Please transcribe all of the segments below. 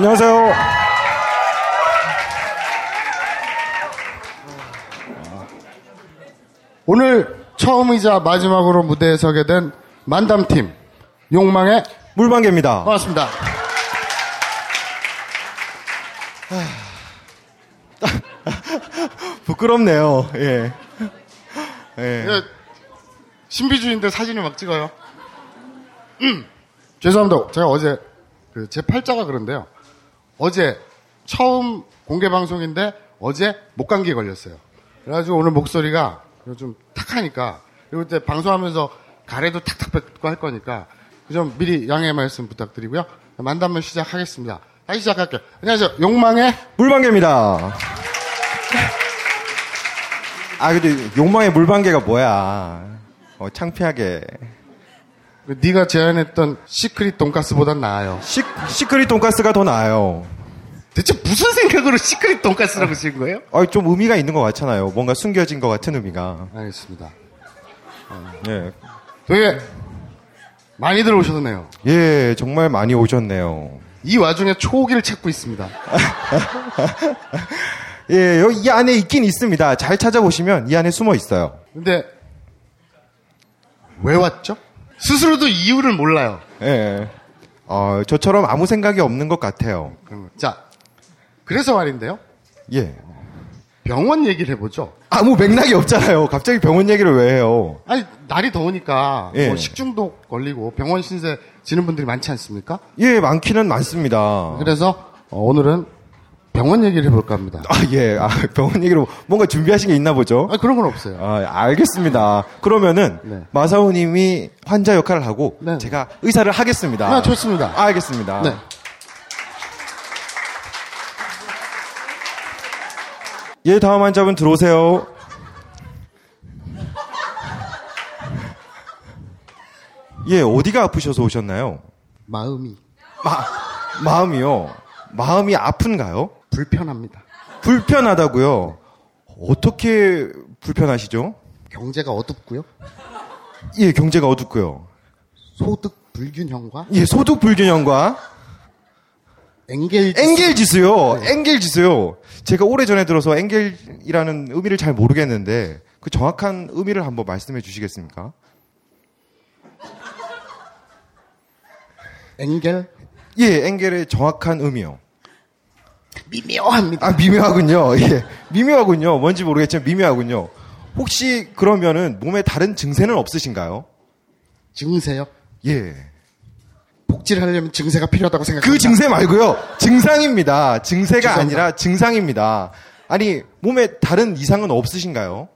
안녕하세요. 오늘 처음이자 마지막으로 무대에 서게 된 만담팀 욕망의 물방개입니다. 반갑습니다. 부끄럽네요. 예. 예. 예, 신비주의인데 사진을 막 찍어요. 음. 죄송합니다. 제가 어제 그 제 팔자가 그런데요. 어제 처음 공개 방송인데 어제 목감기에 걸렸어요. 그래가지고 오늘 목소리가 좀 탁하니까 그리고 그때 방송하면서 가래도 탁탁 뱉고 할 거니까 좀 미리 양해 말씀 부탁드리고요. 만담을 시작하겠습니다. 다시 시작할게요. 안녕하세요. 욕망의 물방개입니다. 아, 근데 욕망의 물방개가 뭐야. 어, 창피하게. 그 네가 제안했던 secret 돈가스보단 나아요. 시, secret 돈가스가 더 나아요. 대체 무슨 생각으로 secret 돈가스라고 지은 거예요? 어, 좀 의미가 있는 것 같잖아요. 뭔가 숨겨진 것 같은 의미가. 알겠습니다. 예. 되게 많이들 오셨네요. 예, 정말 많이 오셨네요. 이 와중에 초기를 찾고 있습니다. 예, 여기 이 안에 있긴 있습니다. 잘 찾아보시면 이 안에 숨어 있어요. 근데 왜 왔죠? 스스로도 이유를 몰라요. 예. 어, 저처럼 아무 생각이 없는 것 같아요. 자, 그래서 말인데요. 예. 병원 얘기를 해보죠. 아무 맥락이 없잖아요. 갑자기 병원 얘기를 왜 해요? 아니 날이 더우니까 예. 뭐 식중독 걸리고 병원 신세 지는 분들이 많지 않습니까? 예, 많기는 많습니다. 그래서 어, 오늘은 병원 얘기를 해볼까 합니다. 아, 예. 아, 병원 얘기로 뭔가 준비하신 게 있나 보죠? 아, 그런 건 없어요. 아, 알겠습니다. 그러면은 네. 마사오 님이 환자 역할을 하고 네. 제가 의사를 하겠습니다. 아, 좋습니다. 아, 알겠습니다. 네. 예, 다음 환자분 들어오세요. 예, 어디가 아프셔서 오셨나요? 마음이 마, 마음이요. 마음이 아픈가요? 불편합니다. 불편하다고요? 어떻게 불편하시죠? 경제가 어둡고요. 예, 경제가 어둡고요. 소득 불균형과 예, 소득 불균형과 엔겔 엔겔 지수요. 엔겔 지수요. 제가 오래전에 들어서 엔겔이라는 의미를 잘 모르겠는데 그 정확한 의미를 한번 말씀해 주시겠습니까? 엔겔 예, 엔겔의 정확한 의미요. 미묘합니다. 아, 미묘하군요. 예. 미묘하군요. 뭔지 모르겠지만 미묘하군요. 혹시 그러면은 몸에 다른 증세는 없으신가요? 증세요. 예. 복지를 하려면 증세가 필요하다고 생각합니다. 그 증세 말고요. 증상입니다. 증세가 죄송합니다. 아니라 증상입니다. 아니, 몸에 다른 이상은 없으신가요?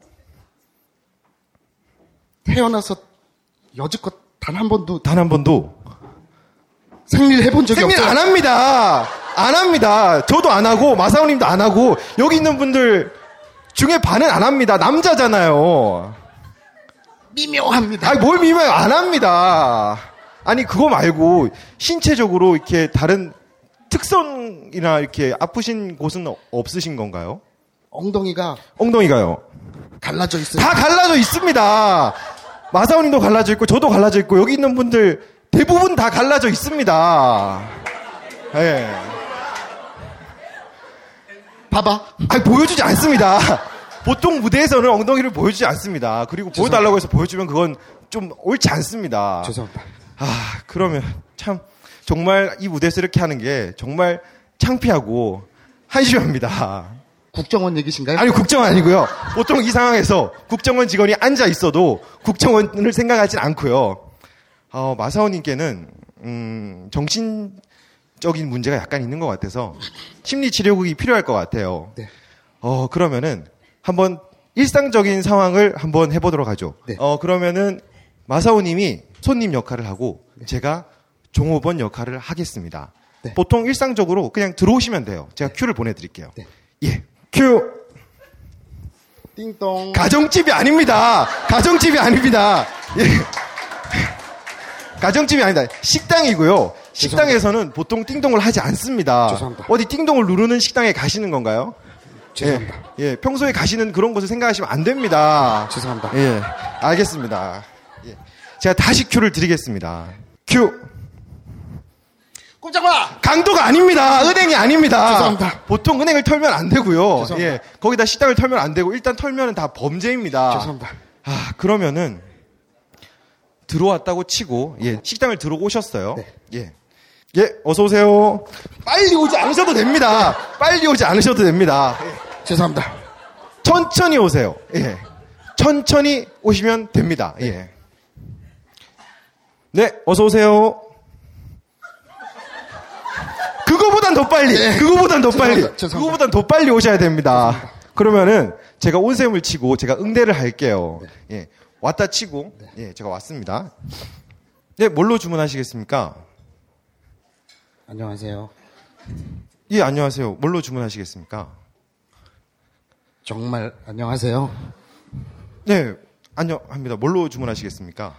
태어나서 여지껏 단 한 번도 단 한 번도 생리를 해본 적이 생리 없어요. 안 합니다. 안 합니다. 저도 안 하고 마사오님도 안 하고 여기 있는 분들 중에 반은 안 합니다. 남자잖아요. 미묘합니다. 아니 뭘 미면 안 합니다. 아니 그거 말고 신체적으로 이렇게 다른 특성이나 이렇게 아프신 곳은 어- 없으신 건가요? 엉덩이가 엉덩이가요. 갈라져 있어요. 다 갈라져 있습니다. 마사오님도 갈라져 있고 저도 갈라져 있고 여기 있는 분들 대부분 다 갈라져 있습니다. 예. 봐봐. 아니, 보여주지 않습니다. 보통 무대에서는 엉덩이를 보여주지 않습니다. 그리고 보여달라고 해서 보여주면 그건 좀 옳지 않습니다. 죄송합니다. 아, 그러면 참 정말 이 무대에서 이렇게 하는 게 정말 창피하고 한심합니다. 국정원 얘기신가요? 아니, 국정원 아니고요. 보통 이 상황에서 국정원 직원이 앉아 있어도 국정원을 생각하진 않고요. 어, 마사오님께는 음, 정신 적인 문제가 약간 있는 것 같아서 심리 치료국이 필요할 것 같아요. 네. 어, 그러면은 한번 일상적인 상황을 한번 해보도록 하죠. 네. 어, 그러면은 마사오님이 손님 역할을 하고 제가 종업원 역할을 하겠습니다. 네. 보통 일상적으로 그냥 들어오시면 돼요. 제가 큐를 보내드릴게요. 네. 예. 큐! 띵동. 가정집이 아닙니다. 가정집이 아닙니다. 예. 가정집이 아니다. 식당이고요. 식당에서는 보통 띵동을 하지 않습니다. 죄송합니다. 어디 띵동을 누르는 식당에 가시는 건가요? 죄송합니다. 예, 예, 평소에 가시는 그런 곳을 생각하시면 안 됩니다. 죄송합니다. 예, 알겠습니다. 예. 제가 다시 큐를 드리겠습니다. 큐. 꼼짝마! 강도가 아닙니다. 은행이 아닙니다. 죄송합니다. 보통 은행을 털면 안 되고요. 죄송합니다. 예, 거기다 식당을 털면 안 되고 일단 털면 다 범죄입니다. 죄송합니다. 아, 그러면은 들어왔다고 치고 예, 식당을 들어오셨어요. 네. 예. 예, 어서 오세요. 빨리 오지 않으셔도 됩니다. 빨리 오지 않으셔도 됩니다. 예. 죄송합니다. 천천히 오세요. 예. 천천히 오시면 됩니다. 예. 네, 어서 오세요. 그거보단 더 빨리. 예. 그거보단 더 빨리. 죄송합니다. 죄송합니다. 그거보단 더 빨리 오셔야 됩니다. 그러면은 제가 온셈을 치고 제가 응대를 할게요. 예. 왔다 치고 예, 제가 왔습니다. 네, 뭘로 주문하시겠습니까? 안녕하세요. 예, 안녕하세요. 뭘로 주문하시겠습니까? 정말 안녕하세요. 네, 안녕합니다. 뭘로 주문하시겠습니까?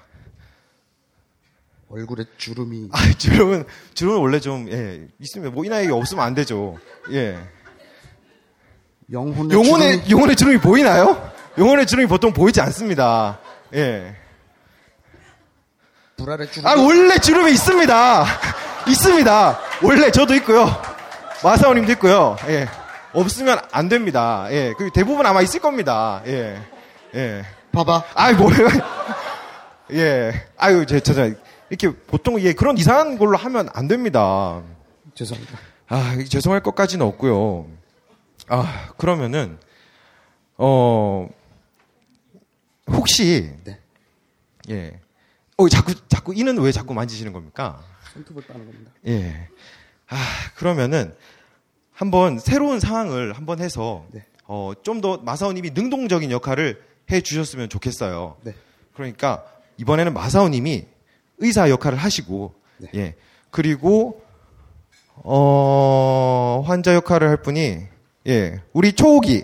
얼굴에 주름이 아, 주름은, 주름은 원래 좀, 예, 있으면, 뭐, 이 나이에 없으면 안 되죠. 예. 영혼의 영혼의, 주름이 영혼의 주름이 보이나요? 영혼의 주름이 보통 보이지 않습니다. 예. 불알의 주름. 아, 원래 주름이 있습니다. 있습니다. 원래 저도 있고요. 마사오님도 있고요. 예. 없으면 안 됩니다. 예. 그 대부분 아마 있을 겁니다. 예. 예. 봐봐. 아이, 뭐예요? 예. 아유, 제, 저, 저, 이렇게 보통, 예, 그런 이상한 걸로 하면 안 됩니다. 죄송합니다. 아, 죄송할 것까지는 없고요. 아, 그러면은, 어, 혹시, 네. 예. 어, 자꾸, 자꾸, 이는 왜 자꾸 만지시는 겁니까? 손톱을 따는 겁니다. 예. 아, 그러면은, 한번 새로운 상황을 한번 해서, 네. 어, 좀 더 마사오님이 능동적인 역할을 해 주셨으면 좋겠어요. 네. 그러니까, 이번에는 마사오님이 의사 역할을 하시고, 네. 예. 그리고, 어, 환자 역할을 할 분이, 예, 우리 초옥이.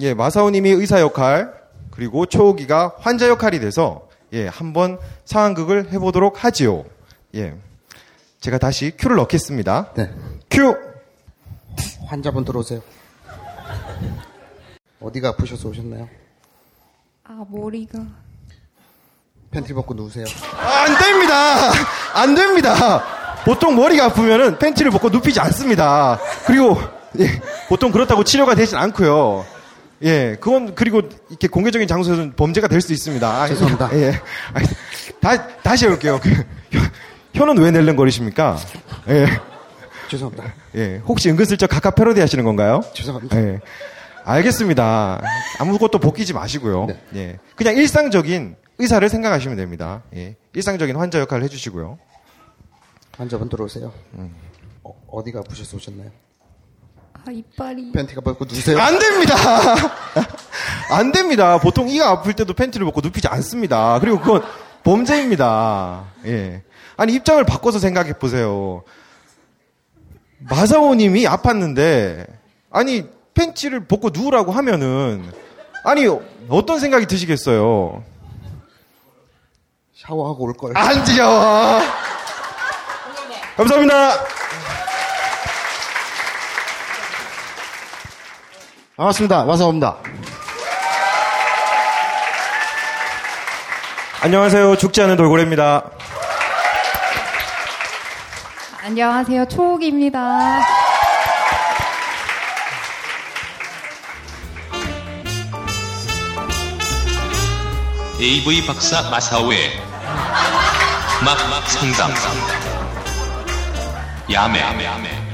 예, 마사오님이 의사 역할, 그리고 초옥이가 환자 역할이 돼서, 예, 한번 상황극을 해보도록 하지요. 예. 제가 다시 큐를 넣겠습니다. 네. 큐! 환자분 들어오세요. 어디가 아프셔서 오셨나요? 아, 머리가. 팬티 벗고 누우세요. 아, 안 됩니다! 안 됩니다! 보통 머리가 아프면은 팬티를 벗고 눕히지 않습니다. 그리고, 예, 보통 그렇다고 치료가 되진 않고요. 예, 그건, 그리고 이렇게 공개적인 장소에서는 범죄가 될 수 있습니다. 아, 죄송합니다. 예. 아, 다, 다시 해볼게요. 그, 혀- 혀는 왜 낼름거리십니까? 예. 죄송합니다. 예. 혹시 은근슬쩍 각하 패러디 하시는 건가요? 죄송합니다. 예. 알겠습니다. 아무것도 벗기지 마시고요. 네. 예. 그냥 일상적인 의사를 생각하시면 됩니다. 예. 일상적인 환자 역할을 해주시고요. 환자분 들어오세요. 어, 어디가 아프셔서 오셨나요? 아, 이빨이. 팬티가 벗고 누우세요. 안 됩니다! 안 됩니다. 보통 이가 아플 때도 팬티를 벗고 눕히지 않습니다. 그리고 그건 범죄입니다. 예. 아니, 입장을 바꿔서 생각해 보세요. 마사오님이 아팠는데, 아니, 팬티를 벗고 누우라고 하면은, 아니, 어떤 생각이 드시겠어요? 샤워하고 올 걸. 안 지겨워! 감사합니다! 반갑습니다. 와서옵니다. 안녕하세요. 죽지 않은 돌고래입니다. 안녕하세요. 초옥입니다. AV 박사 마사오의 막 상담 야매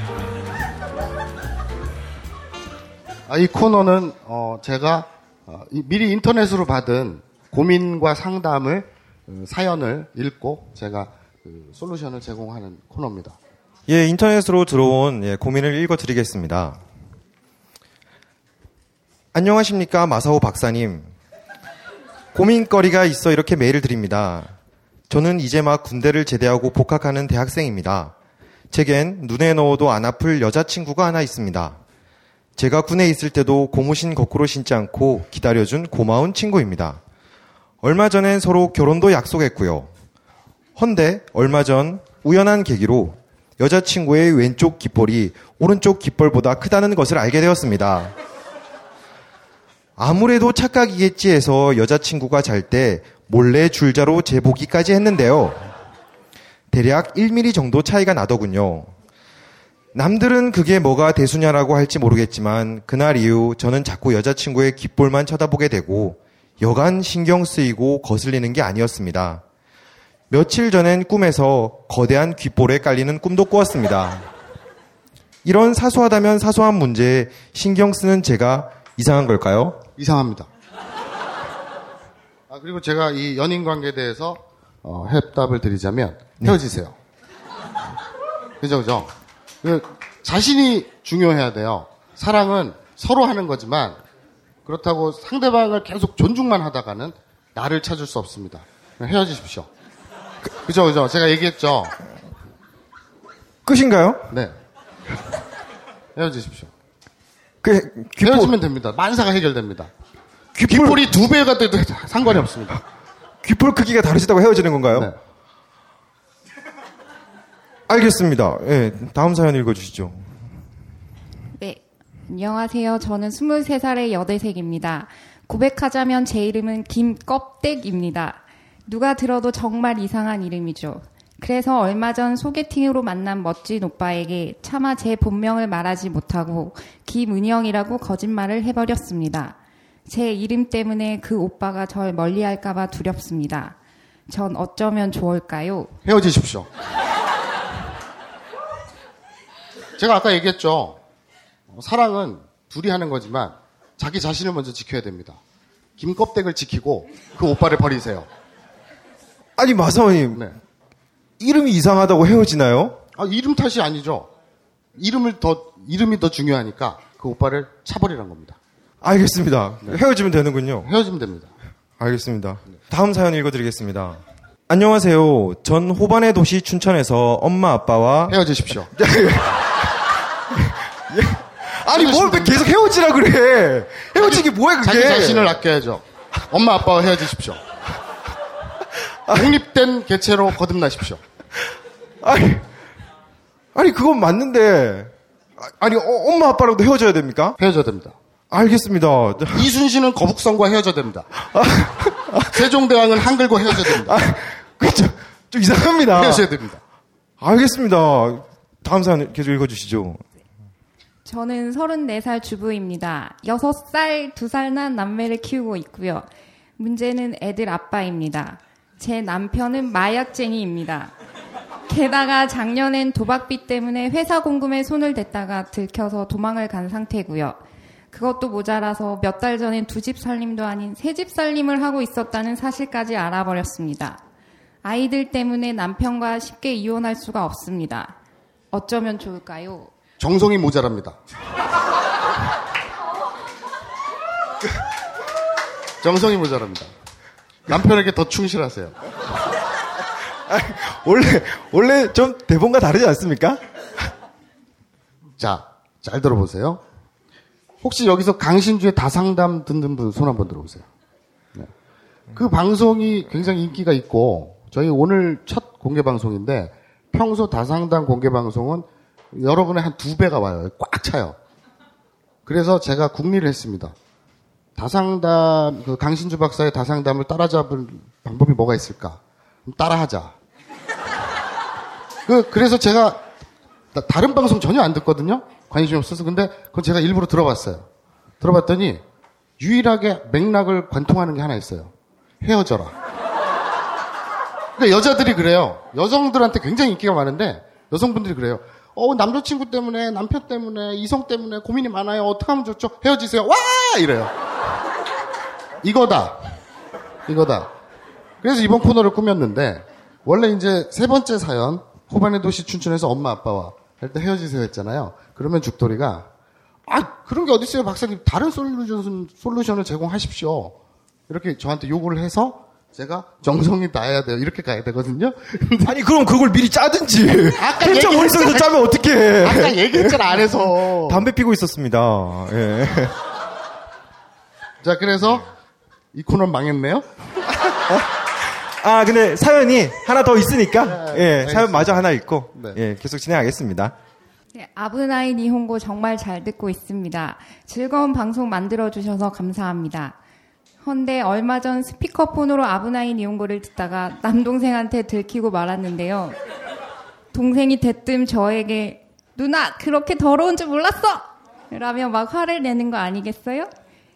이 코너는 어, 제가 어, 이- 미리 인터넷으로 받은 고민과 상담을 어, 사연을 읽고 제가 그 솔루션을 제공하는 코너입니다. 예, 인터넷으로 들어온 예, 고민을 읽어드리겠습니다. 안녕하십니까, 마사오 박사님. 고민거리가 있어 이렇게 메일을 드립니다. 저는 이제 막 군대를 제대하고 복학하는 대학생입니다. 제겐 눈에 넣어도 안 아플 여자친구가 하나 있습니다. 제가 군에 있을 때도 고무신 거꾸로 신지 않고 기다려준 고마운 친구입니다. 얼마 전엔 서로 결혼도 약속했고요. 헌데 얼마 전 우연한 계기로 여자친구의 왼쪽 깃볼이 오른쪽 깃볼보다 크다는 것을 알게 되었습니다. 아무래도 착각이겠지 해서 여자친구가 잘 때 몰래 줄자로 재보기까지 했는데요. 대략 1mm 정도 차이가 나더군요. 남들은 그게 뭐가 대수냐라고 할지 모르겠지만 그날 이후 저는 자꾸 여자친구의 깃볼만 쳐다보게 되고 여간 신경 쓰이고 거슬리는 게 아니었습니다. 며칠 전엔 꿈에서 거대한 귓볼에 깔리는 꿈도 꾸었습니다. 이런 사소하다면 사소한 문제에 신경 쓰는 제가 이상한 걸까요? 이상합니다. 아, 그리고 제가 이 연인 관계에 대해서 어, 해답을 드리자면 헤어지세요. 그죠, 그죠? 그 자신이 중요해야 돼요. 사랑은 서로 하는 거지만 그렇다고 상대방을 계속 존중만 하다가는 나를 찾을 수 없습니다. 헤어지십시오. 그, 그죠, 그죠? 제가 얘기했죠. 끝인가요? 네. 헤어지십시오. 그 귓볼, 헤어지면 됩니다. 만사가 해결됩니다. 귓볼, 귓볼이 두 배가 돼도 상관이 없습니다. 귓볼 크기가 다르시다고 헤어지는 건가요? 네. 알겠습니다. 예, 다음 사연 읽어주시죠. 네. 안녕하세요. 저는 23살의 여대생입니다. 고백하자면 제 이름은 김껍데기입니다. 누가 들어도 정말 이상한 이름이죠. 그래서 얼마 전 소개팅으로 만난 멋진 오빠에게 차마 제 본명을 말하지 못하고 김은영이라고 거짓말을 해버렸습니다. 제 이름 때문에 그 오빠가 절 멀리할까봐 두렵습니다. 전 어쩌면 좋을까요? 헤어지십시오. 제가 아까 얘기했죠. 사랑은 둘이 하는 거지만 자기 자신을 먼저 지켜야 됩니다. 김껍데기를 지키고 그 오빠를 버리세요. 아니 마사오님 네. 이름이 이상하다고 헤어지나요? 아, 이름 탓이 아니죠. 이름을 더 이름이 더 중요하니까 그 오빠를 차버리란 겁니다. 알겠습니다. 헤어지면 되는군요. 헤어지면 됩니다. 알겠습니다. 다음 사연 읽어드리겠습니다. 안녕하세요. 전 호반의 도시 춘천에서 엄마 아빠와 헤어지십시오. 아니 뭘 왜 계속 헤어지라 그래? 헤어지기 뭐야 그게? 자기 자신을 아껴야죠. 엄마 아빠와 헤어지십시오. 독립된 개체로 거듭나십시오. 아니 아니 그건 맞는데 아, 아니 어, 엄마 아빠랑도 헤어져야 됩니까? 헤어져야 됩니다. 알겠습니다. 이순신은 거북선과 헤어져야 됩니다. 세종대왕은 한글과 헤어져야 됩니다. 아, 그좀 좀 이상합니다. 헤어져야 됩니다. 알겠습니다. 다음 사연 계속 읽어주시죠. 저는 34살 주부입니다. 6살, 2살 난 남매를 키우고 있고요. 문제는 애들 아빠입니다. 제 남편은 마약쟁이입니다. 게다가 작년엔 도박비 때문에 회사 공금에 손을 댔다가 들켜서 도망을 간 상태고요. 그것도 모자라서 몇 달 전엔 두 집 살림도 아닌 세 집 살림을 하고 있었다는 사실까지 알아버렸습니다. 아이들 때문에 남편과 쉽게 이혼할 수가 없습니다. 어쩌면 좋을까요? 정성이 모자랍니다. 정성이 모자랍니다. 남편에게 더 충실하세요. 원래 원래 좀 대본과 다르지 않습니까? 자, 잘 들어보세요. 혹시 여기서 강신주의 다상담 듣는 분 손 한번 들어보세요. 네. 그 방송이 굉장히 인기가 있고 저희 오늘 첫 공개 방송인데 평소 다상담 공개 방송은 여러분의 한 두 배가 와요. 꽉 차요. 그래서 제가 궁리를 했습니다. 다상담 그 강신주 박사의 다상담을 따라잡을 방법이 뭐가 있을까? 따라하자. 그 그래서 제가 나- 다른 방송 전혀 안 듣거든요. 관심이 없어서 근데 그건 제가 일부러 들어봤어요. 들어봤더니 유일하게 맥락을 관통하는 게 하나 있어요. 헤어져라. 그러니까 여자들이 그래요. 여성들한테 굉장히 인기가 많은데 여성분들이 그래요. 어 남자친구 때문에 남편 때문에 이성 때문에 고민이 많아요. 어떻게 하면 좋죠? 헤어지세요. 와 이래요. 이거다. 이거다. 그래서 이번 코너를 꾸몄는데 원래 이제 세 번째 사연 호반의 도시 춘천에서 엄마 아빠와 할 때 헤어지세요 했잖아요. 그러면 죽돌이가 아 그런 게 어딨어요 박사님 다른 솔루션 솔루션을 제공하십시오. 이렇게 저한테 요구를 해서 제가 정성이 나야 돼요. 이렇게 가야 되거든요. 아니 그럼 그걸 미리 짜든지. 아까 얘기했잖아. 머릿속에서 짜면 어떡해. 아까 얘기했잖아 안에서. 담배 피고 있었습니다. 예. 자 그래서 이 코너 망했네요. 아 근데 사연이 하나 더 있으니까 네, 예. 사연 마저 하나 읽고 네. 예, 계속 진행하겠습니다. 네, 아브나이 니홍고 정말 잘 듣고 있습니다. 즐거운 방송 만들어 주셔서 감사합니다. 헌데 얼마 전 스피커폰으로 아브나이 니홍고를 듣다가 남동생한테 들키고 말았는데요. 동생이 대뜸 저에게 누나 그렇게 더러운 줄 몰랐어! 라며 막 화를 내는 거 아니겠어요?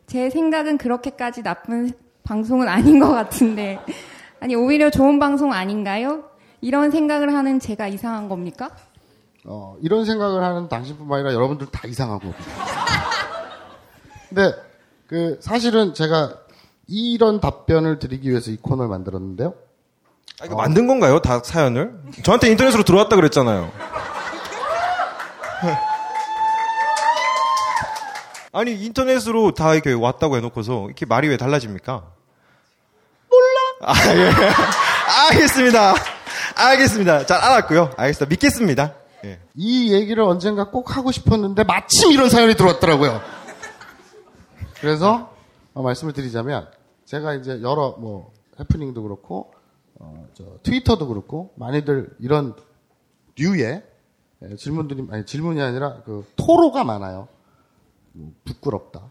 제 생각은 그렇게까지 나쁜 방송은 아닌 것 같은데 아니 오히려 좋은 방송 아닌가요? 이런 생각을 하는 제가 이상한 겁니까? 어, 이런 생각을 하는 당신뿐만 아니라 여러분들 다 이상하고. 근데 그 사실은 제가 이런 답변을 드리기 위해서 이 코너를 만들었는데요. 아, 이거 만든 건가요? 다 사연을? 저한테 인터넷으로 들어왔다 그랬잖아요. 아니 인터넷으로 다 이렇게 왔다고 해놓고서 이렇게 말이 왜 달라집니까? 몰라. 아 예. 알겠습니다. 알겠습니다. 잘 알았고요. 알겠습니다. 믿겠습니다. 예. 이 얘기를 언젠가 꼭 하고 싶었는데 마침 이런 사연이 들어왔더라고요. 그래서 어, 말씀을 드리자면 제가 이제 여러 뭐 해프닝도 그렇고 어, 저 트위터도 그렇고 많이들 이런 류의 예, 질문들이 아니 질문이 아니라 그 토로가 많아요. 뭐, 부끄럽다.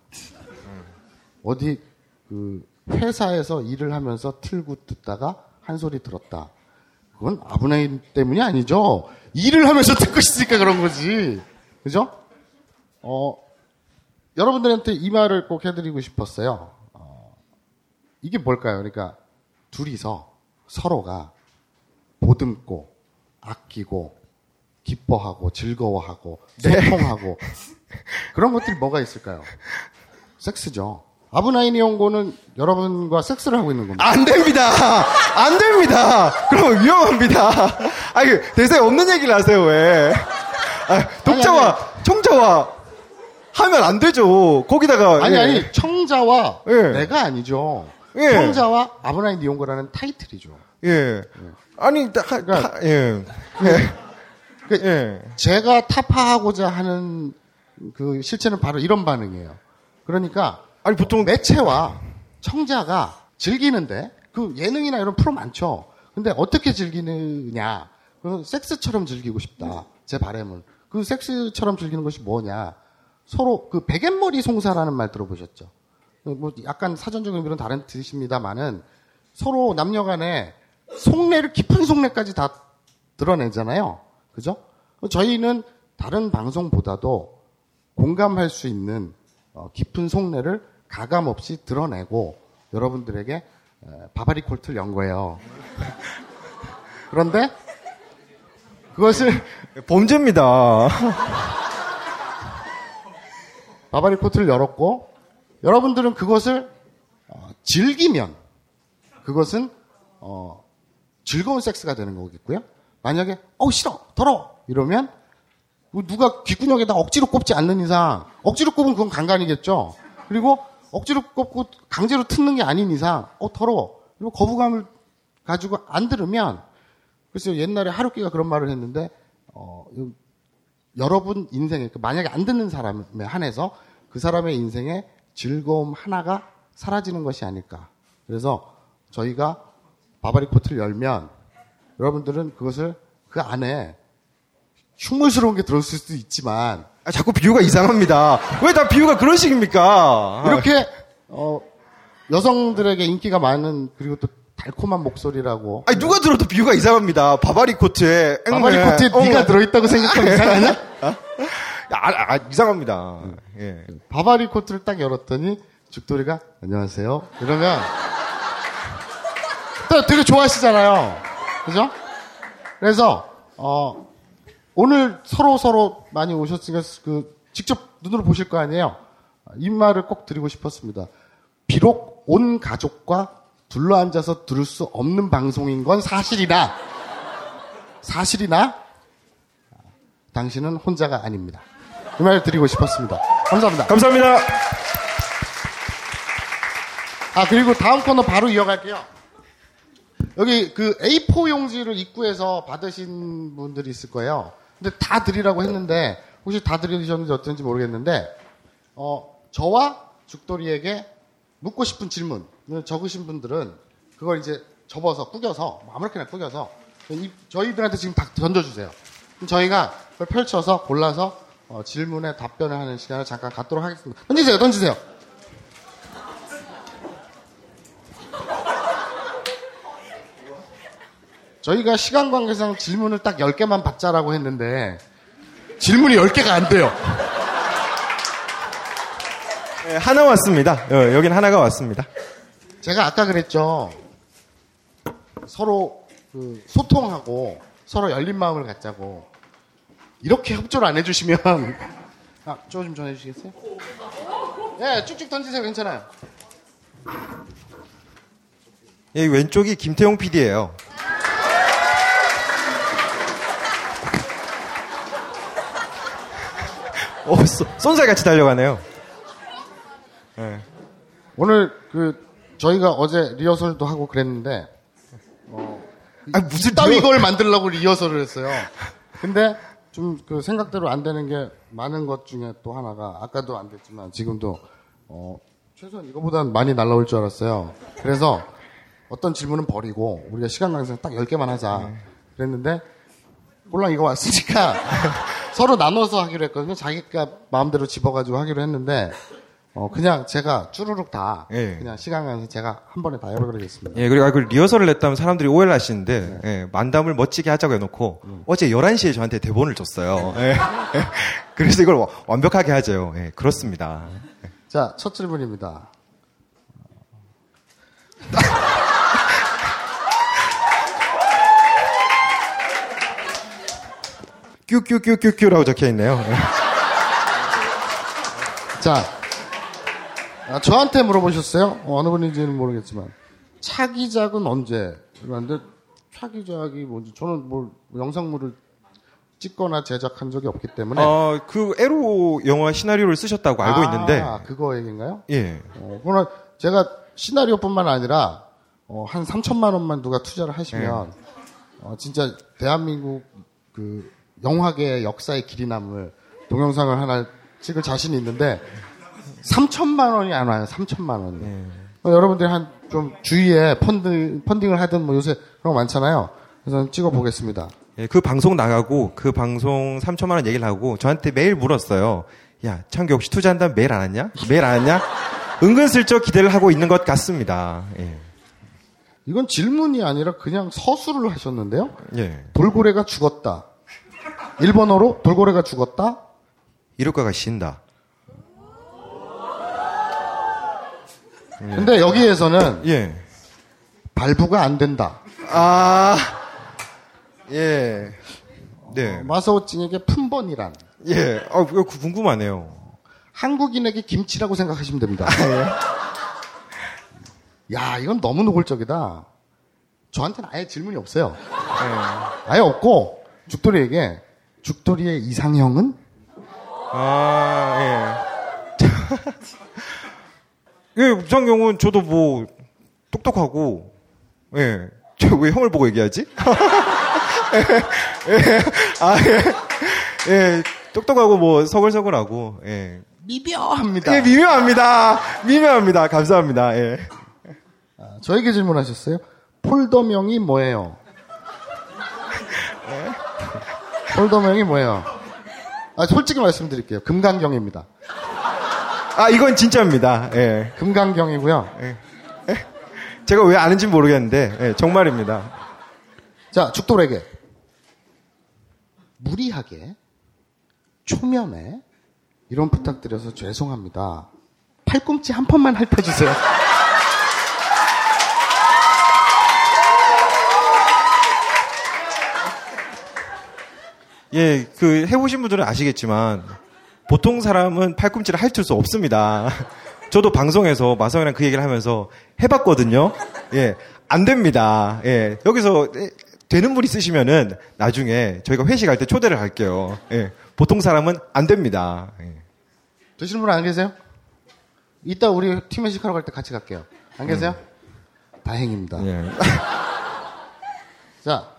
어디 그 회사에서 일을 하면서 틀고 듣다가 한 소리 들었다. 그건 아브나인 때문이 아니죠. 일을 하면서 듣고 있으니까 그런 거지. 그죠? 어, 여러분들한테 이 말을 꼭 해드리고 싶었어요. 어, 이게 뭘까요? 그러니까 둘이서 서로가 보듬고 아끼고 기뻐하고 즐거워하고 소통하고 그런 것들이 뭐가 있을까요? 섹스죠. 아브나인이 연고는 여러분과 섹스를 하고 있는 겁니다. 안 됩니다. 안 됩니다. 그럼 위험합니다. 아니 대사에 없는 얘기를 하세요 왜? 아, 독자와 청자와 하면 안 되죠. 거기다가 아니 예. 아니 청자와 예. 내가 아니죠. 예. 청자와 아브나인 니온고라는 타이틀이죠. 예. 아니 다, 하- 그러니까- 하- 예. 예. 그 예. 제가 타파하고자 하는 그 실체는 바로 이런 반응이에요. 그러니까 아니 보통 매체와 청자가 즐기는데 그 예능이나 이런 프로 많죠. 근데 어떻게 즐기느냐? 그 섹스처럼 즐기고 싶다. 제 바람은 그 섹스처럼 즐기는 것이 뭐냐? 서로 그 베갯머리 송사라는 말 들어보셨죠? 뭐 약간 사전적인 의미는 다른 뜻입니다만은 서로 남녀 간에 속내를 깊은 속내까지 다 드러내잖아요. 그죠? 저희는 다른 방송보다도 공감할 수 있는 어, 깊은 속내를 가감 없이 드러내고 여러분들에게 에, 바바리 콜트를 연 거예요. 그런데 그것을 범죄입니다. 바바리 코트를 열었고 여러분들은 그것을 어, 즐기면 그것은 어, 즐거운 섹스가 되는 거겠고요. 만약에 어 싫어 더러워 이러면 뭐 누가 귓구녕에다 억지로 꼽지 않는 이상 억지로 꼽으면 그건 강간이겠죠. 그리고 억지로 꼽고 강제로 틀는 게 아닌 이상 어 더러워 그리고 거부감을 가지고 안 들으면 글쎄요 옛날에 하루키가 그런 말을 했는데 어, 여러분 인생에 그 만약에 안 듣는 사람에 한해서 그 사람의 인생에 즐거움 하나가 사라지는 것이 아닐까. 그래서 저희가 바바리 코트를 열면 여러분들은 그것을 그 안에 흉물스러운 게 들었을 수도 있지만 아, 자꾸 비유가 이상합니다. 왜 다 비유가 그런 식입니까? 이렇게 어, 여성들에게 인기가 많은 그리고 또 달콤한 목소리라고. 아니 누가 들어도 비유가 이상합니다. 바바리 코트에 바바리 코트에 어, 네가 들어있다고 생각하면 이상하냐? 아, 아, 아, 이상합니다. 예. 바바리 코트를 딱 열었더니 죽돌이가 안녕하세요. 이러면 또 되게 좋아하시잖아요. 그죠? 그래서 어, 오늘 서로 서로 많이 오셨으니까 그 직접 눈으로 보실 거 아니에요. 이 말을 꼭 드리고 싶었습니다. 비록 온 가족과 둘러 앉아서 들을 수 없는 방송인 건 사실이나 사실이나 당신은 혼자가 아닙니다. 이 말을 드리고 싶었습니다. 감사합니다. 감사합니다. 아, 그리고 다음 코너 바로 이어갈게요. 여기 그 A4 용지를 입구에서 받으신 분들이 있을 거예요. 근데 다 드리라고 했는데, 혹시 다 드리셨는지 어떤지 모르겠는데, 어, 저와 죽돌이에게 묻고 싶은 질문을 적으신 분들은 그걸 이제 접어서 꾸겨서, 뭐 아무렇게나 꾸겨서, 이- 저희들한테 지금 다 던져주세요. 저희가 그걸 펼쳐서 골라서 어, 질문에 답변을 하는 시간을 잠깐 갖도록 하겠습니다. 던지세요, 던지세요. 저희가 시간 관계상 질문을 딱 10개만 받자라고 했는데 질문이 10개가 안 돼요. 예, 하나 왔습니다. 어, 여긴 하나가 왔습니다. 제가 아까 그랬죠. 서로 그 소통하고 서로 열린 마음을 갖자고. 이렇게 협조를 안 해주시면 아, 저좀 전해주시겠어요? 예, 쭉쭉 던지세요. 괜찮아요. 예, 왼쪽이 김태용 PD예요. 오, 쏜살 같이 달려가네요. 예. 오늘 그 저희가 어제 리허설도 하고 그랬는데 아, 무슨 따위 리허- 걸 만들려고 리허설을 했어요. 근데 좀 그 생각대로 안 되는 게 많은 것 중에 또 하나가 아까도 안 됐지만 지금도 어 최소한 이거보단 많이 날라올 줄 알았어요. 그래서 어떤 질문은 버리고 우리가 시간 관계상 딱 10개만 하자. 그랬는데 꼴랑 이거 왔으니까 서로 나눠서 하기로 했거든요. 자기가 마음대로 집어가지고 하기로 했는데 어 그냥 제가 쭈루룩 다 예. 그냥 시간 관계상 제가 한 번에 다 열어드리겠습니다. 예, 그리고 아, 그 리허설을 냈다면 사람들이 오해를 하시는데, 예, 만담을 멋지게 하자고 해놓고, 어제 11시에 저한테 대본을 줬어요. 예. 예. 그래서 이걸 와- 완벽하게 하죠. 예, 그렇습니다. 자, 첫 질문입니다. 뀨뀨뀨뀨뀨라고 적혀 있네요. 예. 자, 아, 저한테 물어보셨어요? 어, 느 분인지는 모르겠지만 차기작은 언제? 그런데 차기작이 뭔지 저는 뭐 영상물을 찍거나 제작한 적이 없기 때문에 어, 그 에로 영화 시나리오를 쓰셨다고 알고 아, 있는데, 그거 얘기인가요? 예. 어, 그러나 제가 시나리오뿐만 아니라 어, 한 3천만 원만 누가 투자를 하시면 네. 어, 진짜 대한민국 그 영화계의 역사의 길이 남을 동영상을 하나 찍을 자신이 있는데 3천만 원이 안 와요. 3천만 원이. 네. 어, 여러분들이 한 좀 주위에 펀드 펀딩을 하든 뭐 요새 그런 거 많잖아요. 그래서 찍어 보겠습니다. 예, 그 방송 나가고 그 방송 3천만 원 얘기를 하고 저한테 매일 물었어요. 야, 창규 혹시 투자한다면 매일 안 왔냐? 매일 안 왔냐? 은근슬쩍 기대를 하고 있는 것 같습니다. 예. 이건 질문이 아니라 그냥 서술을 하셨는데요. 예. 돌고래가 죽었다. 일본어로 돌고래가 죽었다. 이륙가가 쉰다. 근데 여기에서는 예. 발부가 안 된다. 아, 예. 네. 마사오찡에게 품번이란 예. 아, 이거 궁금하네요. 한국인에게 김치라고 생각하시면 됩니다. 야, 이건 너무 노골적이다. 저한테는 아예 질문이 없어요. 아예 없고 죽돌이에게 죽돌이의 이상형은 아, 예. 예, 우상 경우는 저도 뭐, 똑똑하고, 예. 저 왜 형을 보고 얘기하지? 예, 예. 아, 예. 예. 똑똑하고 뭐, 서글서글하고, 예. 미묘합니다. 예, 미묘합니다. 미묘합니다. 감사합니다. 예. 아, 저에게 질문하셨어요. 폴더명이 뭐예요? 네? 폴더명이 뭐예요? 아, 솔직히 말씀드릴게요. 금강경입니다. 아, 이건 진짜입니다. 예. 금강경이고요. 제가 왜 아는지 모르겠는데 예, 정말입니다. 자, 죽돌에게 무리하게 초면에 이런 부탁드려서 죄송합니다. 팔꿈치 한 번만 핥아주세요. 예, 그 해보신 분들은 아시겠지만 보통 사람은 팔꿈치를 핥을 수 없습니다. 저도 방송에서 마성이랑 그 얘기를 하면서 해봤거든요. 예, 안 됩니다. 예, 여기서 예, 되는 분 있으시면은 나중에 저희가 회식할 때 초대를 할게요. 예, 보통 사람은 안 됩니다. 예. 되시는 분 안 계세요? 이따 우리 팀 회식하러 갈 때 같이 갈게요. 안 계세요? 다행입니다. 예. 자,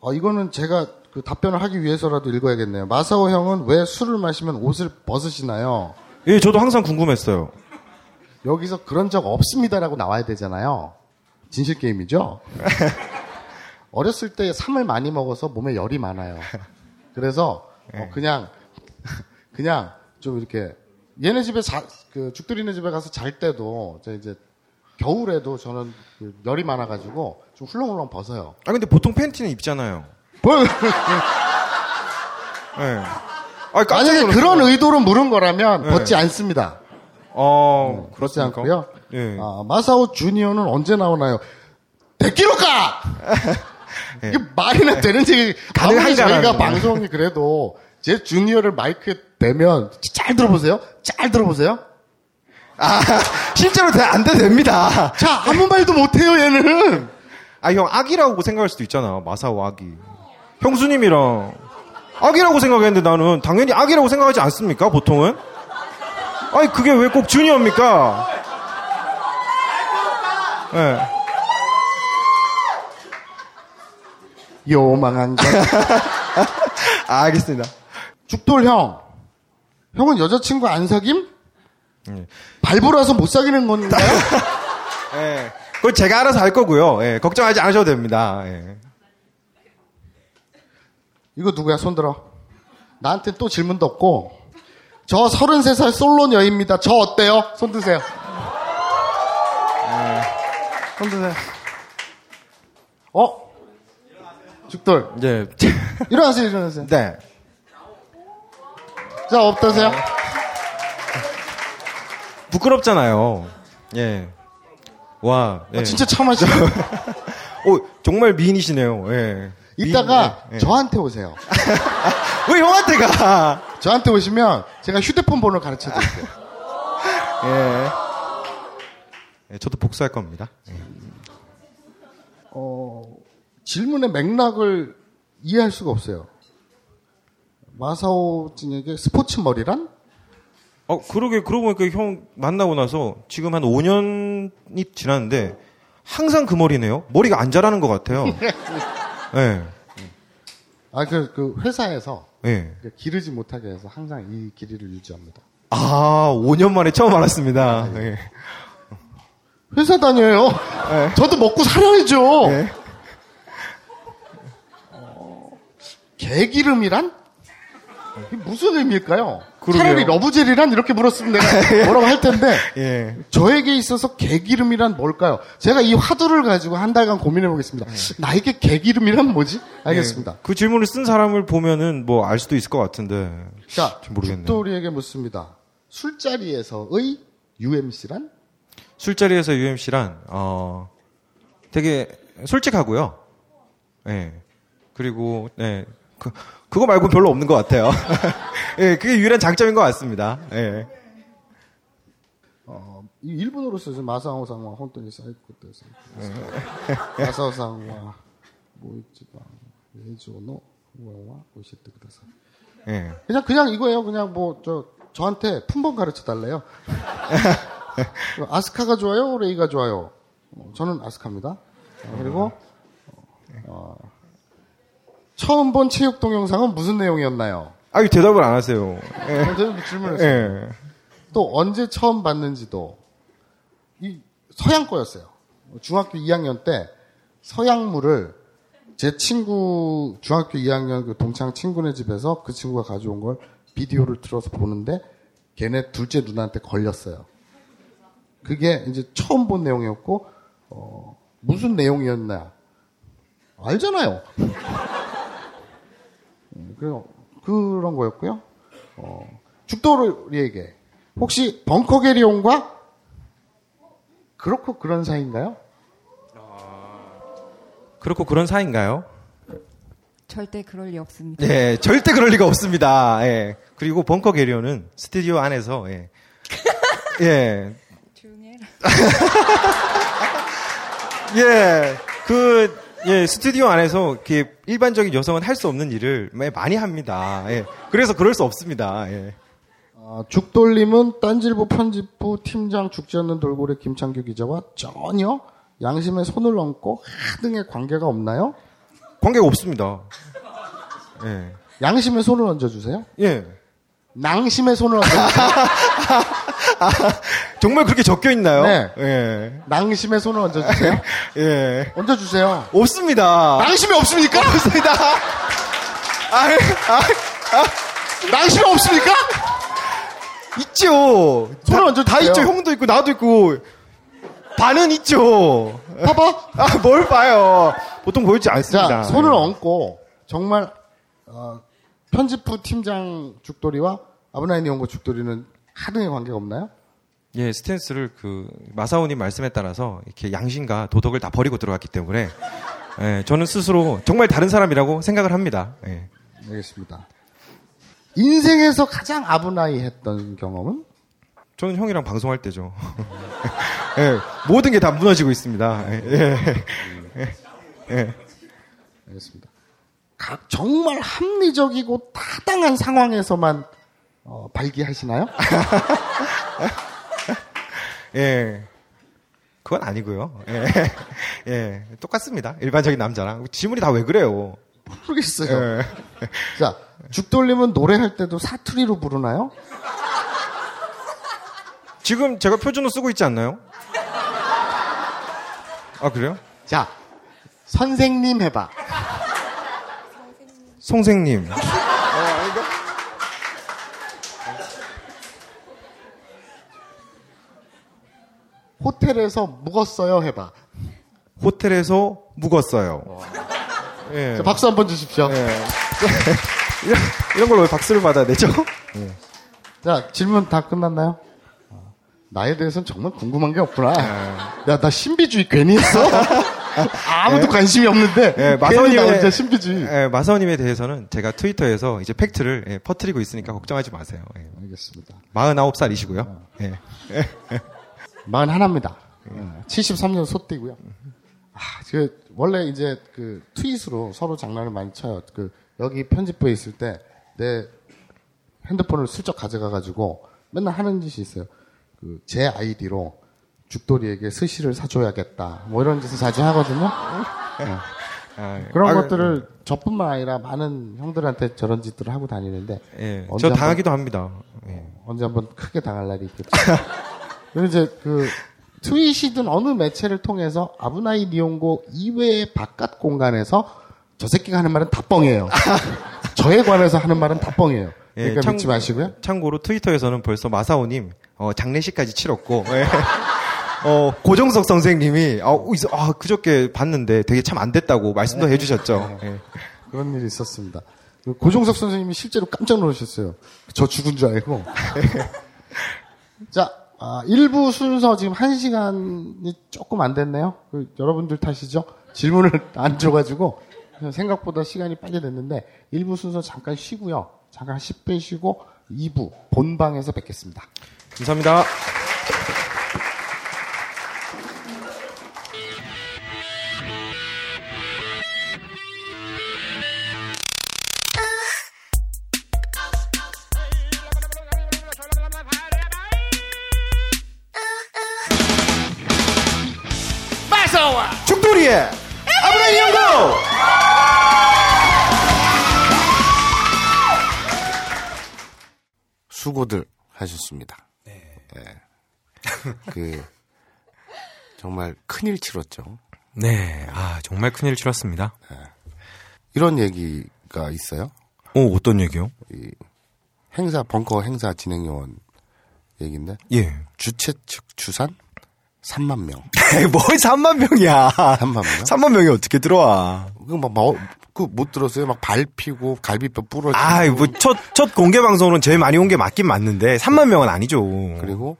어, 이거는 제가 그 답변을 하기 위해서라도 읽어야겠네요. 마사오 형은 왜 술을 마시면 옷을 벗으시나요? 예, 저도 항상 궁금했어요. 여기서 그런 적 없습니다라고 나와야 되잖아요. 진실 게임이죠? 어렸을 때 삼을 많이 먹어서 몸에 열이 많아요. 그래서 어, 그냥 그냥 좀 이렇게 얘네 집에 자, 그 죽들이네 집에 가서 잘 때도 저 이제 겨울에도 저는 그 열이 많아가지고 좀 훌렁훌렁 벗어요. 아 근데 보통 팬티는 입잖아요. 뭐, 예. 아, 깜짝 만약에. 그런 의도로 물은 거라면 네. 벗지 않습니다. 어, 그렇지 그렇습니까? 않고요. 예. 아, 마사오 주니어는 언제 나오나요? 데키로까! 이게 말이나 되는 얘기. 아무리 저희가 방송이 그래도 제 주니어를 마이크에 대면 잘 들어보세요. 잘 들어보세요. 아, 실제로 돼- 안 돼도 됩니다. 자, 아무 말도 못해요, 얘는. 아, 형, 악이라고 생각할 수도 있잖아. 마사오 악이. 형수님이랑 악이라고 생각했는데 나는 당연히 악이라고 생각하지 않습니까? 보통은? 아니, 그게 왜 꼭 주니어입니까? 예. 요망한 것. 아, 알겠습니다. 죽돌 형. 형은 여자친구 안 사김? 예. 발부라서 못 사귀는 건가요? 예. 그건 제가 알아서 할 거고요. 예, 걱정하지 않으셔도 됩니다. 예. 이거 누구야? 손 들어. 나한테 또 질문도 없고. 저 33살 솔로 여입니다. 저 어때요? 손 드세요. 네. 손 드세요. 어? 죽돌. 예. 일어나세요, 일어나세요. 네. 자, 어떠세요? 부끄럽잖아요. 예. 와. 예. 아, 진짜 참하시네. 오, 정말 미인이시네요. 예. 이따가 미인, 예. 저한테 오세요. 왜 형한테 가? 저한테 오시면 제가 휴대폰 번호 가르쳐 드릴게요. 예. 예, 저도 복수할 겁니다. 예. 어, 질문의 맥락을 이해할 수가 없어요. 마사오 찡에게 스포츠 머리란? 어, 그러게, 그러고 보니까 형 만나고 나서 지금 한 5년이 지났는데 항상 그 머리네요. 머리가 안 자라는 것 같아요. 예. 아, 그, 그, 회사에서 예. 기르지 못하게 해서 항상 이 길이를 유지합니다. 아, 5년 만에 처음 알았습니다. 예. 회사 다녀요. 저도 먹고 살아야죠. 예. 개기름이란? 이게 무슨 의미일까요? 그러게요. 차라리 러브젤이란 이렇게 물었으면 내가 뭐라고 할 텐데 예. 저에게 있어서 개기름이란 뭘까요? 제가 이 화두를 가지고 한 달간 고민해 보겠습니다. 나에게 개기름이란 뭐지? 알겠습니다. 예. 그 질문을 쓴 사람을 보면은 뭐 알 수도 있을 것 같은데. 자. 죽돌이에게 묻습니다. 술자리에서의 UMC란? 술자리에서 UMC란, 어, 되게 솔직하고요. 예. 그리고, 네. 그, 그거 말고 별로 없는 것 같아요. 예, 그게 유일한 장점인 것 같습니다. 예. 어, 이 일본어로 써서 マサオさんは 本当に 最高です マサオさんは もう一番 예조노 우와 오시트 그다사 예. 그냥 그냥 이거예요. 그냥 뭐 저 저한테 품번 가르쳐 달래요. 아스카가 좋아요, 레이가 좋아요. 어, 저는 아스카입니다. 어, 그리고 어, 처음 본 체육 동영상은 무슨 내용이었나요? 아유, 대답을 안 하세요. 예. 어, 저는 질문했어요. 예. 또 언제 처음 봤는지도 이 서양 거였어요. 중학교 2학년 때 서양물을 제 친구 중학교 2학년 그 동창 친구네 집에서 그 친구가 가져온 걸 비디오를 틀어서 보는데 걔네 둘째 누나한테 걸렸어요. 그게 이제 처음 본 내용이었고 어, 무슨 내용이었나 알잖아요. 음, 그래서 그런 거였고요. 어, 죽도리에게 혹시 벙커 게리온과 그렇고 그런 사이인가요? 그렇고 그런 사이인가요? 절대 그럴 리 없습니다. 예, 절대 그럴 리가 없습니다. 예. 그리고 벙커 게리온은 스튜디오 안에서 예. 예. 조용히 해라. 예. 그 예, 스튜디오 안에서 이렇게 일반적인 여성은 할 수 없는 일을 많이 합니다. 예. 그래서 그럴 수 없습니다. 예. 아, 죽돌림은 딴질보 편집부 팀장 죽지 않는 돌고래 김창규 기자와 전혀 양심에 손을 얹고 하등의 관계가 없나요? 관계가 없습니다. 예. 양심에 손을 얹어주세요. 예. 낭심에 손을 얹어주세요. 정말 그렇게 적혀 있나요? 네. 예. 낭심에 손을 얹어주세요. 예. 얹어주세요. 없습니다. 낭심이 없습니까? 없습니다. 아, 낭심이 없습니까? 있죠. 손을 다, 얹어주세요. 다 있죠. 형도 있고 나도 있고 반은 있죠. 봐봐. 아, 뭘 봐요. 보통 보이지 않습니다. 자, 손을 얹고 정말 어, 편집부 팀장 죽돌이와 아브나인이 온거 죽돌이는 하등의 관계가 없나요? 예, 스탠스를 그 마사오님 말씀에 따라서 이렇게 양심과 도덕을 다 버리고 들어갔기 때문에 예, 저는 스스로 정말 다른 사람이라고 생각을 합니다. 예. 알겠습니다. 인생에서 가장 아브나이 했던 경험은? 저는 형이랑 방송할 때죠. 예, 모든 게 다 무너지고 있습니다. 예, 예, 예. 알겠습니다. 각 정말 합리적이고 타당한 상황에서만 어, 발기하시나요? 예. 그건 아니고요. 예. 예. 똑같습니다. 일반적인 남자랑. 지문이 다 왜 그래요? 모르겠어요. 예. 자, 죽돌림은 노래할 때도 사투리로 부르나요? 지금 제가 표준어 쓰고 있지 않나요? 아, 그래요? 자, 선생님 해봐. 송생님. 호텔에서 묵었어요 해봐. 호텔에서 묵었어요. 예. 자, 박수 한번 주십시오. 예. 이런, 이런 걸 왜 박수를 받아야 되죠? 자, 질문 다 끝났나요? 어, 나에 대해서는 정말 궁금한 게 없구나. 야, 나 신비주의 괜히 했어? 아무도 관심이 없는데. 예, 마사오님의, 신비주의. 예, 마사오님에 대해서는 제가 트위터에서 이제 팩트를 예, 퍼뜨리고 있으니까 걱정하지 마세요. 예. 알겠습니다. 49살이시고요. 예. 41입니다. 73년 소띠고요. 아, 그 원래 이제 그 트윗으로 서로 장난을 많이 쳐요. 그 여기 편집부에 있을 때 내 핸드폰을 슬쩍 가져가 가지고 맨날 하는 짓이 있어요. 그 제 아이디로 죽돌이에게 스시를 사줘야겠다. 뭐 이런 짓을 자주 하거든요. 아, 그런 아, 것들을 저뿐만 아니라 많은 형들한테 저런 짓들을 하고 다니는데 예. 저 한번- 당하기도 합니다. 예. 언제 한번 크게 당할 날이 있겠죠. 이제 그 트윗이든 어느 매체를 통해서 아브나이 니온고 이외의 바깥 공간에서 저 새끼가 하는 말은 다 뻥이에요. 저에 관해서 하는 말은 다 뻥이에요. 예, 그러니까 참- 믿지 마시고요. 참고로 트위터에서는 벌써 마사오님 어, 장례식까지 치렀고 예. 어, 고정석 선생님이 아, 있어- 아, 그저께 봤는데 되게 참 안 됐다고 말씀도 해주셨죠. 예. 그런 일이 있었습니다. 그 고종석 선생님이 실제로 깜짝 놀라셨어요. 저 죽은 줄 알고. 자, 아, 1부 순서 지금 1시간이 조금 안 됐네요. 그 여러분들 탓이죠. 질문을 안 줘가지고 생각보다 시간이 빨리 됐는데 1부 순서 잠깐 쉬고요. 잠깐 10분 쉬고 2부 본방에서 뵙겠습니다. 감사합니다. 수고들 하셨습니다. 네. 그 정말 큰일 치렀죠. 네, 아 정말 큰일 치렀습니다. 이런 얘기가 있어요. 오 어떤 얘기요? 이 행사 벙커 행사 진행 요원 얘기인데 예, 주최 측 주산 3만 명. 뭘 3만 명이야. 3만 명? 3만 명이 어떻게 들어와. 그막 뭐, 그못 들었어요. 막 밟히고 갈비뼈 부러지고. 아, 뭐, 첫, 첫 공개 방송으로는 제일 많이 온 게 맞긴 맞는데, 3만 명은 아니죠. 그리고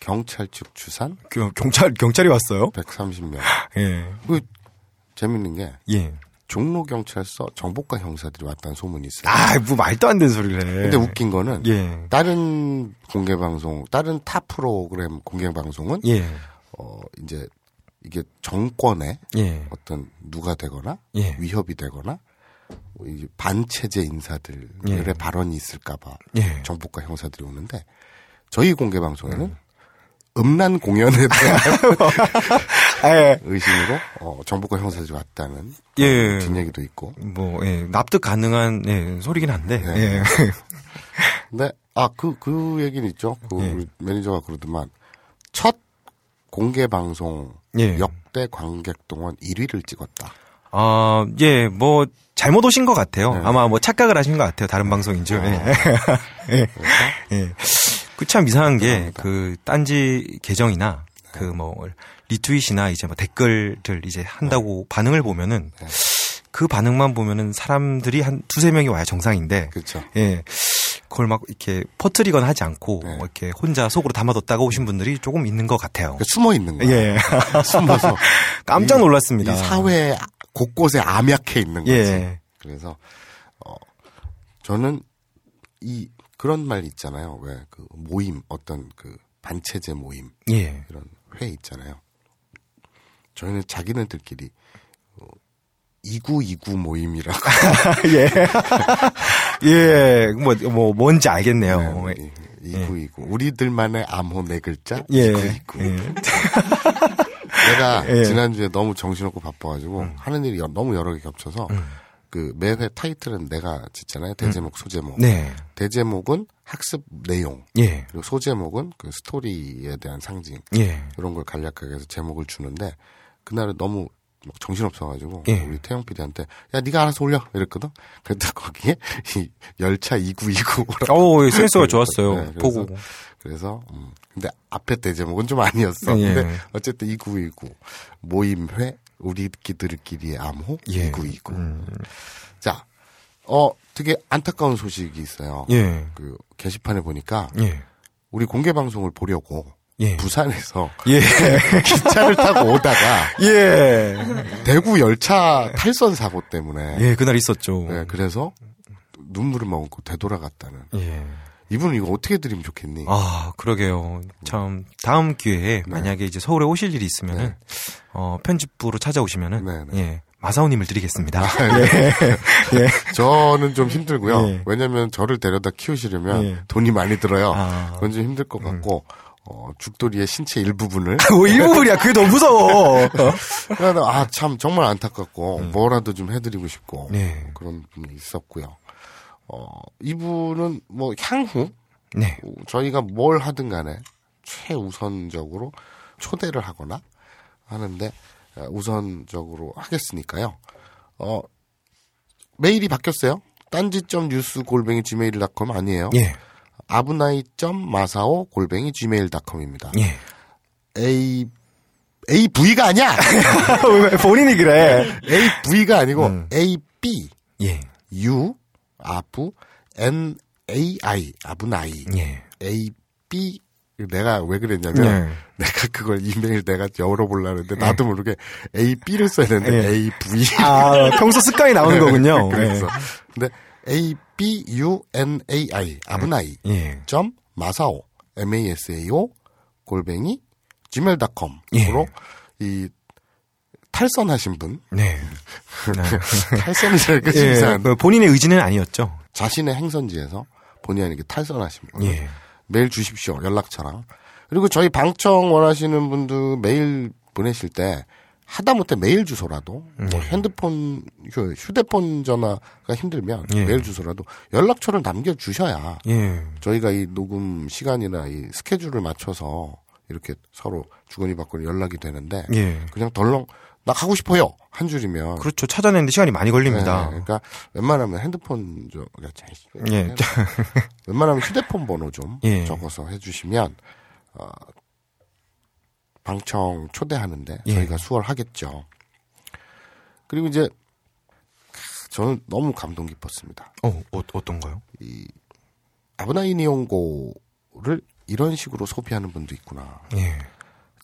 경찰 측 주산 그 경찰, 경찰이 왔어요? 130명. 예. 그 재밌는 게 예. 종로 경찰서 정보과 형사들이 왔다는 소문이 있어요. 아, 뭐 말도 안 되는 소리를 해. 근데 웃긴 거는 예. 다른 공개 방송, 다른 타 프로그램 공개 방송은 예. 어 이제 이게 정권의 예. 어떤 누가 되거나 예. 위협이 되거나 뭐이 반체제 인사들의 예. 발언이 있을까봐 예. 정보과 형사들이 오는데 저희 공개 방송에는 음란 공연에 대한 예. 의심으로 어, 정보과 형사들이 왔다는 예. 뒷얘기도 있고. 뭐, 예. 납득 가능한, 예, 소리긴 한데, 네. 예. 근데 아그그 얘기는 있죠. 그 예. 매니저가 그러더만 첫 공개 방송 예. 역대 관객 동원 1위를 찍었다. 아, 예, 뭐, 잘못 오신 것 같아요. 네. 아마 뭐 착각을 하신 것 같아요. 다른 방송인 줄. 예. 예. 예. 그참 이상한 게, 그, 딴지 계정이나, 그 뭐, 리트윗이나 이제 뭐 댓글들 이제 한다고 반응을 보면은, 그 반응만 보면은 사람들이 한 두세 명이 와야 정상인데, 그렇죠. 예. 그걸 막 이렇게 퍼뜨리거나 하지 않고, 네. 뭐 이렇게 혼자 속으로 담아뒀다가 오신 분들이 조금 있는 것 같아요. 숨어 있는 거야. 예. 숨어서 깜짝 놀랐습니다. 이 사회 곳곳에 암약해 있는 거지. 예. 그래서 어 저는 이 그런 말 있잖아요. 왜 그 모임 어떤 그 반체제 모임 예. 이런 회 있잖아요. 저희는 자기네들끼리 어, 2929 모임이라고 예, 뭐, 뭐, 뭔지 알겠네요. 네, 2929 우리들만의 암호 네 글자 예. 2929 예. 내가 예. 음. 지난주에 너무 정신없고 바빠가지고 하는 일이 여- 너무 여러 개 겹쳐서 그 매회 타이틀은 내가 짓잖아요. 대제목, 소제목. 네. 대제목은 학습 내용. 예. 그리고 소제목은 그 스토리에 대한 상징. 예. 이런 걸 간략하게 해서 제목을 주는데 그날은 너무 막 정신 없어가지고 예. 우리 태영 PD한테 야 네가 알아서 올려 이랬거든. 그랬더니 거기에 이 열차 2929라고 오, 예, 센스가 좋았어요. 네, 그래서- 보고. 그래서 음, 근데 앞에 대제목은 좀 아니었어. 예. 근데 어쨌든 2929 모임회 우리끼들끼리의 암호 예. 2929. 음. 자, 어 되게 안타까운 소식이 있어요. 예. 그 게시판에 보니까 예. 우리 공개 방송을 보려고 예. 부산에서 예. 기차를 타고 오다가 예. 대구 열차 탈선 사고 때문에 예, 그날 있었죠. 네, 그래서 눈물을 머금고 되돌아갔다는 예. 이분은 이거 어떻게 드리면 좋겠니? 아, 그러게요. 참, 다음 기회에 만약에 이제 서울에 오실 일이 있으면은, 네. 어, 편집부로 찾아오시면은, 네, 네. 예. 마사오님을 드리겠습니다. 저는 좀 힘들고요. 예. 왜냐하면 저를 데려다 키우시려면 예. 돈이 많이 들어요. 아. 그건 좀 힘들 것 같고 어, 죽돌이의 신체 일부분을 뭐 일부분이야. 그게 더 무서워. 그래서 아 참 정말 안타깝고 뭐라도 좀 해드리고 싶고 네. 그런 분이 있었고요. 어, 이분은 뭐 향후 네. 저희가 뭘 하든 간에 최우선적으로 초대를 하거나 하는데 어, 우선적으로 하겠으니까요. 어, 메일이 바뀌었어요. 딴지점 뉴스 골뱅이 gmail.com 아니에요. 예. 아브나이.마사오 골뱅이 gmail.com입니다. 예. A AV가 아니야. 왜 본인이 그래? AV가 아니고 음. AB 예. U 아부 N A I 아브나이 예. A B 내가 왜 그랬냐면 예. 내가 그걸 이메일 내가 열어보려는데 나도 모르게 A B를 써야 되는데 예. A V 아, 평소 습관이 나오는 거군요. 그래서 근데 A B U N A I 아브나이 예. 점 마사오 M A S A O 골뱅이 gmail.com으로 예. 이 탈선하신 분 네. 탈선이라니까 좀 예. 이상한데 그 본인의 의지는 아니었죠. 자신의 행선지에서 본의 아니게 탈선하신 분 예. 메일 주십시오 연락처랑 그리고 저희 방청 원하시는 분들 메일 보내실 때 하다못해 메일 주소라도 뭐 네. 핸드폰 휴- 휴대폰 전화가 힘들면 예. 메일 주소라도 연락처를 남겨 주셔야 예. 저희가 이 녹음 시간이나 이 스케줄을 맞춰서 이렇게 서로 주거니 받거니 연락이 되는데 예. 그냥 덜렁 나 가고 싶어요 한 줄이면 그렇죠. 찾아내는데 시간이 많이 걸립니다. 네, 그러니까 웬만하면 핸드폰 좀 예. 웬만하면 휴대폰 번호 좀 예. 적어서 해주시면 어, 방청 초대하는데 예. 저희가 수월하겠죠. 그리고 이제 저는 너무 감동 깊었습니다. 어, 어 어떤가요? 아브나이 니온고를 이런 식으로 소비하는 분도 있구나. 예.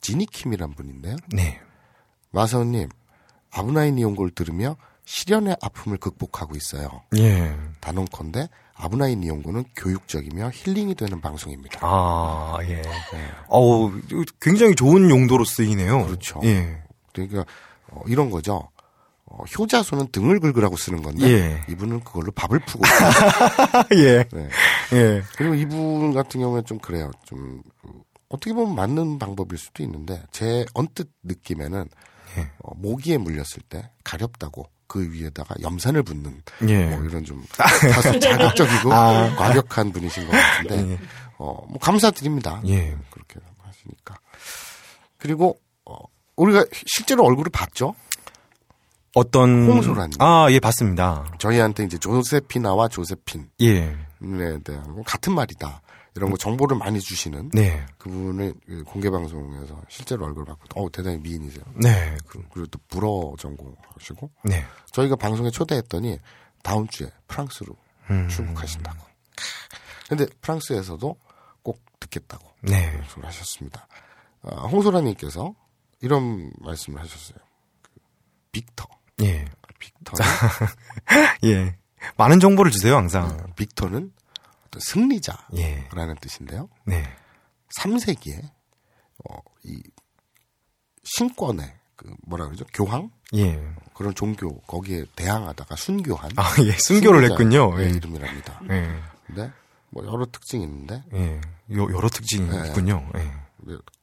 지니킴이란 분인데요. 네. 마사오님, 아브나이 니온고를 들으며 시련의 아픔을 극복하고 있어요. 예. 단언컨대 아브나이 니온고는 교육적이며 힐링이 되는 방송입니다. 아, 예. 어우, 굉장히 좋은 용도로 쓰이네요. 그렇죠. 예. 그러니까 어, 이런 거죠. 어, 효자손은 등을 긁으라고 쓰는 건데 예. 이분은 그걸로 밥을 푸고. 예. 네. 예. 그리고 이분 같은 경우에 좀 그래요. 좀 그, 어떻게 보면 맞는 방법일 수도 있는데 제 언뜻 느낌에는 예. 어, 모기에 물렸을 때 가렵다고 그 위에다가 염산을 붓는 예. 뭐 이런 좀 다소 자극적이고 아. 과격한 분이신 것 같은데 어, 뭐 감사드립니다. 예. 그렇게 하시니까 그리고 어, 우리가 실제로 얼굴을 봤죠. 어떤. 홍소라님. 아, 예, 봤습니다. 저희한테 이제 조세피나와 조세핀에 예. 대한 같은 말이다. 이런 거 정보를 많이 주시는 네. 그분을 그 공개 방송에서 실제로 얼굴 봤고, 어 대단히 미인이세요. 네. 그- 그리고 또 불어 전공하시고 네. 저희가 방송에 초대했더니 다음 주에 프랑스로 음. 출국하신다고. 근데 프랑스에서도 꼭 듣겠다고 네. 말씀을 하셨습니다. 아, 홍소라님께서 이런 말씀을 하셨어요. 그 빅터, 예. 빅터는 예. 많은 정보를 주세요, 항상. 어, 빅터는 어떤 승리자라는 예. 뜻인데요. 네. 3세기에 어, 이 신권의 그 뭐라 그러죠? 교황 예. 그런 종교 거기에 대항하다가 순교한 아, 예. 순교를 했군요. 예. 이름이랍니다. 예. 근데 뭐 여러 특징이 있는데 예. 요, 여러 특징이 예. 있군요. 예.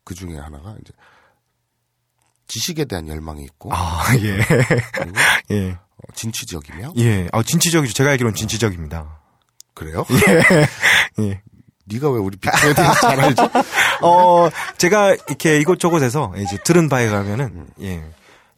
그 중에 하나가 이제 지식에 대한 열망이 있고 아, 예. 그리고 예. 어, 진취적이며 예. 아, 진취적이죠. 제가 알기로는 진취적입니다. 그래요? 예. 네가 왜 우리 빅터에 대해서 잘 알죠? 어, 제가 이렇게 이곳저곳에서 이제 들은 바에 가면은, 예.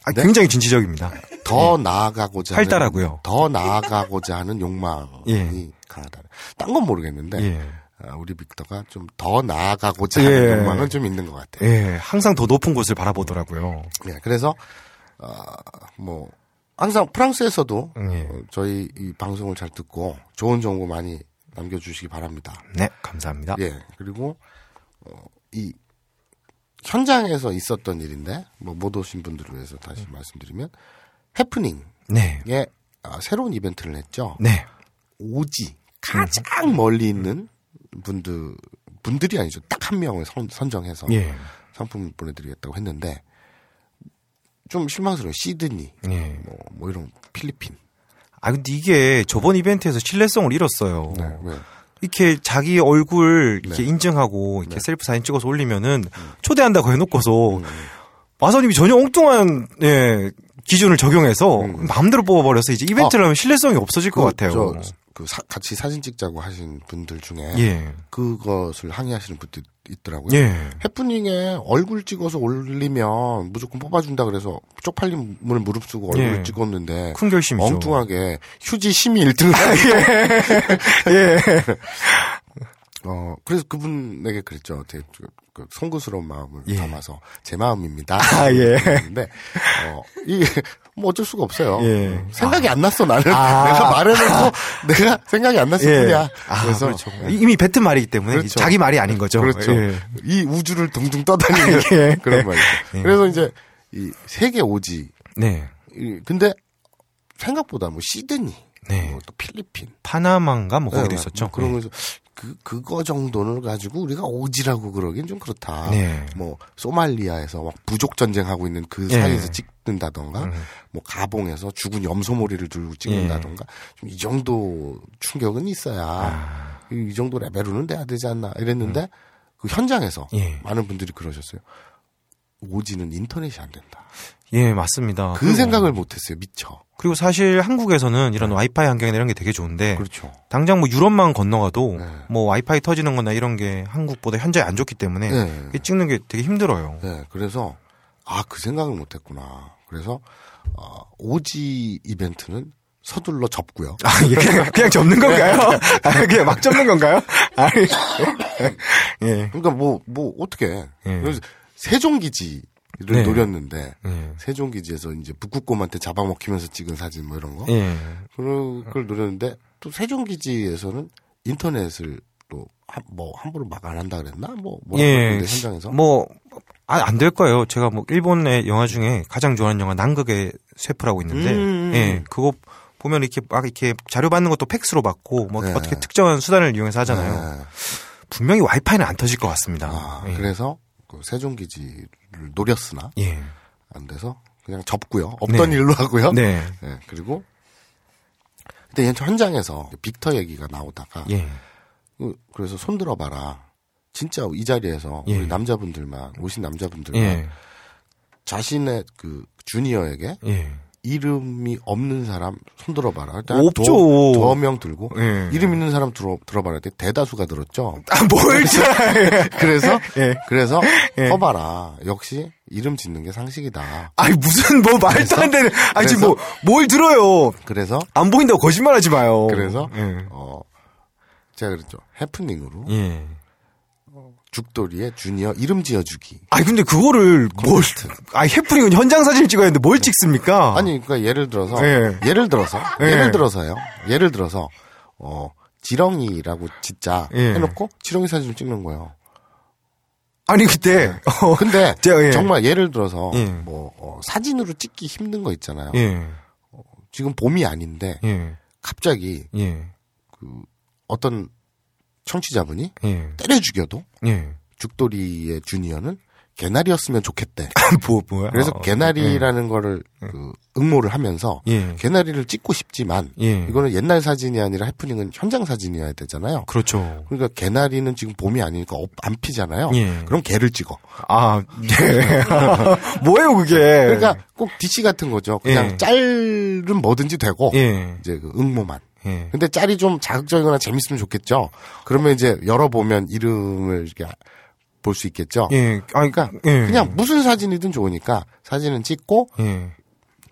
아, 네? 굉장히 진취적입니다. 더 나아가고자 하는, 활달하고요. 더 나아가고자 하는 욕망이 예. 강하다. 딴 건 모르겠는데 예. 아, 우리 빅터가 좀 더 나아가고자 하는 예. 욕망은 좀 있는 것 같아요. 예. 항상 더 높은 곳을 바라보더라고요. 네, 그래서 어, 뭐 항상 프랑스에서도 예. 어, 저희 이 방송을 잘 듣고 좋은 정보 많이 남겨주시기 바랍니다. 네, 감사합니다. 예, 그리고 어, 이 현장에서 있었던 일인데 뭐 못 오신 분들을 위해서 다시 말씀드리면 해프닝에 네. 아, 새로운 이벤트를 했죠. 네. 오지 가장 멀리 있는 분들 분들이 아니죠. 딱 한 명을 선, 선정해서 예. 상품 보내드리겠다고 했는데 좀 실망스러워요. 시드니, 예. 뭐, 뭐 이런 필리핀. 아, 근데 이게 저번 이벤트에서 신뢰성을 잃었어요. 네, 네. 이렇게 자기 얼굴 이렇게 네. 인증하고 이렇게 네. 셀프 사진 찍어서 올리면은 초대한다고 해놓고서 음, 마사님이 전혀 엉뚱한 예, 기준을 적용해서 음. 마음대로 뽑아버려서 이제 이벤트를 하면 신뢰성이 없어질 것 같아요. 저, 그 사- 같이 사진 찍자고 하신 분들 중에 예. 그것을 항의하시는 분들 있더라고요. 예. 해프닝에 얼굴 찍어서 올리면 무조건 뽑아준다 그래서 쪽팔림을 무릅쓰고 얼굴 예. 찍었는데 큰 결심이죠. 엉뚱하게 휴지 심의 1등을 예. 어 그래서 그분에게 그랬죠. 되게 그- 그 송구스러운 마음을 예. 담아서 제 마음입니다. 아, 예. 근데 어 이게 뭐 어쩔 수가 없어요. 예. 생각이 안 났어 나는 아. 내가 말해놓고 내가 생각이 안 났을 예. 뿐이야. 아, 그래서 그렇죠. 예. 이미 뱉은 말이기 때문에 그렇죠. 자기 말이 아닌 거죠. 그렇죠. 예. 이 우주를 둥둥 떠다니는 예. 그런 말이죠. 예. 그래서 이제 이 세계 오지. 네. 이- 근데 생각보다 뭐 시드니, 네. 뭐 또 필리핀 파나마인가 뭐 거기도 네, 있었죠. 뭐 그런 거서 그 그거 정도를 가지고 우리가 오지라고 그러긴 좀 그렇다. 네. 뭐 소말리아에서 막 부족 전쟁 하고 있는 그 예. 사이에서 찍는다던가, 음. 뭐 가봉에서 죽은 염소머리를 들고 찍는다던가, 좀 이 정도 충격은 있어야 아. 이, 이 정도 레벨로는 돼야 되지 않나 이랬는데 그 현장에서 예. 많은 분들이 그러셨어요. 오지는 인터넷이 안 된다. 예, 맞습니다. 그 그리고- 생각을 못했어요. 미쳐. 그리고 사실 한국에서는 이런 와이파이 환경이나 이런 게 되게 좋은데 그렇죠. 당장 뭐 유럽만 건너가도 네. 뭐 와이파이 터지는 거나 이런 게 한국보다 현저히 안 좋기 때문에 네. 찍는 게 되게 힘들어요. 네, 그래서 아 그 생각을 못했구나. 그래서 어, 오지 이벤트는 서둘러 접고요. 아, 그냥, 그냥 접는 건가요? 아, 그냥 막 접는 건가요? 아니, 예. 그러니까 뭐 뭐 어떻게? 예. 세종기지 를 네. 노렸는데 예. 세종기지에서 이제 북극곰한테 잡아먹히면서 찍은 사진 뭐 이런 거 예. 그런 걸 노렸는데 또 세종기지에서는 인터넷을 또 뭐 함부로 막 안 한다 그랬나 뭐 뭐라 예. 그랬는데 현장에서 뭐, 아, 안 될 거예요. 제가 뭐, 일본의 영화 중에 가장 좋아하는 영화, 남극의 쇠프라고 있는데, 음. 예, 그거 보면 이렇게 막 이렇게 자료 받는 것도 팩스로 받고, 뭐, 네. 어떻게 특정한 수단을 이용해서 하잖아요. 네. 분명히 와이파이는 안 터질 것 같습니다. 아, 예. 그래서 그 세종기지를 노렸으나 예. 안 돼서 그냥 접고요. 없던 네. 일로 하고요. 네. 예, 그리고 그때 현장에서 빅터 얘기가 나오다가 예. 그- 그래서 손 들어봐라. 진짜 이 자리에서 예. 우리 남자분들만 오신 남자분들만 예. 자신의 그 주니어에게 예. 이름이 없는 사람 손 들어봐라. 없죠. 두명 들고 예. 이름 있는 사람 들어 들어봐라. 했더니 대다수가 들었죠. 아, 뭘 잘. 그래서 예. 그래서 예. 커봐라. 역시 이름 짓는 게 상식이다. 아니, 무슨, 뭐, 말도 안 되는. 아니, 지금 뭐, 뭘 들어요. 그래서 안 보인다고 거짓말 하지 마요. 그래서 예. 어 제가 그랬죠. 해프닝으로 예. 죽돌이의 주니어 이름 지어주기. 아니, 근데 그거를 뭘, 아니, 해프닝은 현장 사진을 찍어야 하는데 뭘 찍습니까? 아니 그러니까 예를 들어서 예. 예를 들어서 예. 예를 들어서요. 예를 들어서 어 지렁이라고 진짜 예. 해놓고 지렁이 사진을 찍는 거예요. 아니, 그때, 어, 근데 제가, 예. 정말 예를 들어서 예. 뭐 어, 사진으로 찍기 힘든 거 있잖아요. 예. 지금 봄이 아닌데 예. 갑자기 예. 어떤 청취자분이 예. 때려 죽여도 예. 죽돌이의 주니어는 개나리였으면 좋겠대. 뭐, 뭐야? 그래서 어, 개나리라는 거를 그 응모를 하면서 예. 개나리를 찍고 싶지만 예. 이거는 옛날 사진이 아니라 해프닝은 현장 사진이어야 되잖아요. 그렇죠. 그러니까 개나리는 지금 봄이 아니니까 업- 안 피잖아요. 예. 그럼 개를 찍어. 아, 예. 뭐예요, 그게? 그러니까 꼭 DC 같은 거죠. 그냥 예. 짤은 뭐든지 되고 예. 이제 그 응모만. 예. 근데 짤이 좀 자극적이거나 재밌으면 좋겠죠. 그러면 이제 열어보면 이름을 이렇게 볼 수 있겠죠. 예. 아니, 그러니까 예. 그냥 무슨 사진이든 좋으니까 사진은 찍고 예.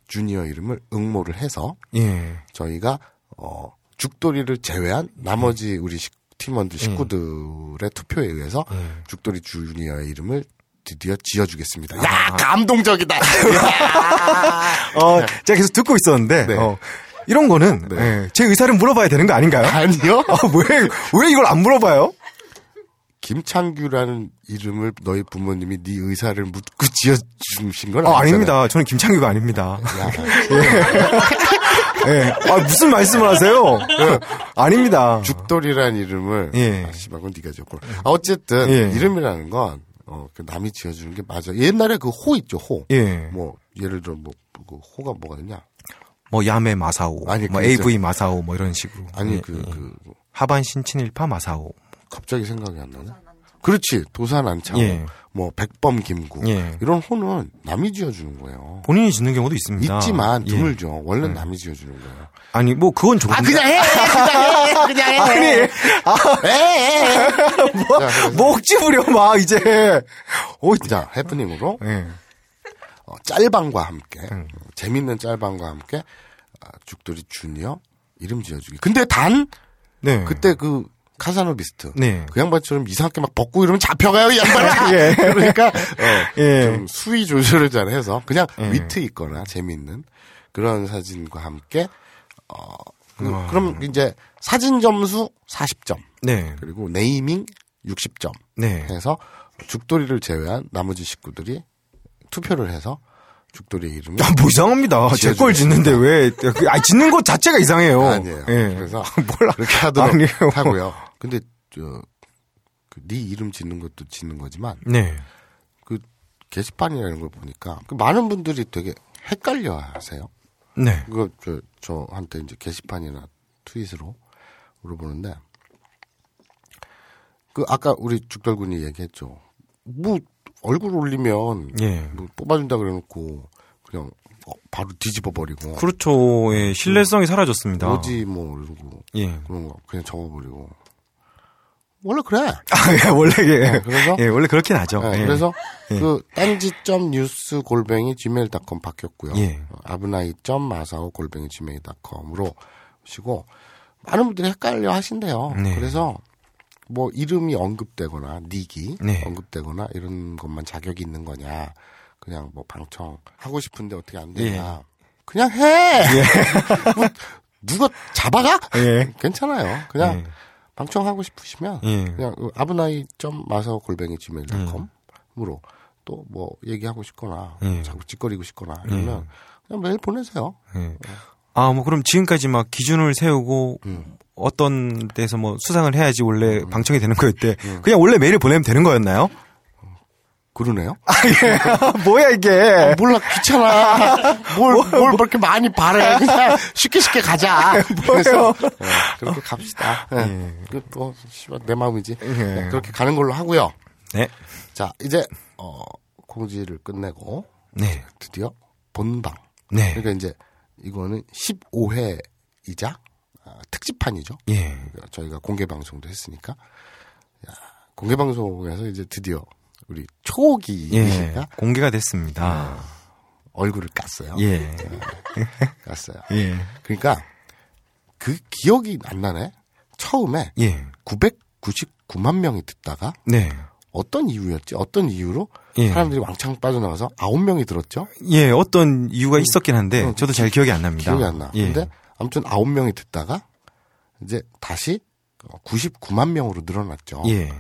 주니어 이름을 응모를 해서 예. 저희가 어 죽돌이를 제외한 나머지 우리 식- 팀원들 예. 식구들의 투표에 의해서 예. 죽돌이 주니어의 이름을 드디어 지어주겠습니다. 아. 야 감동적이다. 어, 제가 계속 듣고 있었는데, 네. 어, 이런 거는, 네. 예, 제 의사를 물어봐야 되는 거 아닌가요? 아니요. 아, 왜, 왜 이걸 안 물어봐요? 김창규라는 이름을 너희 부모님이 네 의사를 묻고 지어주신 건 아. 아닙니다. 저는 김창규가 아닙니다. 야, 예. 아, 무슨 말씀을 하세요? 예. 아닙니다. 죽돌이라는 이름을 예. 아, 씨발 그건 네가 지었고 아, 어쨌든 예. 이름이라는 건 어, 그 남이 지어주는 게 맞아. 옛날에 그 호 있죠 호. 예. 뭐 예를 들어 뭐 그 호가 뭐가 있냐? 뭐, 야메 마사오. 아니, 뭐, 그죠. AV 마사오, 뭐, 이런 식으로. 아니 예, 그 예. 그 하반 신친일파 마사오. 갑자기 생각이 안 나네. 그렇지 도산 안창호, 예. 뭐 백범 김구 예. 이런 호는 남이 지어주는 거예요. 본인이 짓는 경우도 있습니다. 있지만 예. 드물죠. 원래 는 남이 지어주는 거예요. 아니, 뭐, 그건 좋은데. 해, 그냥 해, 그냥 해. 아니, 뭐, 자, 그래서- 목지 부려, 막, 이제. 어, 자 해프닝으로 예. 어, 짤방과 함께 음. 어, 재밌는 짤방과 함께 아, 죽돌이 주니어 이름 지어주기. 근데 단 네. 그때 그 카사노비스트 네. 그 양반처럼 이상하게 막 벗고 이러면 잡혀가요 이 양반아. 예. 그러니까 어, 예. 좀 수위 조절을 잘 해서 그냥 예. 위트 있거나 재미있는 그런 사진과 함께 어 그, 럼 이제 사진 점수 40점 네. 그리고 네이밍 60점 네. 해서 죽돌이를 제외한 나머지 식구들이 투표를 해서 죽돌이의 이름을 아, 뭐 이상합니다. 제 걸 짓는데 왜, 그, 아, 짓는 것 자체가 이상해요. 아니에요. 예. 그래서 몰라. 그렇게 하도록 아니에요. 하고요. 근데 저네 이름 짓는 것도 짓는 거지만 네. 그 게시판이라는 걸 보니까 그 많은 분들이 되게 헷갈려 하세요. 네. 그거 저, 저한테 이제 게시판이나 트윗으로 물어보는데 그 아까 우리 죽돌군이 얘기했죠. 뭐 얼굴 올리면 예. 뭐 뽑아준다 그래놓고 그냥 어, 바로 뒤집어 버리고 그렇죠. 예, 신뢰성이 사라졌습니다. 뭐지 뭐 이러고 예. 그런 거 그냥 접어버리고 원래 그래. 아, 예, 원래, 예. 그래서? 예, 원래 그렇긴 하죠. 네, 예. 그래서 예. 그 딴지점 뉴스 골뱅이 gmail.com 바뀌었고요. 예. 아브나이점 마사오 골뱅이 gmail.com으로 시고 많은 분들이 헷갈려 하신대요. 네. 그래서 뭐 이름이 언급되거나 닉이 네. 언급되거나 이런 것만 자격이 있는 거냐. 그냥 뭐 방청 하고 싶은데 어떻게 안 되냐. 그냥 해. 뭐 누가 잡아가? 예. 괜찮아요. 그냥 예. 방청하고 싶으시면 예. 그냥 아브나이 점 마서 골뱅이 gmail.com으로 또 뭐 얘기하고 싶거나 예. 자꾸 찌꺼리고 싶거나 이러면 그냥 메일 보내세요. 예. 아, 뭐 그럼 지금까지 막 기준을 세우고 음. 어떤 데서 뭐 수상을 해야지 원래 방청이 되는 거였대. 그냥 원래 메일을 보내면 되는 거였나요? 그러네요. 뭐야 이게? 아, 몰라 귀찮아. 뭘, 뭘 그렇게 많이 바래. 그냥 쉽게 쉽게 가자. 그래서 어, 그렇게 갑시다. 예. 그 뭐, 씨발, 내 마음이지. 네, 그렇게 가는 걸로 하고요. 네. 자, 이제 어, 공지를 끝내고 네. 드디어 본방. 네. 그러니까 이제 이거는 15회이자 아, 특집판이죠. 예. 그러니까 저희가 공개 방송도 했으니까 야, 공개 방송에서 이제 드디어 우리 초기 예. 씨가 공개가 됐습니다. 얼굴을 깠어요. 예. 깠어요. 예. 그러니까 그 기억이 안 나네. 처음에 예. 999만 명이 듣다가 네. 어떤 이유였지? 어떤 이유로 예. 사람들이 왕창 빠져나가서 9명이 들었죠? 예, 어떤 이유가 있었긴 한데 응, 저도 잘 기억이 안 납니다. 기억이 안 나. 예. 근데 아무튼 9명이 듣다가 이제 다시 99만 명으로 늘어났죠. 예.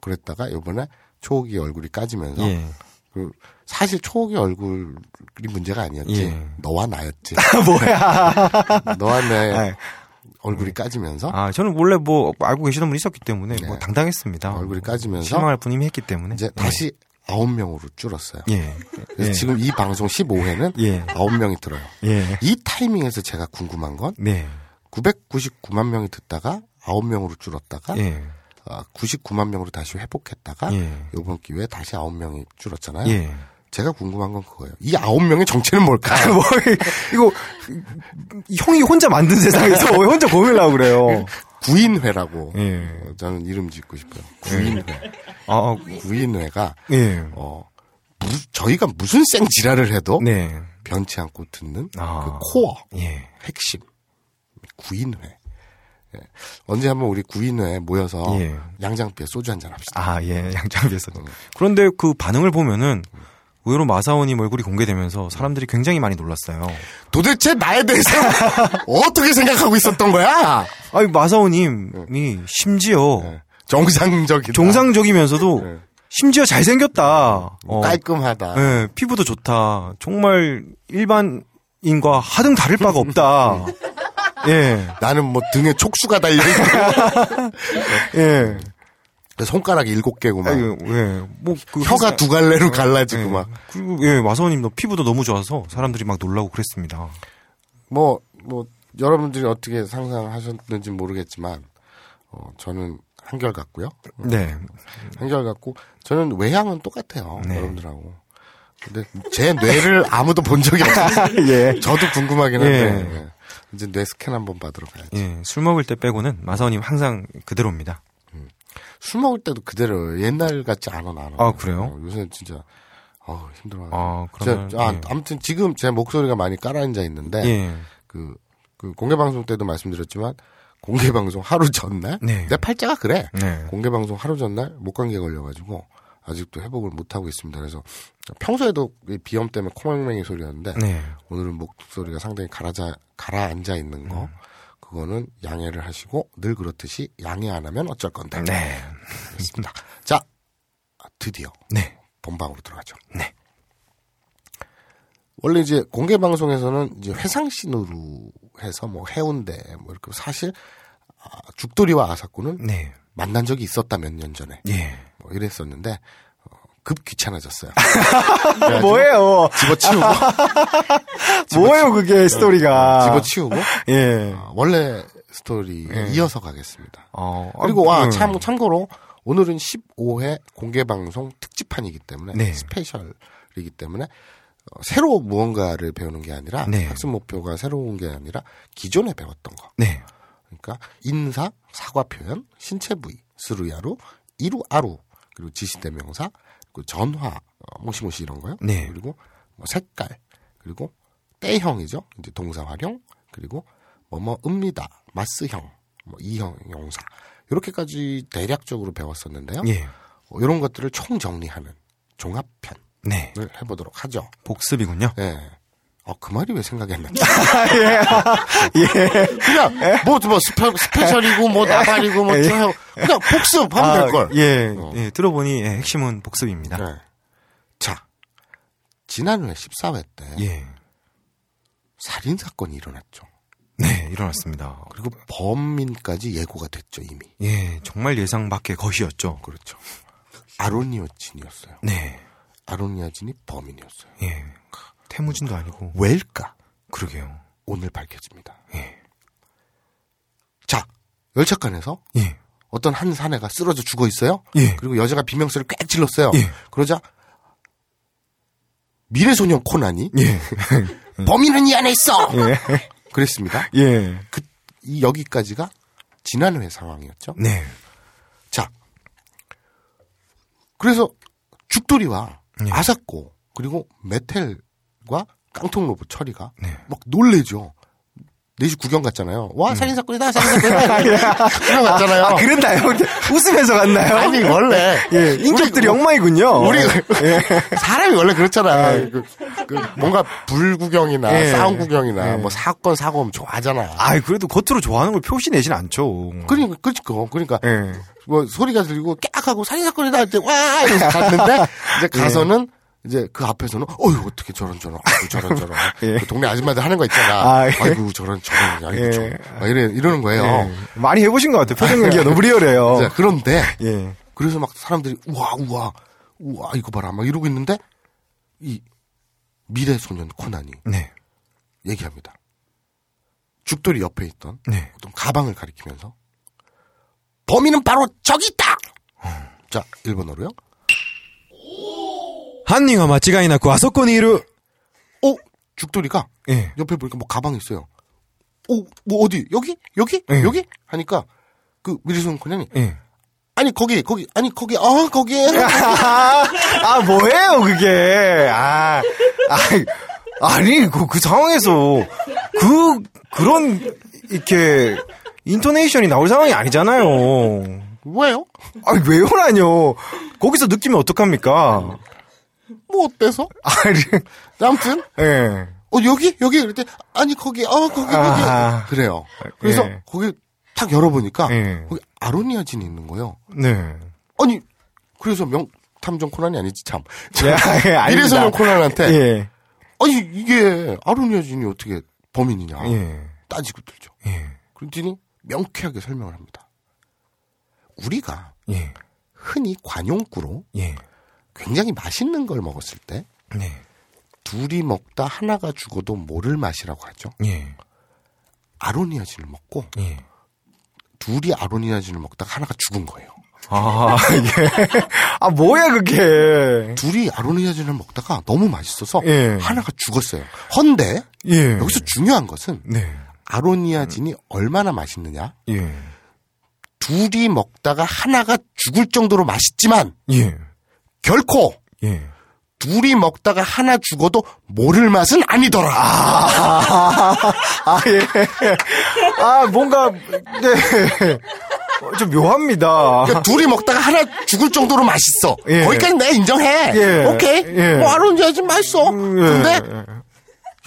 그랬다가 이번에 초옥이 얼굴이 까지면서 예. 그 사실 초옥이 얼굴이 문제가 아니었지. 예. 너와 나였지. 뭐야? 너와 내 아, 얼굴이 까지면서 아, 저는 원래 뭐 알고 계시던 분이 있었기 때문에 뭐 네. 당당했습니다. 얼굴이 까지면서 실망할 뿐이미 했기 때문에. 이제 다시 9명으로 줄었어요. 예. 그래서 예. 지금 이 방송 15회는 예. 9명이 들어요. 예. 이 타이밍에서 제가 궁금한 건 네. 999만 명이 듣다가 9명으로 줄었다가 예. 아, 99만 명으로 다시 회복했다가 예. 이번 기회에 다시 9명이 줄었잖아요. 예. 제가 궁금한 건 그거예요. 이 9명의 정체는 뭘까요? 뭐 이거 형이 혼자 만든 세상에서 왜 혼자 고민을 하고 그래요. 구인회라고 예. 어, 저는 이름 짓고 싶어요. 구인회. 아, 구인회가 예. 어 무- 저희가 무슨 쌩 지랄을 해도 네. 변치 않고 듣는 아. 그 코어 예. 핵심 구인회. 예. 언제 한번 우리 구인회에 모여서 예. 양장비에 소주 한잔 합시다. 아, 예. 양장비에서. 그런데 그 반응을 보면은 의외로 마사오님 얼굴이 공개되면서 사람들이 굉장히 많이 놀랐어요. 도대체 나에 대해서 어떻게 생각하고 있었던 거야? 아니, 마사오님이 심지어 예. 정상적이다. 정상적이면서도 예. 심지어 잘생겼다. 어, 깔끔하다. 예, 피부도 좋다. 정말 일반인과 하등 다를 바가 없다. 예, 나는 뭐 등에 촉수가 달려 있고 예. 손가락 일곱 개고 막 아유, 예. 뭐, 그 혀가 회사- 두 갈래로 갈라지고 예. 막 그리고, 예, 마사오님도 피부도 너무 좋아서 사람들이 막 놀라고 그랬습니다. 뭐, 뭐, 여러분들이 어떻게 상상하셨는지 모르겠지만, 어, 저는 한결 같고요. 네. 한결 같고, 저는 외향은 똑같아요. 네. 여러분들하고. 근데 제 뇌를 아무도 본 적이 없어요. 예. 저도 궁금하긴 한데, 예. 예. 이제 뇌 스캔 한번 받으러 가야지. 예, 술 먹을 때 빼고는 마사오님 항상 그대로입니다. 술 먹을 때도 그대로 옛날 같지 않아, 나는. 아, 그래요? 어, 요새 진짜, 어우, 힘들어요. 아, 그러면, 제- 아, 예. 아무튼 지금 제 목소리가 많이 깔아앉아 있는데, 예. 그, 그 공개 방송 때도 말씀드렸지만, 공개 방송 하루 전날? 네. 내 팔자가 그래. 네. 공개 방송 하루 전날 목감기에 걸려가지고, 아직도 회복을 못 하고 있습니다. 그래서 평소에도 이 비염 때문에 코맹맹이 소리였는데, 네. 오늘은 목소리가 상당히 가라자, 가라앉아 있는 거, 음. 그거는 양해를 하시고, 늘 그렇듯이 양해 안 하면 어쩔 건데. 네. 그렇습니다. 자, 드디어 네. 본방으로 들어가죠. 네. 원래 이제 공개 방송에서는 이제 회상신으로 해서 뭐 해운대 뭐 이렇게 사실 아, 죽돌이와 아사코는 네. 만난 적이 있었다 몇 년 전에 예. 뭐 이랬었는데 어, 급 귀찮아졌어요. 뭐예요? 집어치우고 뭐예요, 그게 스토리가. 집어치우고 예. 어, 원래 스토리에 이어서 가겠습니다. 어, 그리고 아, 아, 음. 참 참고로 오늘은 15회 공개 방송 특집판이기 때문에 네. 스페셜이기 때문에 어, 새로 무언가를 배우는 게 아니라 네. 학습 목표가 새로운 게 아니라 기존에 배웠던 거. 네. 그러니까 인사, 사과 표현, 신체 부위, 스루야루, 이루 아루 그리고 지시대명사, 그리고 전화, 어, 모시모시 이런 거요. 네. 그리고 뭐 색깔, 그리고 때형이죠. 이제 동사 활용, 그리고 뭐뭐읍니다, 마스형, 뭐 이형 용사 이렇게까지 대략적으로 배웠었는데요. 예. 어, 이런 것들을 총 정리하는 종합편을 네. 해보도록 하죠. 복습이군요. 예. 어, 그 말이 왜 생각이 안 났지? 예. 그냥, 뭐, 뭐, 스페, 스페셜이고, 뭐, 나발이고, 뭐, 쭉 하고, 그냥 복습하면 될걸. 예, 어. 예, 들어보니 예, 핵심은 복습입니다. 네. 자, 지난해 14회 때, 예. 살인사건이 일어났죠. 네, 일어났습니다. 그리고 범인까지 예고가 됐죠, 이미. 예, 정말 예상 밖의 것이었죠. 그렇죠. 아로니아진이었어요. 네. 아로니아진이 범인이었어요. 예. 태무진도 아니고. 왜일까? 그러게요. 오늘 밝혀집니다. 예. 자, 열차간에서 예. 어떤 한 사내가 쓰러져 죽어 있어요. 예. 그리고 여자가 비명소리를 꽥 질렀어요. 예. 그러자 미래소년 코난이 예. 범인은 이 안에 있어. 예. 그랬습니다. 예. 그, 이 여기까지가 지난회 상황이었죠. 네. 자, 그래서 죽돌이와 예. 아사코 그리고 메텔 과 깡통 로봇 처리가 네. 막 놀래죠. 내집 구경 갔잖아요. 와 살인사건이다 살인사건이다 구경 갔잖아요. 아, 그랬나요? 웃으면서 갔나요? 아니 원래 예, 인격들이 엉망이군요. 우리 예. 사람이 원래 그렇잖아. 그, 그 뭔가 불구경이나 예. 싸움 구경이나 예. 뭐 사건 사고면 좋아하잖아. 아, 그래도 겉으로 좋아하는 걸 표시 내진 않죠. 그러니까 그러니까 그러니까 예. 뭐 소리가 들리고 깍 하고 살인사건이다 할 때 와 이러면서 갔는데 이제 예. 가서는 이제 그 앞에서는 어휴 어떻게 저런 저런 아이고 저런 저런 예. 그 동네 아줌마들 하는 거 있잖아 아, 예. 아이고 저런 저런 아이고 예. 저막 이래 이러는 거예요. 예. 많이 해보신 것 같아요. 표정 연기가 너무 리얼해요. 그런데 예. 그래서 막 사람들이 우와 우와 우와 이거 봐라 막 이러고 있는데 이 미래 소년 코난이 네. 얘기합니다. 죽돌이 옆에 있던 네. 어떤 가방을 가리키면서 범인은 바로 저기 있다. 자 일본어로요. 犯人は間違いなくあそこにいる。 어 죽돌이가 예. 옆에 보니까 뭐 가방이 있어요. 어, 뭐 어디? 여기? 여기? 예. 여기? 하니까 그 미리손 코난이 예. 아니 거기 거기 아니 거기 어 거기에 아, 뭐예요, 그게. 아, 아, 아니, 그, 그 상황에서, 그, 그런, 이렇게, 인토네이션이 나올 상황이 아니잖아요. 왜요? 아니, 왜요라뇨. 거기서 느끼면 어떡합니까? 뭐 어때서? 아니, 아무튼 예. 어 여기 여기 그럴 때 아니 거기 어 거기 거기 아. 그래요. 그래서 예. 거기 탁 열어보니까 예. 거기 아로니아진이 있는 거예요. 네. 아니 그래서 명 탐정 코난이 아니지 참. 예, 예, 아닙니다. 미래소년 코난한테 예. 아니 이게 아로니아진이 어떻게 범인이냐 예. 따지고 들죠. 예. 그랬더니 명쾌하게 설명을 합니다. 우리가 예. 흔히 관용구로 예. 굉장히 맛있는 걸 먹었을 때 네. 둘이 먹다 하나가 죽어도 모를 맛이라고 하죠. 예. 아로니아진을 먹고 예. 둘이 아로니아진을 먹다가 하나가 죽은 거예요. 아, 예. 아, 뭐야, 그게. 둘이 아로니아진을 먹다가 너무 맛있어서 예. 하나가 죽었어요. 헌데 예. 여기서 중요한 것은 네. 아로니아진이 얼마나 맛있느냐? 예. 둘이 먹다가 하나가 죽을 정도로 맛있지만 예. 결코 예. 둘이 먹다가 하나 죽어도 모를 맛은 아니더라. 아, 예. 아, 뭔가, 네. 어, 좀 묘합니다. 그러니까 둘이 먹다가 하나 죽을 정도로 맛있어. 예. 거기까지 내가 인정해. 예. 오케이. 예. 뭐 아로니아진 맛있어. 음, 예. 근데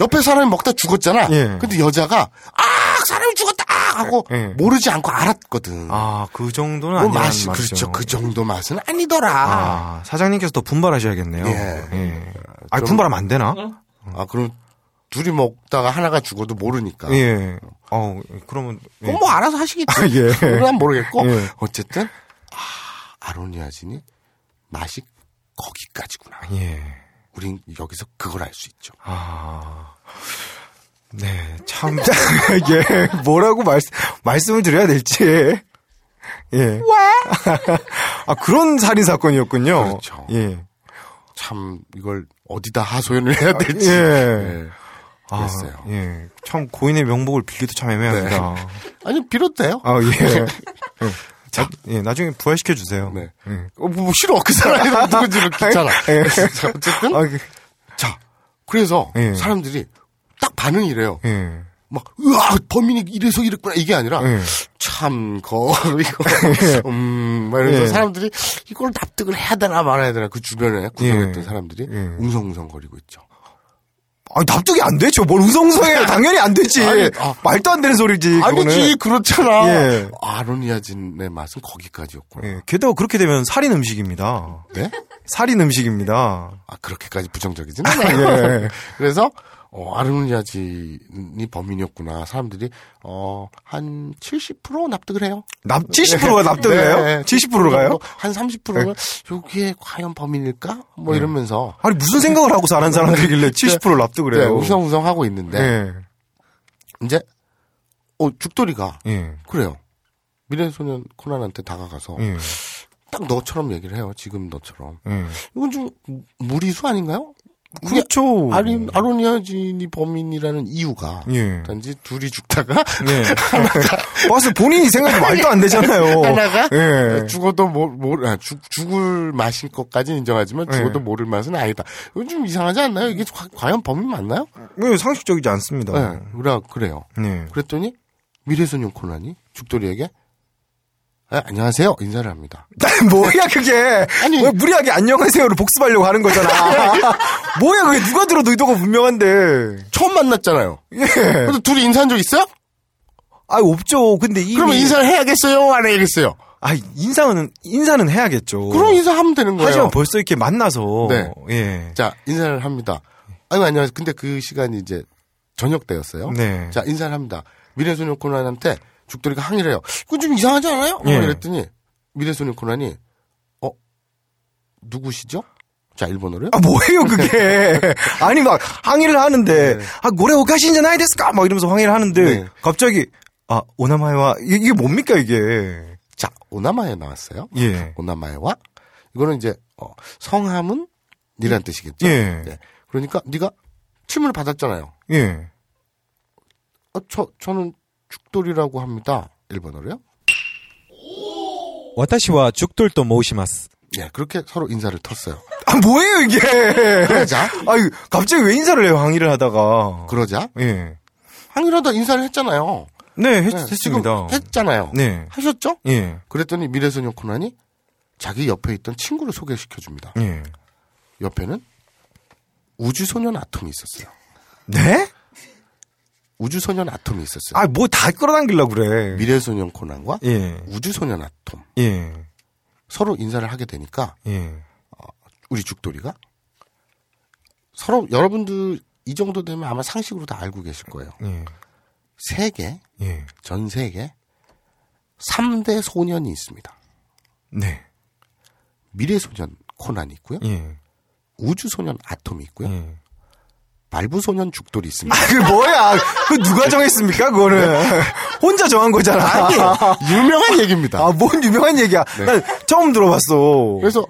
옆에 사람이 먹다 죽었잖아. 예. 근데 여자가 아 사람이 죽었다 하고 예. 모르지 않고 알았거든. 아, 그 정도는 뭐 아니라는 맛이 말이죠. 그렇죠. 그 정도 맛은 아니더라. 아, 사장님께서 더 분발하셔야겠네요. 예. 아, 좀- 분발하면 안 되나? 아 그럼 둘이 먹다가 하나가 죽어도 모르니까. 예. 어, 그러면. 예. 뭐 알아서 하시겠지. 아, 예. 그건 모르겠고 예. 어쨌든 아 아로니아진이 맛이 거기까지구나. 예. 우린 여기서 그걸 알 수 있죠. 아. 네, 참, 예, 뭐라고 말, 말씀을 드려야 될지. 예. 왜? 아, 그런 살인 사건이었군요. 그렇죠. 예. 참 이걸 어디다 하소연을 해야 될지. 예. 예. 아. 네. 예. 참, 고인의 명복을 빌기도 참 애매합니다. 아니 비롯 돼요. 아, 예. 예. 자, 예, 나중에 부활시켜 주세요. 네. 예. 어, 뭐, 뭐 싫어 그 사람이 누군지를 귀찮아. 예. 어쨌든 아, 그- 자 그래서 예. 사람들이 딱 반응이래요. 예. 막 으아 범인이 이래서 이랬구나 이게 아니라 예. 참 거 이거 음 막 이러면서 예. 사람들이 이걸 납득을 해야 되나 말아야 되나 그 주변에 구성했던 예. 사람들이 예. 웅성웅성거리고 있죠. 아, 납득이 안 되죠. 뭘 우성우성해요. 당연히 안 되지. 아니, 아. 말도 안 되는 소리지. 아니지 그거는. 그렇잖아. 예. 아로니아진의 맛은 거기까지였구나. 예, 게다가 그렇게 되면 살인 음식입니다. 네? 살인 음식입니다. 아 그렇게까지 부정적이진 않아요. 예. 그래서 어, 아로니아진이 범인이었구나. 사람들이 어, 한 70% 납득을 해요. 납, 70%가 납득을 네, 해요? 70%로 가요? 한 30%는 여기에 과연 범인일까? 뭐 이러면서 아니, 무슨 생각을 하고 사는 사람들이길래 70% 납득을 네, 해요? 우성우성 하고 있는데 예. 이제 어 죽돌이가 예, 그래요. 미래소년 코난한테 다가가서 예, 딱 너처럼 얘기를 해요. 지금 너처럼. 예. 이건 좀 무리수 아닌가요? 그렇죠. 아리, 아로니아진이 범인이라는 이유가 예. 단지 둘이 죽다가 예. 버스 본인이 생각이 말도 안 되잖아요. 하나가 예. 죽어도 모, 모, 아, 죽, 죽을 맛일 것까지 인정하지만 죽어도 예. 모를 맛은 아니다. 이건 좀 이상하지 않나요? 이게 과, 과연 범인 맞나요? 예, 상식적이지 않습니다. 네, 그래, 그래요. 네. 그랬더니 미래소년 코난이 죽돌이에게 아, 안녕하세요 인사를 합니다. 뭐야, 그게. 아니. 왜 무리하게 안녕하세요로 복습하려고 하는 거잖아. 뭐야, 그게 누가 들어도 의도가 분명한데. 처음 만났잖아요. 예. 근데 둘이 인사한 적 있어요? 아, 없죠. 근데 이미. 그러면 인사를 해야겠어요? 안 해야겠어요? 아, 인사는, 인사는 해야겠죠. 그럼 인사하면 되는 거예요. 하지만 벌써 이렇게 만나서. 네. 예. 자, 인사를 합니다. 아이고, 안녕하세요. 근데 그 시간이 이제 저녁 때였어요. 네. 자, 인사를 합니다. 미래소년 코난한테 죽돌이가 항의를 해요. 그거 좀 이상하지 않아요? 예. 그랬더니 미래소년 코난이 어? 누구시죠? 자, 일본어로요? 아, 뭐예요, 그게. 아니, 막, 항의를 하는데, 아, 고래 오카신지 나이 데스까? 막 이러면서 항의를 하는데, 네. 갑자기, 아, 오나마이와, 이게, 이게 뭡니까, 이게. 자, 오나마에 나왔어요. 예. 오나마에와 이거는 이제 어, 성함은 니란 뜻이겠죠. 예. 네. 그러니까 네가 침을 받았잖아요. 예. 어, 저 저는 죽돌이라고 합니다. 일본어로요. 私와 죽돌도 모시마스. 예, 그렇게 서로 인사를 텄어요. 아, 뭐예요, 이게! 그러자. 아유, 갑자기 왜 인사를 해요, 항의를 하다가. 그러자. 예. 항의를 하다 인사를 했잖아요. 네, 했, 예, 네, 습니다 했잖아요. 네. 하셨죠? 예. 그랬더니 미래소녀 코난이 자기 옆에 있던 친구를 소개시켜줍니다. 예. 옆에는 우주소년 아톰이 있었어요. 네? 우주소년 아톰이 있었어요. 아, 뭐 다 끌어당기려고 그래. 미래소년 코난과 예. 우주소년 아톰 예. 서로 인사를 하게 되니까 예. 우리 죽돌이가 서로 여러분들 이 정도 되면 아마 상식으로 다 알고 계실 거예요. 예. 세계 예. 전 세계 3대 소년이 있습니다. 네. 미래소년 코난이 있고요. 예. 우주소년 아톰이 있고요. 예. 발부소년 죽돌이 있습니다. 아, 그 뭐야. 그 누가 정했습니까, 그거는. 혼자 정한 거잖아. 아니, 유명한 얘기입니다. 아, 뭔 유명한 얘기야. 네. 난 처음 들어봤어. 그래서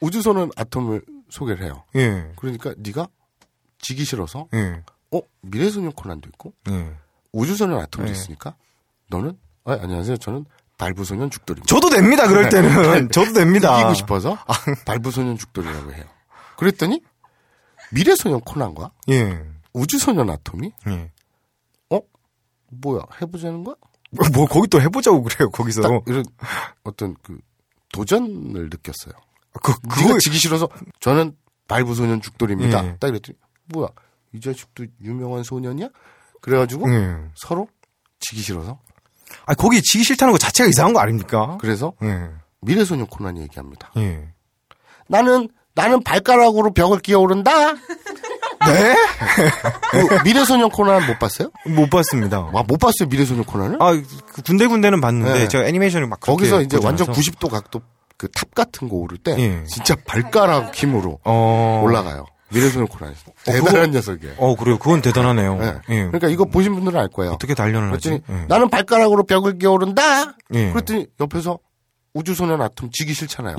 우주소년 아톰을 소개를 해요. 예. 그러니까 네가 지기 싫어서 예. 어 미래소년 코난도 있고 예. 우주소년 아톰도 네. 있으니까 너는 아, 안녕하세요. 저는 발부소년 죽돌입니다. 저도 됩니다, 그럴 때는. 저도 됩니다. 이기고 싶어서 발부소년 죽돌이라고 해요. 그랬더니 미래소년 코난과 예. 우주소년 아톰이 예. 어 뭐야 해보자는 거야? 뭐, 거기 또 해보자고 그래요, 거기서. 딱 이런 어떤 그 도전을 느꼈어요. 그, 네가 그거, 지기 싫어서 저는 발부소년 죽돌입니다. 예. 딱 이랬더니 뭐야 이 자식도 유명한 소년이야? 그래가지고 예. 서로 지기 싫어서 아, 거기 지기 싫다는 거 자체가 이상한 거 아닙니까? 그래서 예. 미래소년 코난이 얘기합니다. 예. 나는 나는 발가락으로 벽을 끼어오른다. 네? 그 미래소년 코난 못 봤어요? 못 봤습니다. 와 못 봤어요 미래소년 코난을? 아, 그 군데군데는 봤는데 네. 제가 애니메이션을 막 거기서 이제 완전 않아서. 90도 각도 그 탑 같은 거 오를 때 예. 진짜 발가락 힘으로 어. 올라가요. 미래소년 코난 대단한 녀석이에요. 어, 그래요. 그건 대단하네요. 예. 예. 그러니까 이거 보신 분들은 알 거예요. 어떻게 단련을 하지? 예. 나는 발가락으로 벽을 끼어오른다. 예. 그랬더니 옆에서 우주소년 아톰 지기 싫잖아요.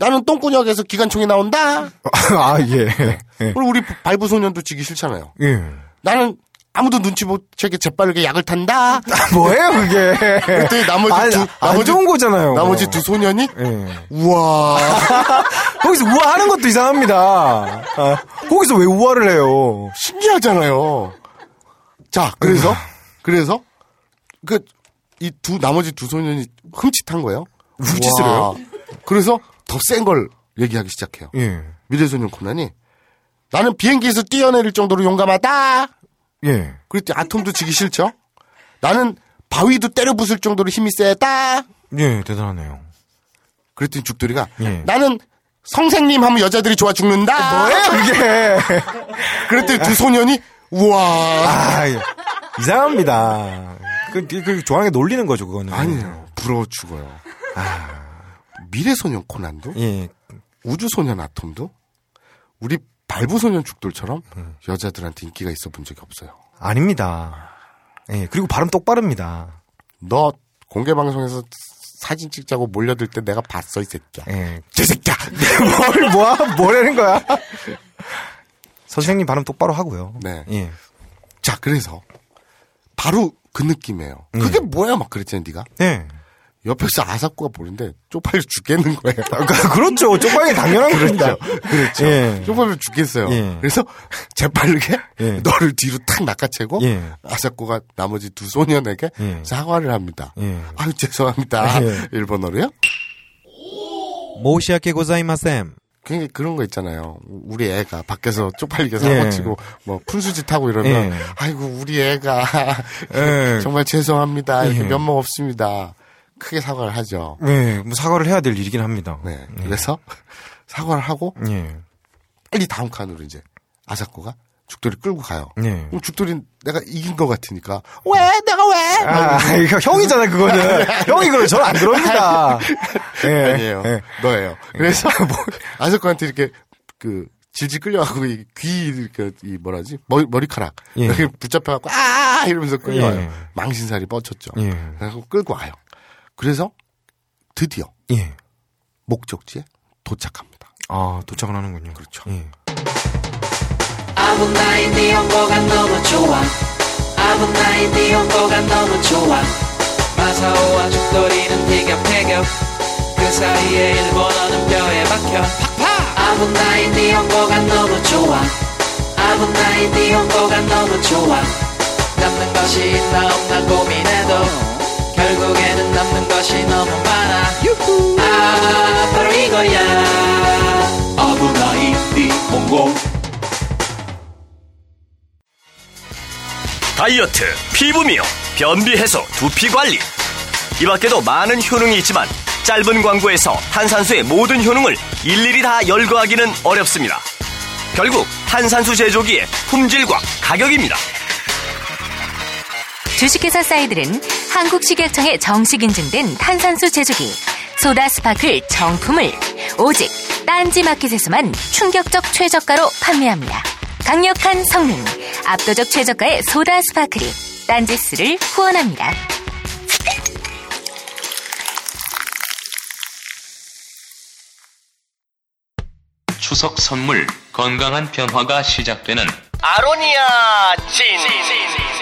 예. 나는 똥구녕에서 기관총이 나온다. 아, 예. 예. 그리고 우리 발부 소년도 지기 싫잖아요. 예. 나는 아무도 눈치 못 채게 재빠르게 약을 탄다. 뭐예요, 그게? 그랬더니 나머지 아니, 두안 나머지 좋은 거잖아요. 나머지 두 소년이 예. 우와 거기서 우아하는 것도 이상합니다. 아, 거기서 왜 우아를 해요? 신기하잖아요. 자, 그래서, 그래서, 그, 이 두, 나머지 두 소년이 흠칫한 거예요. 흠칫을 우와. 그래서 더 센 걸 얘기하기 시작해요. 예. 미래소년 코난이 나는 비행기에서 뛰어내릴 정도로 용감하다. 예. 그랬더니 아톰도 지기 싫죠? 나는 바위도 때려 부술 정도로 힘이 세다. 예, 대단하네요. 그랬더니 죽돌이가 예. 나는 성생님 하면 여자들이 좋아 죽는다. 뭐예요, 이게? 그랬더니 두 소년이 우와. 아, 예. 이상합니다. 그, 그, 그 좋아하는 게 놀리는 거죠, 그거는. 아니에요. 부러워 죽어요. 미래소년 코난도 예. 우주소년 아톰도 우리 발부소년 죽돌처럼 여자들한테 인기가 있어 본 적이 없어요. 아닙니다. 예, 그리고 발음 똑바릅니다. 너 공개 방송에서 사진 찍자고 몰려들 때 내가 봤어 이 새끼야. 예. 제 새끼야. 뭘, 뭐야? 뭐라는 거야? 선생님 발음 똑바로 하고요. 네. 예. 자 그래서 바로 그 느낌이에요. 그게 뭐야 막 그랬잖아 네가. 네. 옆에서 아삽구가 보는데 쪽팔려 죽겠는 거예요. 아, 그, 그렇죠. 쪽팔려 당연한 그렇죠. 겁니다. 그렇죠. 그렇죠. 예. 쪽팔려 죽겠어요. 예. 그래서 재빠르게 예. 너를 뒤로 탁 낚아채고 예. 아삽구가 나머지 두 소년에게 예. 사과를 합니다. 예. 아유 죄송합니다. 일본어로요. 모시아케 고자이마셈. 그러니 그런 거 있잖아요. 우리 애가 밖에서 쪽팔리게 사고치고 예. 뭐 푼수짓 타고 이러면 예. 아이고 우리 애가 정말 죄송합니다. 이렇게 면목 없습니다. 크게 사과를 하죠. 네, 뭐 사과를 해야 될 일이긴 합니다. 네. 그래서 사과를 하고 예. 빨리 다음 칸으로 이제 아사코가 죽돌이 끌고 가요. 예. 그럼 죽돌이 내가 이긴 것 같으니까 왜 내가 왜? 아, 이거 형이잖아요, 그거는. 형이 그걸 저는 안 그럽니다. 예. 아니에요. 예. 너예요. 그래서 뭐 아사코한테 이렇게 그 질질 끌려가고 이 귀 이렇게 이 뭐라지 머리 머리카락 예. 이렇게 붙잡혀갖고 아 이러면서 끌려와요. 예. 망신살이 뻗쳤죠. 예. 그래서 끌고 와요. 그래서 드디어 예. 목적지에 도착합니다. 아 도착을 하는군요. 그렇죠. 예. 아무나이 니 영고가 너무 좋아 남는 것이 있나 없나 고민해도 결국에는 남는 것이 너무 많아 아 바로 이거야 아브나이 니혼고 다이어트, 피부 미용, 변비 해소, 두피 관리. 이 밖에도 많은 효능이 있지만 짧은 광고에서 탄산수의 모든 효능을 일일이 다 열거하기는 어렵습니다. 결국 탄산수 제조기의 품질과 가격입니다. 주식회사 사이들은 한국식약청에 정식 인증된 탄산수 제조기 소다 스파클 정품을 오직 딴지 마켓에서만 충격적 최저가로 판매합니다. 강력한 성능, 압도적 최저가의 소다 스파클이 딴지스를 후원합니다. 추석 선물 건강한 변화가 시작되는 아로니아 진.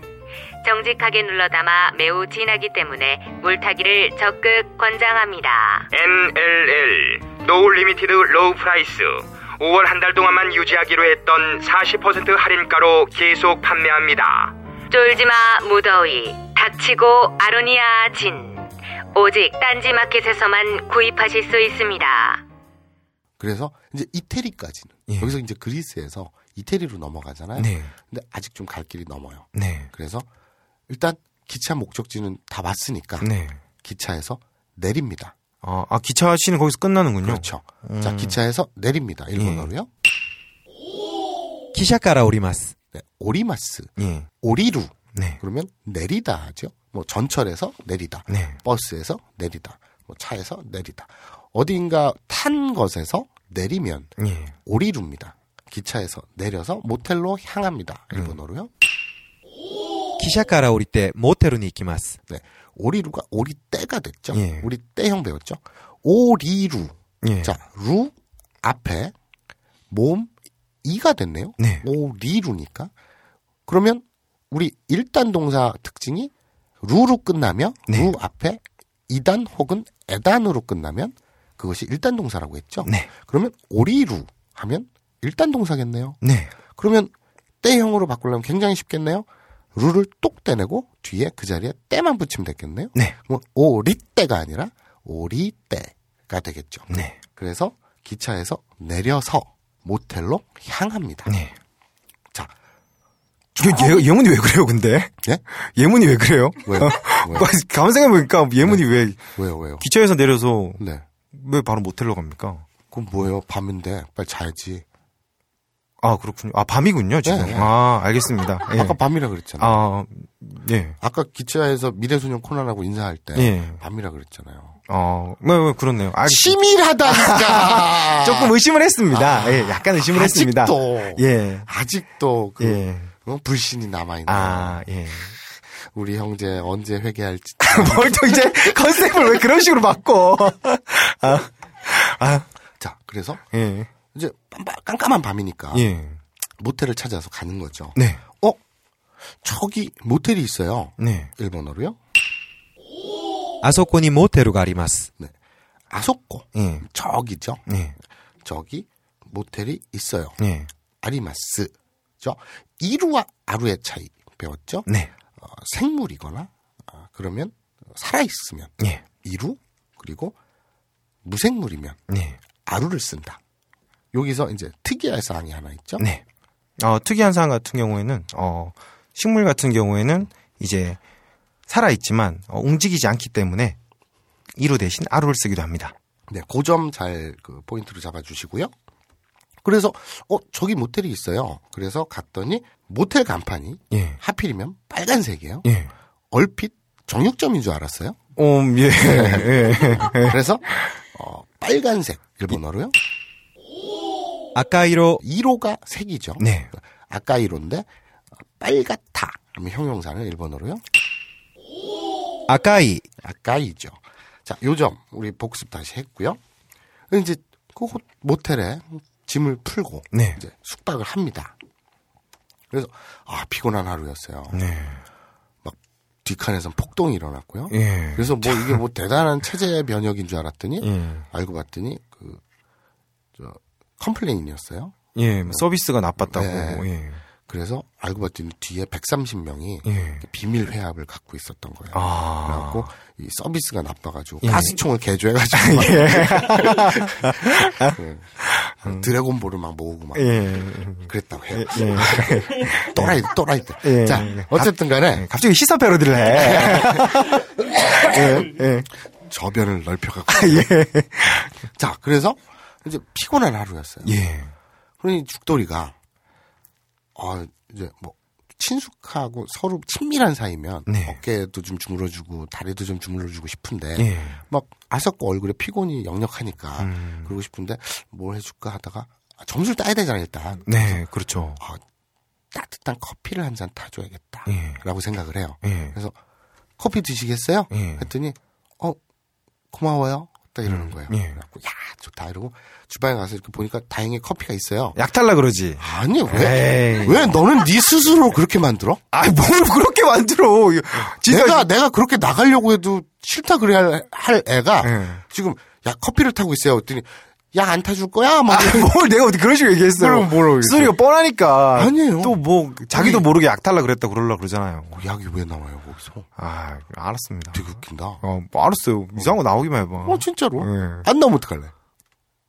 정직하게 눌러담아 매우 진하기 때문에 물타기를 적극 권장합니다. NLL No Limited Low Price 5월 한 달 동안만 유지하기로 했던 40% 할인가로 계속 판매합니다. 쫄지마 무더위 닥치고 아로니아 진 오직 딴지마켓에서만 구입하실 수 있습니다. 그래서 이제 이태리까지는 예. 여기서 이제 그리스에서 이태리로 넘어가잖아요. 네. 근데 아직 좀 갈 길이 넘어요. 네. 그래서 일단 기차 목적지는 다 왔으니까 네. 기차에서 내립니다. 아, 아, 기차 시는 거기서 끝나는군요. 그렇죠. 음. 자 기차에서 내립니다. 일본어로요. 예. 기샤카라 오리마스. 네, 오리마스. 예. 오리루. 네. 그러면 내리다 하죠. 뭐 전철에서 내리다. 네. 버스에서 내리다. 뭐 차에서 내리다. 어딘가 탄 것에서 내리면 예. 오리루입니다. 기차에서 내려서 모텔로 향합니다. 일본어로요. 음. 汽車から降りてモテルに行きます。 네. 오리루가 오리떼가 됐죠. 예. 우리 떼형 배웠죠. 오리루. 예. 자, 루 앞에 모음 이가 됐네요. 네. 오리루니까. 그러면 우리 일단 동사 특징이 루로 끝나며 네. 루 앞에 이단 혹은 에단으로 끝나면 그것이 일단 동사라고 했죠. 네. 그러면 오리루 하면 일단 동사겠네요. 네. 그러면 때형으로 바꾸려면 굉장히 쉽겠네요. 루를 똑 떼내고 뒤에 그 자리에 때만 붙이면 되겠네요. 네. 그럼 오리떼가 아니라 오리떼가 되겠죠. 네. 그래서 기차에서 내려서 모텔로 향합니다. 네. 자, 예, 예, 예문이 왜 그래요, 근데? 예? 예문이 왜 그래요? 왜요? 왜요? 가만 생각해보니까 예문이 왜 왜요, 왜요? 기차에서 내려서 네. 왜 바로 모텔로 갑니까? 그럼 뭐예요? 밤인데 빨리 자야지. 아, 그렇군요. 아, 밤이군요, 지금. 네. 아, 알겠습니다. 예. 아까 밤이라 그랬잖아요. 아, 예. 아까 기차에서 미래소년 코난하고 인사할 때 예. 밤이라 그랬잖아요. 어, 뭐, 뭐, 그렇네요. 아, 치밀하다니까. 조금 의심을 했습니다. 예, 약간 의심을 했습니다. 아직도 예. 아직도 그 예. 어, 불신이 남아 있는. 아, 예. 우리 형제 언제 회개할지. 뭘 또 이제 컨셉을 왜 그런 식으로 바꿔? 아, 아, 자, 그래서 예. 이제 깜깜한 밤이니까 예. 모텔을 찾아서 가는 거죠. 네. 어? 저기 모텔이 있어요. 네. 일본어로요? 아소코니 모텔로 가리마스. 네. 아소코. 예. 저기죠. 예. 저기 모텔이 있어요. 예. 아리마스. 저 이루와 아루의 차이 배웠죠. 네. 어, 생물이거나 어, 그러면 살아 있으면 예. 이루 그리고 무생물이면 예. 아루를 쓴다. 여기서 이제 특이할 사항이 하나 있죠. 네. 어, 특이한 사항 같은 경우에는, 어, 식물 같은 경우에는 이제 살아 있지만, 어, 움직이지 않기 때문에 이루 대신 아루를 쓰기도 합니다. 네, 고점 잘그 포인트로 잡아주시고요. 그래서 어 저기 모텔이 있어요. 그래서 갔더니 모텔 간판이 예. 하필이면 빨간색이에요. 예. 얼핏 정육점인 줄 알았어요. 음, 예. 예. 그래서 어, 빨간색 일본어로요. 아까이로 1호가 색이죠. 네. 아까이로인데 빨갛다. 그러면 형용사는 일본어로요. 아까이. 아까이죠. 자, 요점 우리 복습 다시 했고요. 이제 그 모텔에 짐을 풀고 네. 이제 숙박을 합니다. 그래서 아 피곤한 하루였어요. 네. 막 뒷칸에선 폭동이 일어났고요. 예. 그래서 뭐 이게 뭐 대단한 체제 변혁인 줄 알았더니 예. 알고 봤더니 그 저 컴플레인이었어요. 예. 서비스가 나빴다고. 네. 예. 그래서 알고 봤더니 뒤에 130명이 예. 비밀 회합을 갖고 있었던 거예요. 아. 그래갖고 이 서비스가 나빠가지고 예. 가스총을 개조해가지고 막 예. 드래곤볼을 막 모으고 막 예. 그랬다고 해요. 예. 또라이 또라이들. 예. 자 어쨌든간에 갑자기 시사 패러디를 해. 예. 예. 저변을 넓혀갖고. 예. 자 그래서 이제 피곤한 하루였어요. 예. 그러니 죽돌이가 어 이제 뭐 친숙하고 서로 친밀한 사이면 네. 어깨도 좀 주물러주고 다리도 좀 주물러주고 싶은데 예. 막 아삭고 얼굴에 피곤이 역력하니까 음. 그러고 싶은데 뭘 해줄까 하다가 아, 점수를 따야 되잖아 일단 네, 그렇죠. 아, 따뜻한 커피를 한 잔 타줘야겠다 예. 라고 생각을 해요 예. 그래서 커피 드시겠어요? 예. 했더니 어 고마워요 딱 이러는 음, 거예요 예. 그래갖고 야 좋다 이러고 주방에 가서 이렇게 보니까 다행히 커피가 있어요 약 탈라 그러지. 아니 왜 에이. 왜 너는 네 스스로 그렇게 만들어? 아, 뭘 그렇게 만들어. 진짜. 내가 내가 그렇게 나가려고 해도 싫다 그래야 할, 할 애가 예. 지금 야 커피를 타고 있어요. 그랬더니 야 안 타줄 거야? 막 아, 뭘 내가 어떻게 그런 식으로 얘기했어요. 그럼 뭐라고 얘기했어요? 뻔하니까. 아니에요. 또 뭐, 자기도 아니. 모르게 약 탈라 그랬다 그러려 그러잖아요. 어, 약이 왜 나와요 거기서? 아, 알았습니다. 되게 웃긴다. 어, 뭐 알았어요. 이상한 거 나오기만 해봐. 어 진짜로? 예. 안 나오면 어떡할래?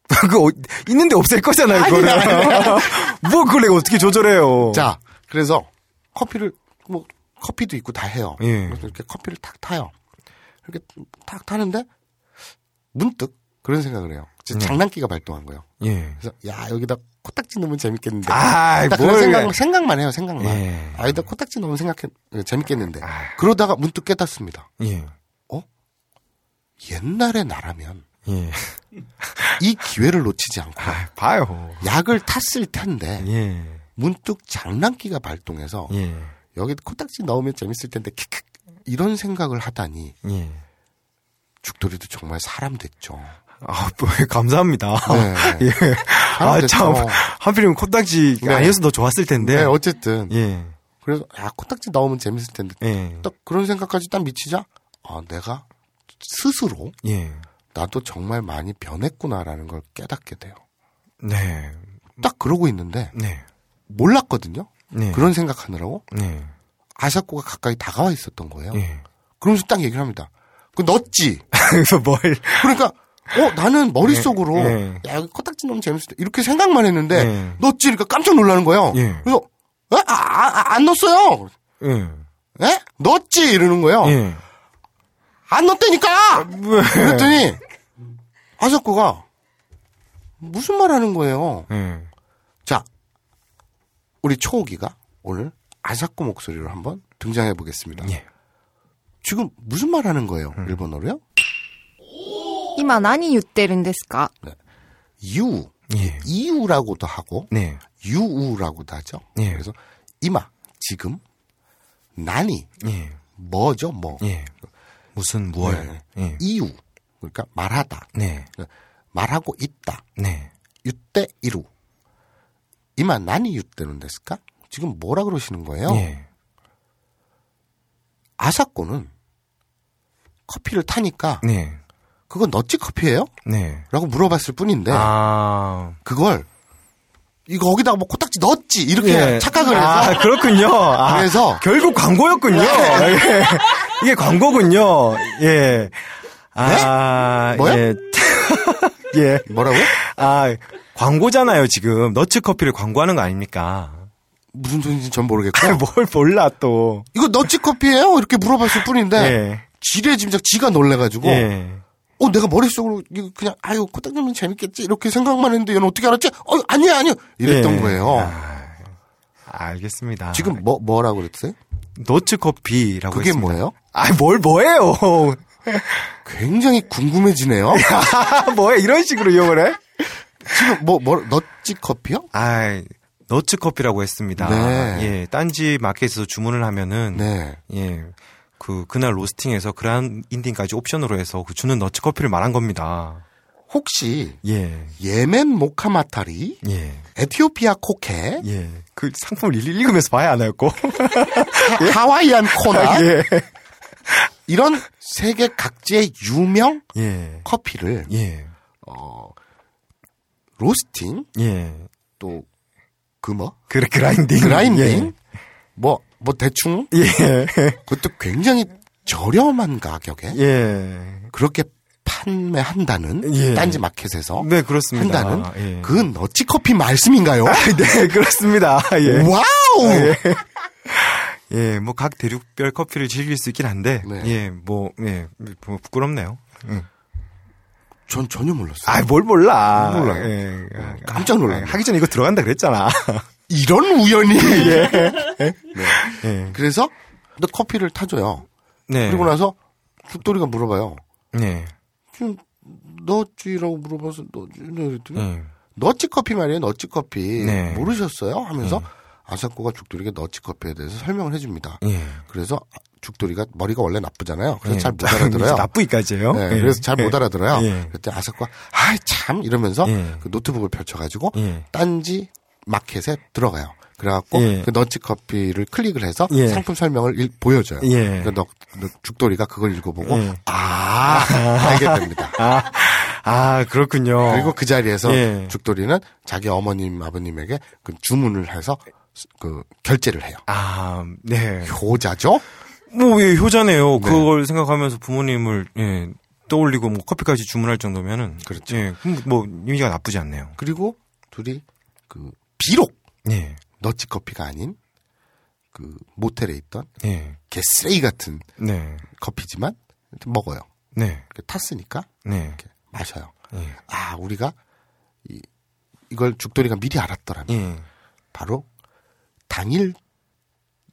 그거 어- 있는데 없앨 거잖아요, 그거를. 뭐 그걸 내가 어떻게 조절해요. 자 그래서 커피를 뭐 커피도 있고 다 해요. 예. 그래서 이렇게 커피를 탁 타요. 이렇게 탁 타는데 문득 그런 생각을 해요. 음. 장난기가 발동한 거예요. 예. 그래서 야 여기다 코딱지 넣으면 재밌겠는데. 아, 딱 뭘. 생각, 생각만 해요. 생각만. 예. 아 여기다 코딱지 넣으면 생각해 재밌겠는데. 아. 그러다가 문득 깨닫습니다. 예. 옛날에 나라면 예. 이 기회를 놓치지 않고 아, 봐요. 약을 탔을 텐데 예. 문득 장난기가 발동해서 예. 여기 코딱지 넣으면 재밌을 텐데 킥킥 이런 생각을 하다니 예. 죽돌이도 정말 사람 됐죠. 아, 뭐, 감사합니다. 네. 예. 아, 됐죠. 참. 하필이면 코딱지 네. 아니었으면 더 좋았을 텐데. 네, 어쨌든 예. 그래서 아 코딱지 넣으면 재밌을 텐데 예. 딱 그런 생각까지 딱 미치자 아 내가 스스로 예. 나도 정말 많이 변했구나라는 걸 깨닫게 돼요. 네. 딱 그러고 있는데 네. 몰랐거든요. 네. 그런 생각하느라고 네. 아사코가 가까이 다가와 있었던 거예요. 예. 그러면서 딱 얘기를 합니다. 그 넣었지. 그래서 뭘. 그러니까 어 나는 머릿속으로 예, 야 여기 코딱지 넣으면 재밌을 때 이렇게 생각만 했는데 예. 넣었지 그러니까 깜짝 놀라는 거예요. 예. 그래서 에? 아, 아, 아, 안 넣었어요. 예. 에? 넣었지 이러는 거예요. 예. 안 넣었다니까. 그랬더니 아사코가 무슨 말 하는 거예요. 예. 자, 우리 초호기가 오늘 아사코 목소리로 한번 등장해 보겠습니다. 예. 지금 무슨 말 하는 거예요? 일본어로요? 今何言ってるんですか 유, 예. 이유라고도 하고 네. 유우라고도 하죠. 예. 그래서 이마 지금 나니 예. 뭐죠 뭐 예. 무슨 무얼. 네. 예. 이유 그러니까 말하다 네. 말하고 있다 네. 유때 이루 이마 나니 유때는 데스까? 지금 뭐라 그러시는 거예요? 예. 아사코는 커피를 타니까 네. 그건 너찌 커피예요? 네. 라고 물어봤을 뿐인데 아. 그걸 이거 거기다가 뭐 코딱지 넣었지 이렇게 예. 착각을 해서 아, 그렇군요. 아, 그래서 결국 광고였군요. 예. 이게 광고군요. 예. 아, 뭐요? 예. 예. 뭐라고요? 아, 광고잖아요, 지금. 너츠 커피를 광고하는 거 아닙니까? 무슨 소리인지 전 모르겠고 뭘 몰라, 또. 이거 너찌 커피예요? 이렇게 물어봤을 뿐인데 예. 지레 짐작 지가 놀래가지고 예. 어 내가 머릿속으로 그냥 아유 코딱 넣으면 재밌겠지 이렇게 생각만 했는데 얘는 어떻게 알았지? 어 아니야 아니야 이랬던 예. 거예요. 아, 알겠습니다. 지금 뭐 뭐라고 그랬어요? 너츠 커피라고 그게 했습니다. 뭐예요? 아, 뭘 뭐예요? 굉장히 궁금해지네요. 뭐야, 이런 식으로 이용을 해? 지금 뭐 뭐 너찌 커피요? 아, 너츠 커피라고 했습니다. 네. 예, 딴지 마켓에서 주문을 하면은 네. 예. 그 그날 로스팅에서 그라인딩까지 옵션으로 해서 그 주는 너츠 커피를 말한 겁니다. 혹시 예. 예멘 모카마타리, 예. 에티오피아 코케, 예. 그 상품을 일일이 읽으면서 봐야 하나요, 꼭? 하와이안 코나 예. 이런 세계 각지의 유명 예. 커피를 예. 어 로스팅 예. 또그뭐 그래 grinding. grinding 뭐 뭐 대충 예. 예. 그것도 굉장히 저렴한 가격에 예. 그렇게 판매한다는 예. 딴지 마켓에서 네, 그렇습니다. 한다는 예. 그 너치 커피 말씀인가요? 네, 그렇습니다. 예. 와우! 예. 예, 뭐 각 대륙별 커피를 즐길 수 있긴 한데, 네. 예, 뭐, 예, 뭐 부끄럽네요. 응. 전 전혀 몰랐어요. 아, 뭘 몰라. 몰라요. 예. 깜짝 놀랐네. 아, 하기 전에 이거 들어간다 그랬잖아. 이런 우연이. 예. 네. 예. 그래서 너 커피를 타줘요. 네. 그리고 나서 죽돌이가 물어봐요. 네. 지금 너찌라고 물어봐서 너찌 그랬더니 예. 너찌 커피 말이에요. 너찌 커피 네. 모르셨어요? 하면서 아사코가 죽돌이가 너찌 커피에 대해서 설명을 해줍니다. 예. 그래서 죽돌이가 머리가 원래 나쁘잖아요. 그래서 예. 잘못 알아들어요. 나쁘기까지요. 네, 예. 그래서 잘못 예. 알아들어요. 예. 그때 아사코가 아이 참 이러면서 예. 그 노트북을 펼쳐가지고 예. 딴지 마켓에 들어가요. 그래갖고 예. 그 너치 커피를 클릭을 해서 예. 상품 설명을 일- 보여줘요. 예. 그러니까 너, 너 죽돌이가 그걸 읽어보고 예. 아 알게 됩니다. 아, 아, 그렇군요. 그리고 그 자리에서 예. 죽돌이는 자기 어머님 아버님에게 그 주문을 해서 그 결제를 해요. 아, 네. 효자죠? 뭐, 예, 효자네요. 네. 그걸 생각하면서 부모님을, 예, 떠올리고 뭐 커피까지 주문할 정도면은. 그렇죠. 예, 뭐, 이미지가 나쁘지 않네요. 그리고 둘이 그 비록 예, 너치 커피가 아닌 그 모텔에 있던 예, 개쓰레기 같은 네, 커피지만 먹어요. 네, 탔으니까 네. 이렇게 마셔요. 예, 아 우리가 이, 이걸 죽돌이가 미리 알았더라면 예, 바로 당일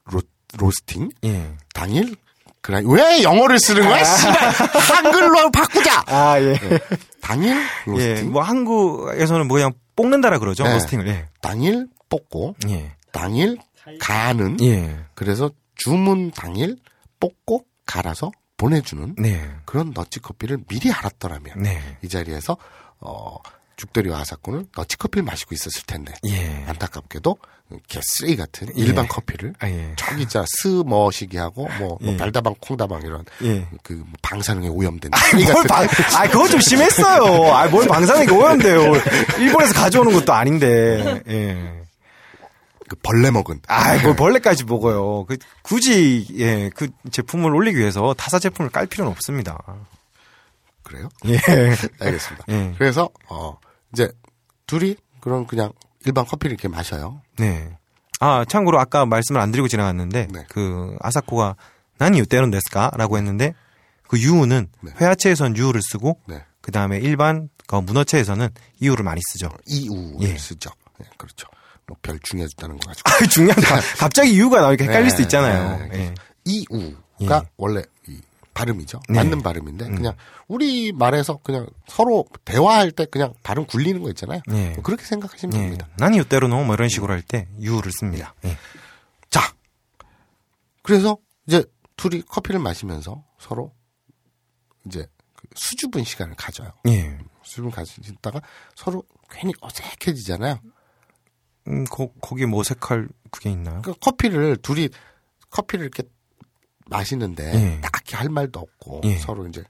로, 로스팅 예. 당일 그라 왜 영어를 쓰는 거야? 씨발 한글로 바꾸자. 아, 예. 당일 예, 로스팅 뭐 한국에서는 뭐 그냥 볶는다라 그러죠. 네. 로스팅을. 예. 당일 볶고 예. 당일 가는 예. 그래서 주문 당일 뽑고 갈아서 보내주는 네. 그런 너치 커피를 미리 알았더라면 네. 이 자리에서 어 죽돌이와 아사코는 너치 커피를 마시고 있었을 텐데 예. 안타깝게도 개쓰레기 같은 예. 일반 커피를 아, 예. 저기 있자 스머시기 하고 뭐, 뭐 예. 발다방 콩다방 이런 예. 그뭐 방사능에 오염된 쓰레기 뭘 방, 아, 그거 좀 심했어요. 아, 뭘 방사능이 오염돼요. 일본에서 가져오는 것도 아닌데, 예. 그 벌레 먹은 아, 뭘 벌레까지 먹어요. 그, 굳이, 예, 그 제품을 올리기 위해서 타사 제품을 깔 필요는 없습니다. 그래요? 예. 알겠습니다. 예. 그래서 어 이제 둘이 그런 그냥 일반 커피를 이렇게 마셔요. 네. 아, 참고로 아까 말씀을 안 드리고 지나갔는데, 네. 그, 아사코가, 난 유때는 데스까? 라고 했는데, 그 유는 네. 회화체에선 유를 쓰고, 네. 그 다음에 일반, 그 문어체에서는 이유를 많이 쓰죠. 이우를 예. 쓰죠. 네, 그렇죠. 뭐 별 중요하다는 거 가지고 아, 중요한 거. 갑자기 이유가 나오니까 헷갈릴 네, 수도 있잖아요. 네, 예. 이우가 예. 원래 이 발음이죠. 네. 맞는 발음인데 그냥 우리 말에서 그냥 서로 대화할 때 그냥 발음 굴리는 거 있잖아요. 예. 뭐 그렇게 생각하시면 예. 됩니다. 난 이때로는 뭐 이런 식으로 할 때 유를 씁니다. 예. 자, 그래서 이제 둘이 커피를 마시면서 서로 이제 그 수줍은 시간을 가져요. 예. 수줍은 가지다가 서로 괜히 어색해지잖아요. 음, 거, 거기에 뭐 색깔 그게 있나요? 그 커피를 둘이 커피를 이렇게 마시는데 예. 딱히 할 말도 없고 예. 서로 이제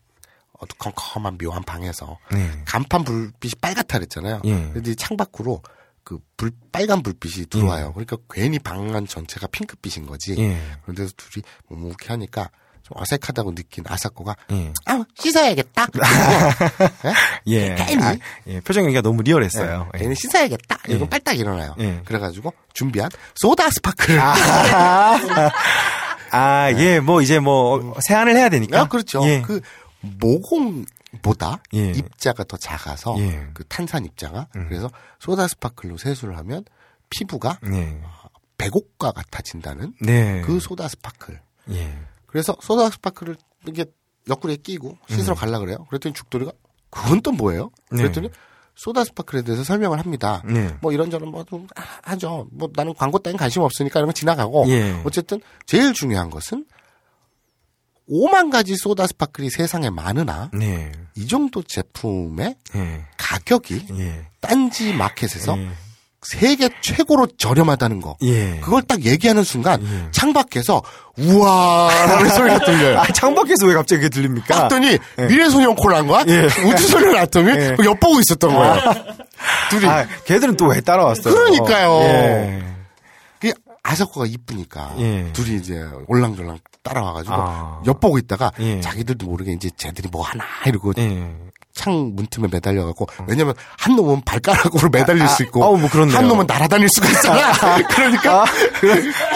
어두컴컴한 묘한 방에서 네. 간판 불빛이 빨갛다 그랬잖아요. 예. 근데 창 밖으로 그 불, 빨간 불빛이 들어와요. 그러니까 괜히 방안 전체가 핑크빛인 거지. 예. 그런데도 둘이 묵묵히 하니까 좀 어색하다고 느낀 아사코가 예. 아 씻어야겠다. 예. 괜히 아, 예. 표정 연기가 너무 리얼했어요. 네, 예. 얘는 씻어야겠다. 이거 예. 빨딱 일어나요. 예. 그래가지고 준비한 소다 스파크를 아, 예, 뭐 이제 뭐 세안을 해야 되니까. 아, 그렇죠. 예. 그 모공보다 예. 입자가 더 작아서 예. 그 탄산 입자가 그래서 소다 스파클로 세수를 하면 피부가 네. 백옥과 같아진다는 네. 그 소다 스파클. 예. 그래서 소다 스파클을 이게 옆구리에 끼고 씻으러 갈라 그래요. 그랬더니 죽돌이가 그건 또 뭐예요? 음. 네. 그랬더니 소다 스파클에 대해서 설명을 합니다. 네. 뭐 이런저런 뭐좀 하죠. 뭐 나는 광고 따윈 관심 없으니까 이런 거 지나가고 예. 어쨌든 제일 중요한 것은 5만 가지 소다 스파클이 세상에 많으나 네. 이 정도 제품의 예. 가격이 예. 딴지 마켓에서 예. 세계 최고로 저렴하다는 거. 예. 그걸 딱 얘기하는 순간 예. 창밖에서 우와라는 소리가 들려요. 아, 창밖에서 왜 갑자기 그게 들립니까? 봤더니 미래소년 콜한 거야? 예. 우주 소년 아톰이 예. 엿보고 있었던 거야. 둘이. 아, 걔들은 또 왜 따라왔어요? 그러니까요. 예. 그 아사코가 이쁘니까 예. 둘이 이제 올랑졸랑 따라와가지고 아. 엿보고 있다가 예. 자기들도 모르게 이제 쟤들이 뭐 하나 이러고 예. 창 문틈에 매달려 갖고 왜냐면 한 놈은 발가락으로 매달릴 수 있고 아우, 뭐 그렇네요. 한 놈은 날아다닐 수가 있잖아. 그러니까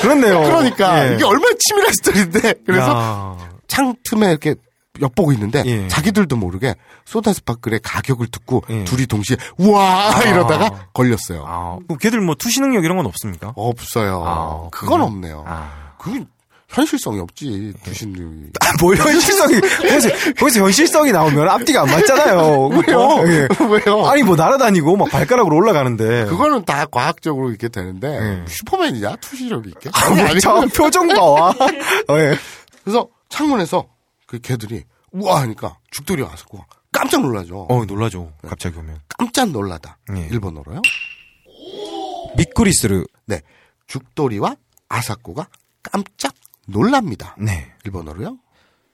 그렇 네요. 그러니까 예. 이게 얼마나 치밀한 스토리인데 그래서 야. 창 틈에 이렇게 엿보고 있는데 예. 자기들도 모르게 소다 스파클의 가격을 듣고 예. 둘이 동시에 우와 이러다가 걸렸어요. 아, 걔들 뭐 투시 능력 이런 건 없습니까? 없어요. 아, 그건? 없네요. 아. 그건 현실성이 없지 두신님이. 뭘 현실성이, 거기서, 거기서 현실성이 나오면 앞뒤가 안 맞잖아요. 왜요? 예. 왜요? 아니, 뭐 날아다니고 막 발가락으로 올라가는데. 그거는 다 과학적으로 이렇게 되는데 예. 슈퍼맨이냐 투시력이 있게? 아, 뭐, 저 표정 봐와. 어, 예. 그래서 창문에서 그 개들이 우와 하니까 죽돌이 와서 그 깜짝 놀라죠. 어, 놀라죠. 갑자기 오면. 깜짝 놀라다. 예. 일본어로요. 미꾸리스르. 네. 죽돌이와 아사코가 깜짝 놀랍니다. 네. 일본어로요.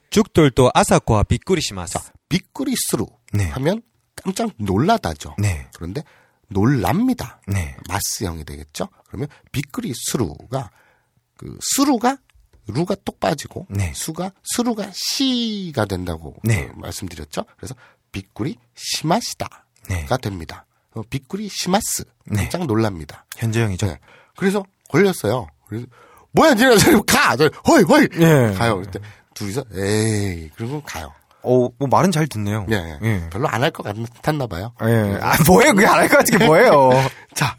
죽돌도 아사코와 비꾸리시마스. 비꾸리스루 네. 하면 깜짝 놀라다죠. 네. 그런데 놀랍니다. 네. ます형이 되겠죠. 그러면 비꾸리스루가 그 스루가 루가 똑 빠지고 네. 수가 스루가 시가 된다고 네. 어, 말씀드렸죠. 그래서 비꾸리 시마시다가 네. 됩니다. 어, 비꾸리 시마스 네. 깜짝 놀랍니다. 현재형이죠. 네. 그래서 걸렸어요. 그래서 뭐야 니네 가. 저리 허이 허이 예. 가요. 그때 둘이서 에이 그러고 가요. 어, 뭐 말은 잘 듣네요. 예, 예. 예. 별로 안 할 것 같았나 봐요. 예. 아, 뭐예요? 그게 안 할 것 같은 게 뭐예요? 자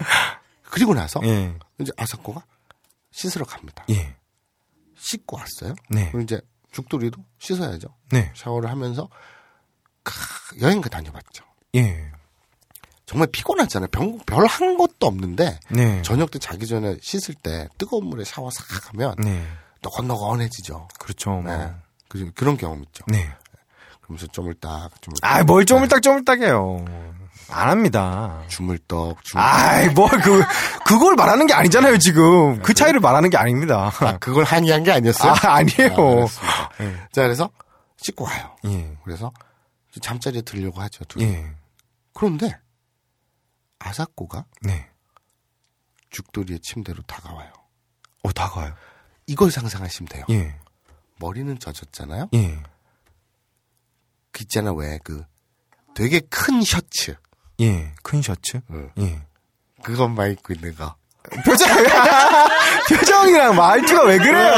그리고 나서 예. 이제 아사코가 씻으러 갑니다. 예. 씻고 왔어요. 네. 그리고 이제 죽돌이도 씻어야죠. 네. 샤워를 하면서 크, 여행 그 다녀봤죠. 예. 정말 피곤하잖아요. 별 한 것도 없는데 네. 저녁 때 자기 전에 씻을 때 뜨거운 물에 샤워 싹 하면 네. 너건너건해지죠. 그렇죠. 뭐. 네. 그, 그런 경험 있죠. 네. 그러면서 쪼물딱, 쪼물딱. 아, 뭘 쪼물딱 쪼물딱해요. 안 합니다. 주물떡, 주물떡. 아이, 뭘, 그, 그걸 말하는 게 아니잖아요, 지금. 그 차이를 말하는 게 아닙니다. 아, 그걸 항의한 게 아니었어요? 아, 아니에요. 알았습니다. 네. 자, 그래서 씻고 와요. 예. 그래서 잠자리에 들려고 하죠. 둘이. 예. 그런데 아사코가 네. 죽돌이의 침대로 다가와요. 어, 다가와요. 이걸 상상하시면 돼요. 예. 머리는 젖었잖아요. 예. 그 있잖아 왜 그 되게 큰 셔츠 예. 큰 셔츠? 응. 예. 그것만 입고 있는 거. 표정, 표정이랑 말투가 왜 그래요?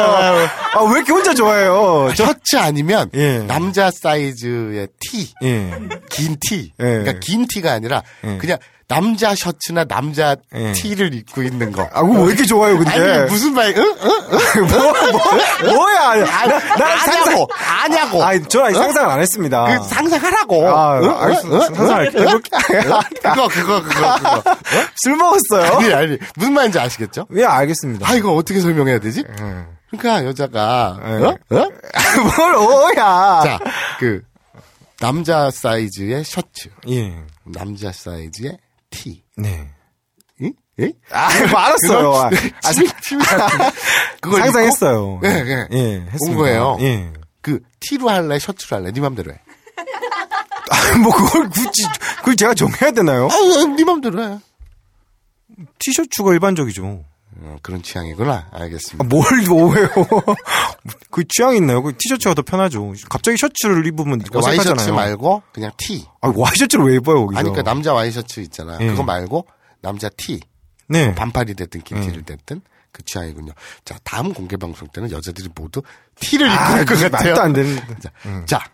아, 왜 이렇게 혼자 좋아해요? 저, 셔츠 아니면 예. 남자 사이즈의 티, 예. 긴 티. 예. 그러니까 긴 티가 아니라 예. 그냥 남자 셔츠나 남자 예. 티를 입고 있는 거. 아, 그거 왜 이렇게 좋아요, 근데? 아니 무슨 말? 응? 응? 뭐, 뭐, 뭐야? 나, 나 아냐고, 아냐고. 아니, 저는 상상을 안 했습니다. 그 상상하라고. 아, 응? 알겠어. 응? 상상을 응? 해볼게. 응? 그거 그거 그거 그거. 술 먹었어요? 아니 아니 무슨 말인지 아시겠죠? 예, 알겠습니다. 아 이거 어떻게 설명해야 되지? 그러니까 여자가 예. 어? 어? 뭘, 오야. 자, 그 남자 사이즈의 셔츠, 예. 남자 사이즈의 티. 네. 응? 예? 아, 뭐 알았어요. 아, 아, 그걸 상상했어요. 예, 예. 예, 했습니다. 온 거예요. 예. 그 티로 할래, 셔츠로 할래, 네 맘대로 해. 아, 뭐 그걸 굳이, 그걸 제가 정해야 되나요? 아, 네 맘대로 해. 티셔츠가 일반적이죠. 어, 그런 취향이구나. 알겠습니다. 아, 뭘 오해요? 그 취향 있나요? 그 티셔츠가 더 편하죠. 갑자기 셔츠를 입으면 그러니까 와이셔츠 어색하잖아요. 말고 그냥 티. 아, 와이셔츠를 왜 입어요, 거기서? 아니, 그러니까 남자 와이셔츠 있잖아. 예. 그거 말고 남자 티. 네. 반팔이 됐든 긴 티를 됐든 그 취향이군요. 자, 다음 공개 방송 때는 여자들이 모두 티를 입고 아, 올것 그게 같아요. 말도 안 되는. 자, 자,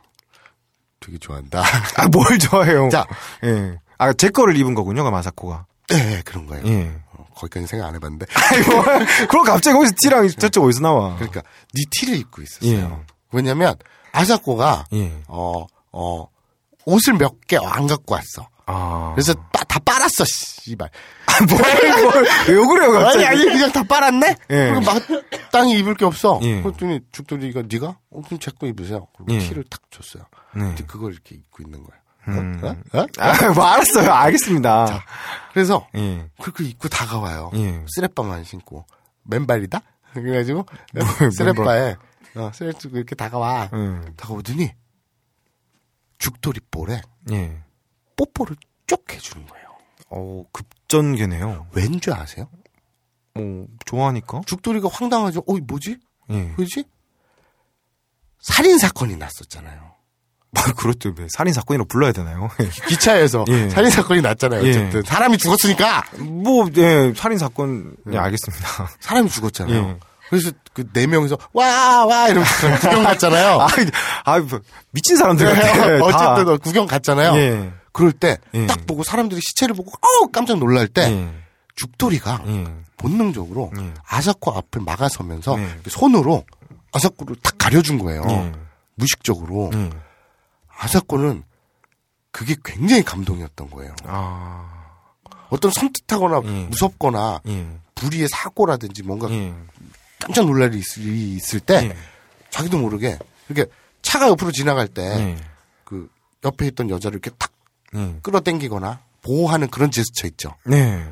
되게 좋아한다. 아, 뭘 좋아해요? 자. 예. 아, 제 거를 입은 거군요, 그 마사코가. 네, 그런 거예요. 예. 어, 거기까지 생각 안 해봤는데. 아니, 뭐, 그럼 갑자기 거기서 티랑 저쪽 어디서 나와? 그러니까 네 티를 입고 있었어요. 예. 왜냐면 아사코가 예. 어, 어, 옷을 몇 개 안 갖고 왔어. 아. 그래서 빠- 다 빨았어, 씨발. 뭘, 뭘, 왜 그래요, 갑자기? 아니, 아니, 그냥 다 빨았네? 예. 그리고 마땅히 입을 게 없어. 예. 그랬더니 죽돌이가 네가? 어, 그럼 제 거 입으세요. 그리고 예. 티를 탁 줬어요. 네. 근데 그걸 이렇게 입고 있는 거야. 어? 음. 어? 어? 아, 뭐, 알았어요. 알겠습니다. 그래서 예. 그렇게 입고 다가와요. 예. 쓰레빠만 신고. 맨발이다? 그래가지고 뭐, 쓰레빠에 어, 쓰레 쓰고 이렇게 다가와. 음. 다가오더니 죽돌이 볼에 예. 뽀뽀를 쪽 해주는 거예요. 어, 급전개네요. 왠지 아세요? 어, 좋아하니까? 죽돌이가 황당하죠. 어이 뭐지? 예. 왜지? 살인 사건이 났었잖아요. 뭐, 그렇죠. 왜 살인 사건이라고 불러야 되나요? 기차에서 예. 살인 사건이 났잖아요. 예. 어쨌든 사람이 죽었으니까 뭐, 예, 살인 사건, 예, 알겠습니다. 사람이 죽었잖아요. 예. 그래서 그 네 명이서 와 와 이러면서 구경 갔잖아요. 아, 아, 뭐, 미친 사람들 같아. 어쨌든 다. 구경 갔잖아요. 예. 그럴 때딱 예. 보고 사람들이 시체를 보고 어 깜짝 놀랄 때 예. 죽돌이가 예. 본능적으로 예. 아사코 앞을 막아서면서 네. 손으로 아사코를 탁 가려준 거예요. 예. 무식적으로 예. 아사코는 그게 굉장히 감동이었던 거예요. 아, 어떤 섬뜩하거나 예. 무섭거나 예. 불의의 사고라든지 뭔가 예. 깜짝 놀랄 일이 있을, 있을 때 예. 자기도 모르게 이렇게 차가 옆으로 지나갈 때 예. 그 옆에 있던 여자를 이렇게 탁 예. 끌어당기거나 보호하는 그런 제스처 있죠. 네.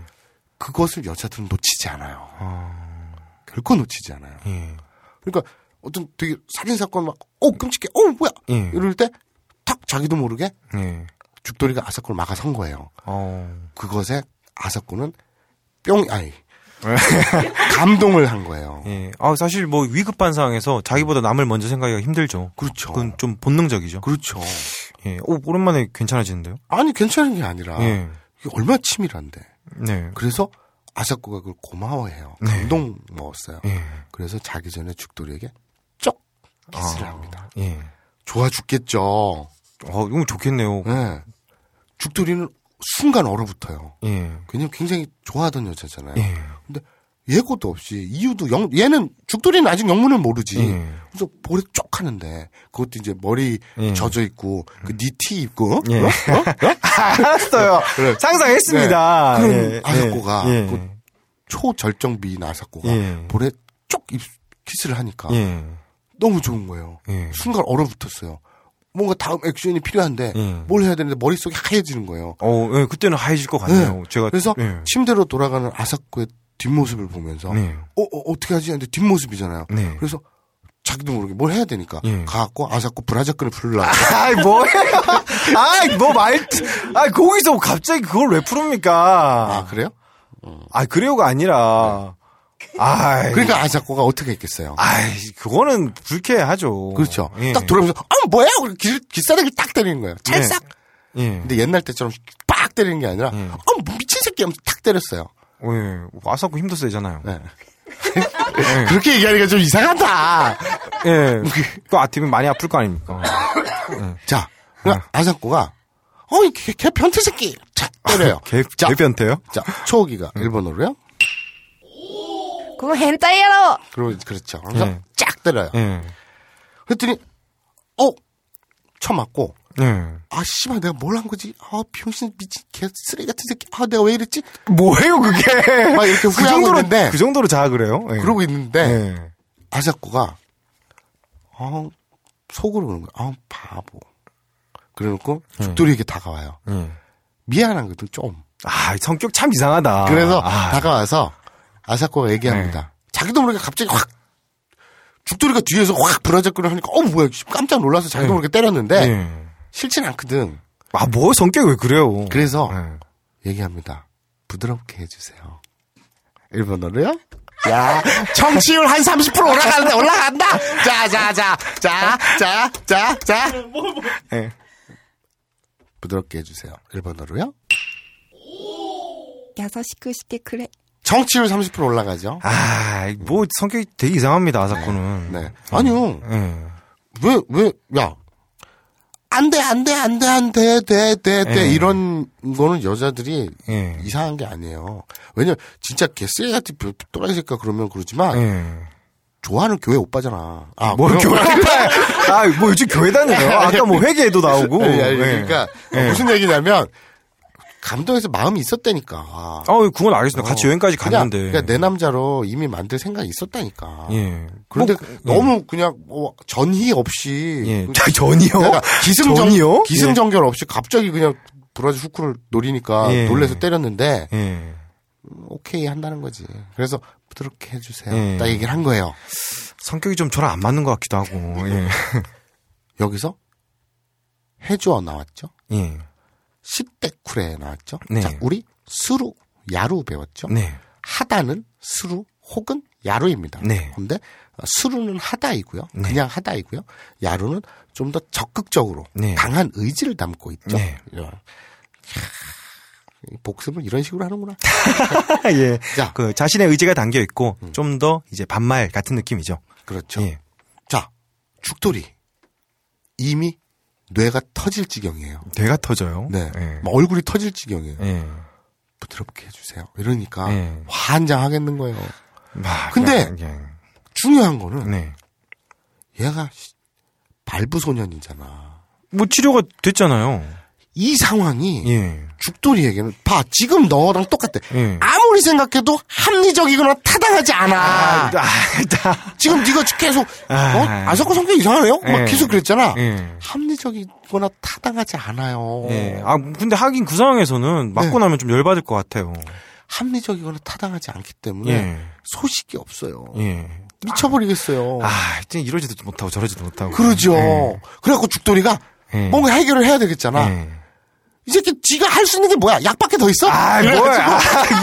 그것을 여자들은 놓치지 않아요. 아, 결코 놓치지 않아요. 예. 그러니까 어떤 되게 살인 사건 막, 어 끔찍해, 어 뭐야, 예. 이럴 때 탁 자기도 모르게 예. 죽돌이가 아사코를 막아선 거예요. 어. 그것에 아사코는 뿅, 아니 감동을 한 거예요. 예. 아, 사실 뭐 위급한 상황에서 자기보다 남을 먼저 생각하기가 힘들죠. 그렇죠. 그건 좀 본능적이죠. 그렇죠. 예. 오, 오랜만에 괜찮아지는데요? 아니 괜찮은 게 아니라 예. 이게 얼마나 치밀한데. 네. 그래서 아사코가 그걸 고마워해요. 네. 감동 먹었어요. 예. 그래서 자기 전에 죽돌이에게 쩍 키스를 아, 합니다. 예. 좋아 죽겠죠. 어, 이거 좋겠네요. 예. 죽돌이는 순간 얼어붙어요. 예. 왜냐면 굉장히 좋아하던 여자잖아요. 예. 근데 예고도 없이 이유도 영 얘는 죽돌이는 아직 영문을 모르지. 예. 그래서 볼에 쪽 하는데 그것도 이제 머리 예. 젖어 있고 그 니티 입고 예. 어? 어? 알았어요. 그래. 상상했습니다. 네. 그럼 예, 아사코가 예. 그 초절정비인 아사코가 예. 볼에 쪽 입, 키스를 하니까 예. 너무 좋은 거예요. 예. 순간 얼어붙었어요. 뭔가 다음 액션이 필요한데 예. 뭘 해야 되는데 머릿속이 하얘지는 거예요. 어, 예, 그때는 하얘질 것 같네요. 네. 제가 그래서 예. 침대로 돌아가는 아사코의 뒷모습을 보면서 네. 어, 어, 어 떻게 하지? 하는데 뒷모습이잖아요. 네. 그래서 자기도 모르게 뭘 해야 되니까 예. 가갖고 아사코 브라자끈을 풀으려고 아이, 뭐예요? 아이, 뭐 말, 아 거기서 갑자기 그걸 왜 풀습니까? 아 그래요? 아, 그래요가 아니라. 아이. 그러니까 아사코가 어떻게 했겠어요? 아이, 그거는 불쾌하죠. 그렇죠. 예. 딱 돌아오면서 아 뭐야? 길, 길사대기 딱 때리는 거예요. 찰싹. 예. 근데 옛날 때처럼 빡 때리는 게 아니라 예. 아 미친 새끼 하면서 탁 때렸어요. 예. 와사코 힘도 세잖아요. 네. 그렇게 얘기하니까 좀 이상하다. 예. 또 아티면 많이 아플 거 아닙니까? 자, 그러니까 아사코가 어이 개, 개 변태 새끼 자 때려요. 개, 자, 개변태요? 자 초기가 일본어로요. 그거 헨타이야로! 그러, 그렇죠. 그래서 예. 쫙 때려요. 예. 그랬더니 어 쳐맞고 예. 아 씨발 내가 뭘 한 거지? 아 병신 미친 개 쓰레기 같은 새끼. 아 내가 왜 이랬지? 뭐예요, 그게? 막 이렇게 그 후회하고 정도로, 있는데 그 정도로 자학을 해요? 예. 그러고 있는데 예. 아사코가 아 속으로 그러는 거야. 아 바보. 그래놓고 죽돌이에게 다가와요. 예. 미안한 거든 좀. 아, 성격 참 이상하다. 그래서 아, 다가와서 아사코가 얘기합니다. 네. 자기도 모르게 갑자기 확 죽돌이가 뒤에서 확 부러졌거나 하니까 어 뭐야 깜짝 놀라서 자기도 네. 모르게 때렸는데 네. 싫진 않거든. 아 뭐 성격이 왜 그래요? 그래서 네. 얘기합니다. 부드럽게 해주세요. 일본어로요? 야, 정치율 한 30% 올라가는데 올라간다. 자, 자, 자, 자, 자, 자, 자. 뭐, 뭐. 부드럽게 해주세요. 일본어로요. 야사시크 쉽게 그래. 정치율 30% 올라가죠. 아, 뭐 성격이 되게 이상합니다, 아사코는. 네. 아니요. 예. 왜, 왜, 야. 안 돼, 안 돼, 안 돼, 안 돼, 돼, 돼, 돼. 예. 이런 거는 여자들이 예. 이상한 게 아니에요. 왜냐면, 진짜 개쓰레기 같은 또라이 새끼가 그러면 그러지만, 예. 좋아하는 교회 오빠잖아. 아, 뭐 교회 아, 뭐 요즘 교회 다녀요. 아까 뭐 회계에도 나오고. 아니, 아니, 예. 그러니까 예. 무슨 얘기냐면 감동해서 마음이 있었다니까. 어, 그건 알겠습니다. 같이 여행까지 그냥, 갔는데. 그러니까 내 남자로 이미 만들 생각이 있었다니까. 예. 그런데 뭐, 예. 너무 그냥 뭐 전희 없이 예. 자, 전이요? 그러니까 기승전 전이요? 기승전결 없이 갑자기 그냥 브라질 후크를 노리니까 예. 놀래서 때렸는데 예. 음, 오케이 한다는 거지. 그래서 부드럽게 해주세요. 예. 딱 얘기를 한 거예요. 성격이 좀 저랑 안 맞는 것 같기도 하고. 예. 여기서 해주어 나왔죠. 예. 시떼쿠레 나왔죠. 네. 자, 우리 수루, 야루 배웠죠. 네. 하다는 수루 혹은 야루입니다. 네. 근데 수루는 하다이고요. 네. 그냥 하다이고요. 야루는 좀 더 적극적으로 네. 강한 의지를 담고 있죠. 네. 이 복습을 이런 식으로 하는구나. 예. 자, 그 자신의 의지가 담겨 있고 좀더 이제 반말 같은 느낌이죠. 그렇죠. 예. 자, 죽돌이 이미 뇌가 터질 지경이에요. 뇌가 터져요. 네, 예. 막 얼굴이 터질 지경이에요. 예. 부드럽게 해주세요. 이러니까 예. 환장하겠는 거예요. 막, 근데 그냥, 예. 중요한 거는 네. 얘가 씨, 발부 소년이잖아. 뭐 치료가 됐잖아요. 이 상황이 예. 죽돌이에게는 봐 지금 너랑 똑같대. 예. 아무리 생각해도 합리적이거나 타당하지 않아. 아, 아, 지금 네가 계속 어? 아. 아사코 성격 이상하네요. 막 예. 계속 그랬잖아. 예. 합리적이거나 타당하지 않아요. 예. 아, 근데 하긴 그 상황에서는 맞고 네. 나면 좀 열받을 것 같아요. 합리적이거나 타당하지 않기 때문에 예. 소식이 없어요. 예. 미쳐버리겠어요. 아, 하여튼 이러지도 못하고 저러지도 못하고. 그러죠. 예. 그래갖고 죽돌이가 예. 뭔가 해결을 해야 되겠잖아. 예. 이 새끼 지가 할 수 있는 게 뭐야? 약밖에 더 있어? 아, 뭐야. 아,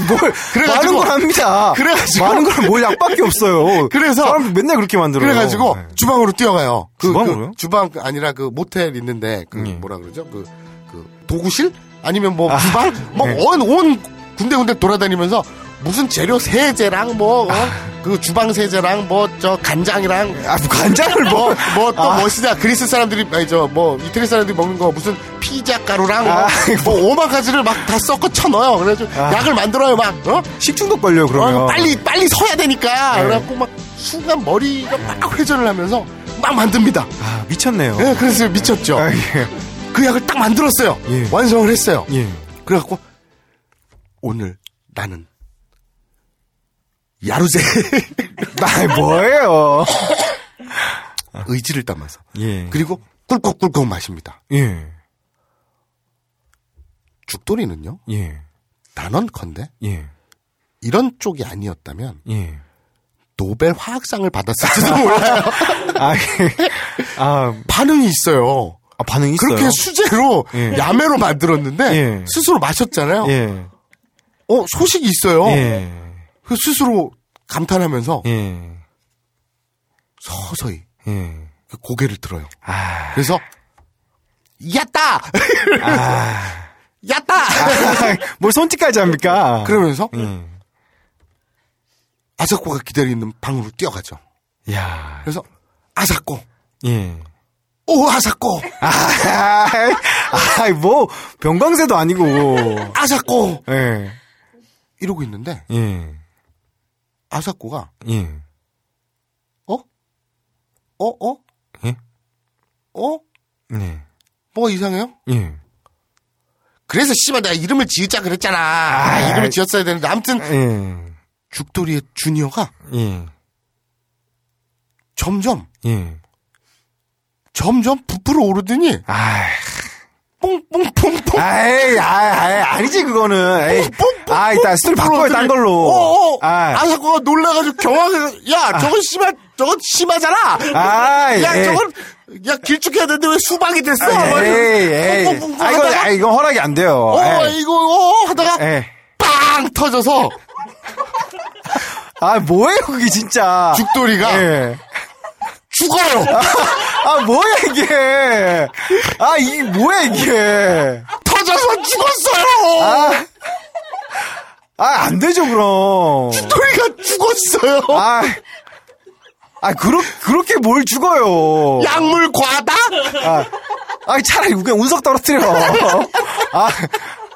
뭘. 그래가지고- 많은 걸 합니다. 그래가지고- 많은 걸 뭘 약밖에 없어요. 그래서- 사람 맨날 그렇게 만들어요. 그래가지고 네. 주방으로 뛰어가요. 그, 주방으로요? 그 주방 아니라 그 모텔 있는데 그 예. 뭐라 그러죠? 그, 그 도구실 아니면 뭐 아, 주방 예. 뭐온 온 군데군데 돌아다니면서 무슨 재료 세제랑 뭐, 어? 그 주방 세제랑 뭐, 저 간장이랑. 아, 뭐 간장을 뭐. 뭐, 또 아. 멋이다. 그리스 사람들이, 아니, 저, 뭐, 이태리 사람들이 먹는 거 무슨 피자 가루랑 아, 뭐, 뭐 오만 가지를 막 다 섞어 쳐넣어요. 그래가지고 아. 약을 만들어요, 막, 어? 식중독 걸려요, 그러면. 어, 빨리, 빨리 서야 되니까. 네. 그래갖고 막 순간 머리가 막 회전을 하면서 막 만듭니다. 아, 미쳤네요. 네, 그래서 미쳤죠. 아, 예. 그 약을 딱 만들었어요. 예. 완성을 했어요. 예. 그래갖고 오늘 나는 야루제 아, 뭐예요? 의지를 담아서 예. 그리고 꿀꺽꿀꺽 마십니다. 예. 죽돌이는요 예. 단언컨대 예. 이런 쪽이 아니었다면 예. 노벨 화학상을 받았을지도 몰라요. 아, 아, 반응이 있어요. 아, 반응이 있어요. 그렇게 수제로 예. 야매로 만들었는데 예. 스스로 마셨잖아요. 예. 어 소식이 있어요. 예. 그 스스로 감탄하면서 예. 서서히 예. 그 고개를 들어요. 아. 그래서 야따 아. 야따 뭘 손짓까지 합니까? 그러면서 예. 아사코가 기다리는 방으로 뛰어가죠. 야. 그래서 아사코 예. 오 아사코 아, 아, 뭐 병광세도 아니고. 아사코 예. 이러고 있는데 예. 아사코가 예. 어? 어? 어? 예? 어? 네. 뭐가 이상해요? 예. 그래서 씨발 내가 이름을 지으자 그랬잖아. 아, 이름을 지었어야 되는데 아무튼 예. 죽돌이의 주니어가 예. 점점 예. 점점 부풀어 오르더니 아. 뽕뽕뽕뽕 아이, 아이, 아니지, 그거는. 에이. 아, 일단 스토리 바꿔요, 딴 걸로. 어, 어. 아. 아사코가 놀라가지고 경악해서 야 저건 심한 저건 심하잖아. 아, 야 예. 저건 야 길쭉해야 되는데 왜 수박이 됐어? 아, 에이, 에이. 아, 이거, 아, 이거 허락이 안 돼요. 어 에이. 이거 어 하다가 에이. 빵 터져서 아, 뭐예요, 그게 진짜. 죽돌이가 예. 죽어요. 아, 뭐야, 이게. 아, 이게 뭐야, 이게. 터져서 죽었어요. 아. 아, 안 되죠, 그럼. 죽돌이가 죽었어요. 아. 아, 그렇, 그렇게 뭘 죽어요. 약물 과다? 아, 아, 차라리 그냥 운석 떨어뜨려. 아,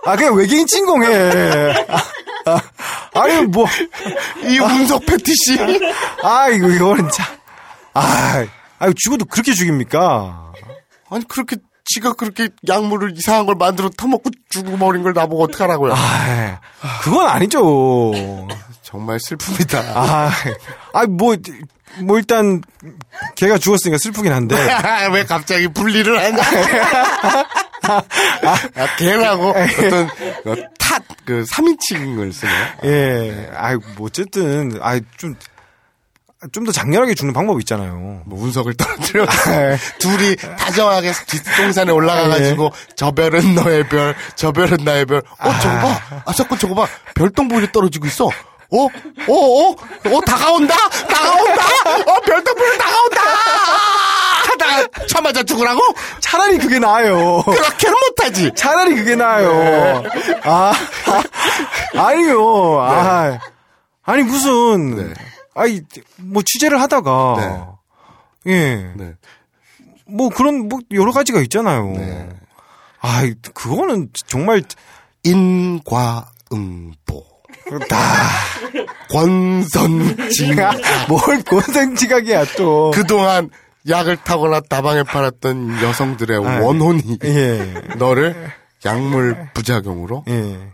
아, 그냥 외계인 침공해. 아, 아, 아니, 뭐. 이 운석 패티시. 아, 이거, 이거는 참. 아, 아, 죽어도 그렇게 죽입니까? 아니 그렇게 지가 그렇게 약물을 이상한 걸 만들어 타먹고 죽어버린 걸 나보고 어떡하라고요. 아, 그건 아니죠. 정말 슬픕니다. 아, 아, 뭐, 뭐, 일단, 걔가 죽었으니까 슬프긴 한데. 왜 갑자기 분리를 하냐? 아, 걔라고 어떤 어, 탓, 그 3인칭을 쓰네. 예, 아이, 뭐, 어쨌든, 아이, 좀, 좀 더 장렬하게 죽는 방법이 있잖아요. 뭐 운석을 떨어뜨려 둘이 다정하게 뒷동산에 올라가가지고 저 별은 너의 별, 저 별은 나의 별. 어 저거 봐, 아 자꾸 저거 봐, 별똥별이 떨어지고 있어. 어, 어, 어, 어 다가온다, 다가온다, 어 별똥별이 다가온다. 하다가 쳐맞아 죽으라고? 차라리 그게 나아요. 그렇게는 못하지. 차라리 그게 나아요. 아, 아, 아니요. 아, 아니, 무슨, 아이, 뭐, 취재를 하다가, 예. 네. 뭐, 그런, 뭐, 여러 가지가 있잖아요. 아, 그거는 정말, 인과응보. 다, 권선징. 뭘 권선지각이야, 또. 그동안 약을 타거나 다방에 팔았던 여성들의 아, 원혼이 예. 너를 약물 부작용으로 예.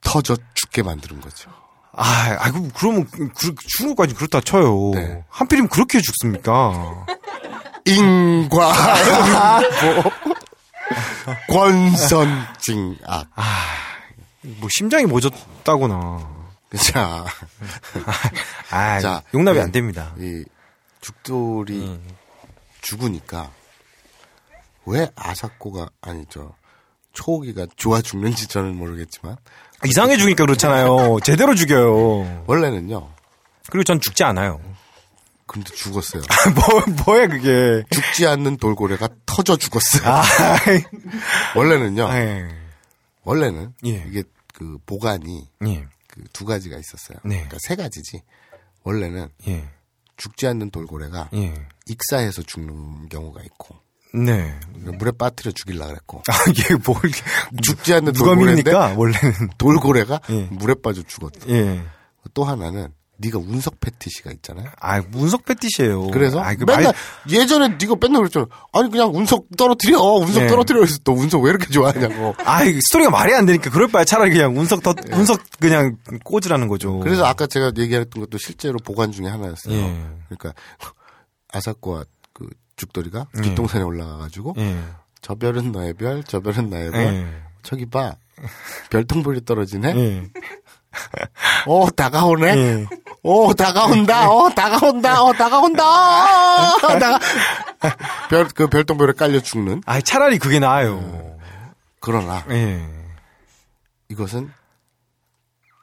터져 죽게 만드는 거죠. 아, 아이고, 그러면, 그, 죽은 것까지 그렇다 쳐요. 네. 하필이면 그렇게 죽습니까? 인과 뭐, 권선징악. 뭐, 심장이 멎었다거나. 자, 아, 자, 용납이 예. 안 됩니다. 이 죽돌이 음. 죽으니까 왜 아사코가 아니 저 초호기가 좋아 죽는지 저는 모르겠지만 이상해 죽으니까 그렇잖아요. 제대로 죽여요. 원래는요. 그리고 전 죽지 않아요. 근데 죽었어요. 뭐, 뭐야, 그게. 죽지 않는 돌고래가 터져 죽었어요. 아, 원래는요. 예. 원래는 예. 이게 그 보관이 예. 그그두 가지가 있었어요. 네. 그러니까 세 가지지. 원래는 예. 죽지 않는 돌고래가 예. 익사해서 죽는 경우가 있고 네. 물에 빠뜨려 죽일라 그랬고 아, 이게 뭘. 죽지 않는 누가 밉니까? 원래는. 돌고래가 예. 물에 빠져 죽었다. 예. 또 하나는 네가 운석 패티시가 있잖아요. 아, 운석 패티시예요. 그래서 아, 그 맨날 말- 예전에 네가 맨날 그랬잖아. 아니 그냥 운석 떨어뜨려. 운석 네. 떨어뜨려 해서 또 운석 왜 이렇게 좋아하냐고. 아, 이 스토리가 말이 안 되니까 그럴 바에 차라리 그냥 운석 더, 운석 그냥 꽂으라는 거죠. 그래서 아까 제가 얘기했던 것도 실제로 보관 중에 하나였어요. 예. 그러니까 아사코와 그 죽돌이가 예. 뒷동산에 올라가가지고 예. 저 별은 너의 별, 저 별은 나의 별. 예. 저기 봐. 별똥별이 떨어지네. 예. 오 다가오네. 예. 오 다가온다. 어 다가온다. 어 다가온다. 어, 다가 별그 별똥별에 깔려 죽는. 아, 차라리 그게 나아요. 그러나 예. 이것은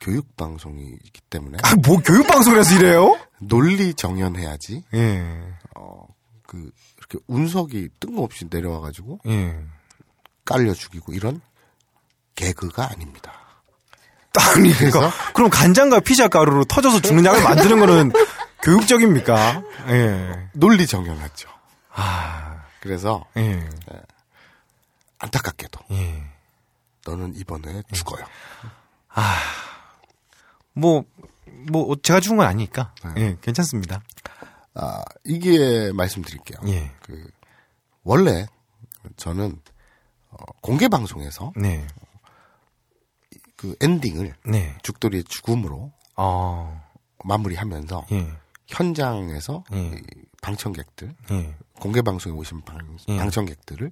교육 방송이기 때문에 아, 뭐 교육 방송이라서 이래요? 논리 정연해야지. 예. 그 이렇게 운석이 뜬금없이 내려와가지고 예. 깔려 죽이고 이런 개그가 아닙니다. 아니, 그러니까? 그럼 간장과 피자 가루로 터져서 죽는 약을 만드는 거는 교육적입니까? 예. 논리 정연하죠. 아, 그래서 예. 안타깝게도 예. 너는 이번에 죽어요. 뭐, 뭐, 제가 죽은 건 아니니까. 네. 예, 괜찮습니다. 아 이게 말씀드릴게요. 예. 그 원래 저는 어, 공개 방송에서 네. 그 엔딩을 네. 죽돌이의 죽음으로 어, 마무리하면서 예. 현장에서 예. 이 방청객들 예. 공개 방송에 오신 방, 예. 방청객들을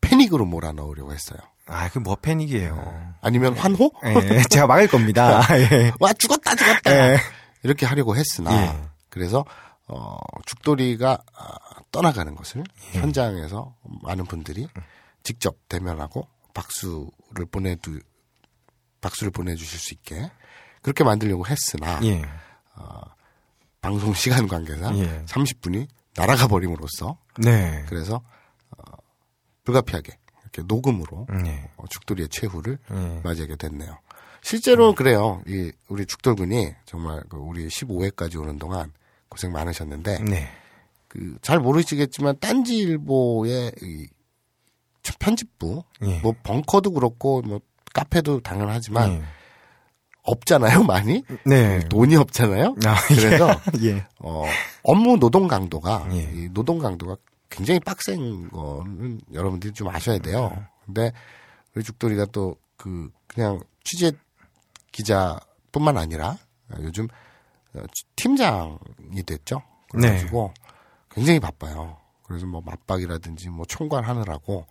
패닉으로 몰아넣으려고 했어요. 아, 그 뭐 패닉이에요. 아니면 환호? 예, 제가 막을 겁니다. 예. 와 죽었다 죽었다 예. 이렇게 하려고 했으나 예. 그래서 어, 죽돌이가 아, 떠나가는 것을 예. 현장에서 많은 분들이 직접 대면하고 박수를 보내두 박수를 보내주실 수 있게 그렇게 만들려고 했으나 예. 방송 시간 관계상 예. 30분이 날아가 버림으로써 네. 그래서 어, 불가피하게 이렇게 녹음으로 네. 어, 죽돌이의 최후를 예. 맞이하게 됐네요. 실제로는 그래요. 이 우리 죽돌군이 정말 그 우리 15회까지 오는 동안 고생 많으셨는데 네. 그잘 모르시겠지만 딴지일보의 이 편집부 예. 뭐 벙커도 그렇고 뭐 카페도 당연하지만 예. 없잖아요 많이 네. 돈이 없잖아요. 아, 그래서 예. 어, 업무 노동 강도가 예. 이 노동 강도가 굉장히 빡센 거는 여러분들이 좀 아셔야 돼요. 근데 우리 죽돌이가 또 그 그냥 취재 기자뿐만 아니라 요즘 어, 팀장이 됐죠. 그래가지고 굉장히 바빠요. 그래서 뭐 맞박이라든지 뭐 총괄하느라고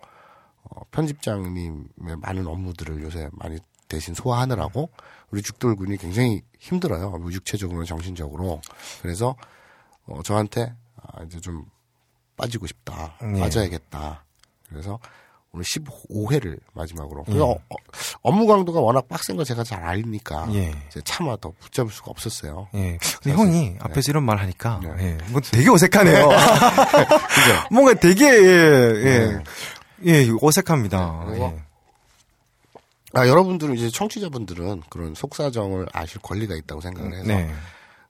어, 편집장님의 많은 업무들을 요새 많이 대신 소화하느라고 우리 죽돌군이 굉장히 힘들어요. 뭐 육체적으로 정신적으로. 그래서 어, 저한테 아, 이제 좀 빠지고 싶다. 네. 빠져야겠다. 그래서 오늘 15회를 마지막으로. 예. 그래서 어, 어, 업무 강도가 워낙 빡센 거 제가 잘 알니까 예. 차마 더 붙잡을 수가 없었어요. 예. 근데 형이 네. 앞에서 이런 말 하니까, 네. 예. 뭐 되게 어색하네요. 뭔가 되게, 예, 예. 예, 어색합니다. 네. 예. 아, 여러분들은 이제 청취자분들은 그런 속사정을 아실 권리가 있다고 생각을 해서 네.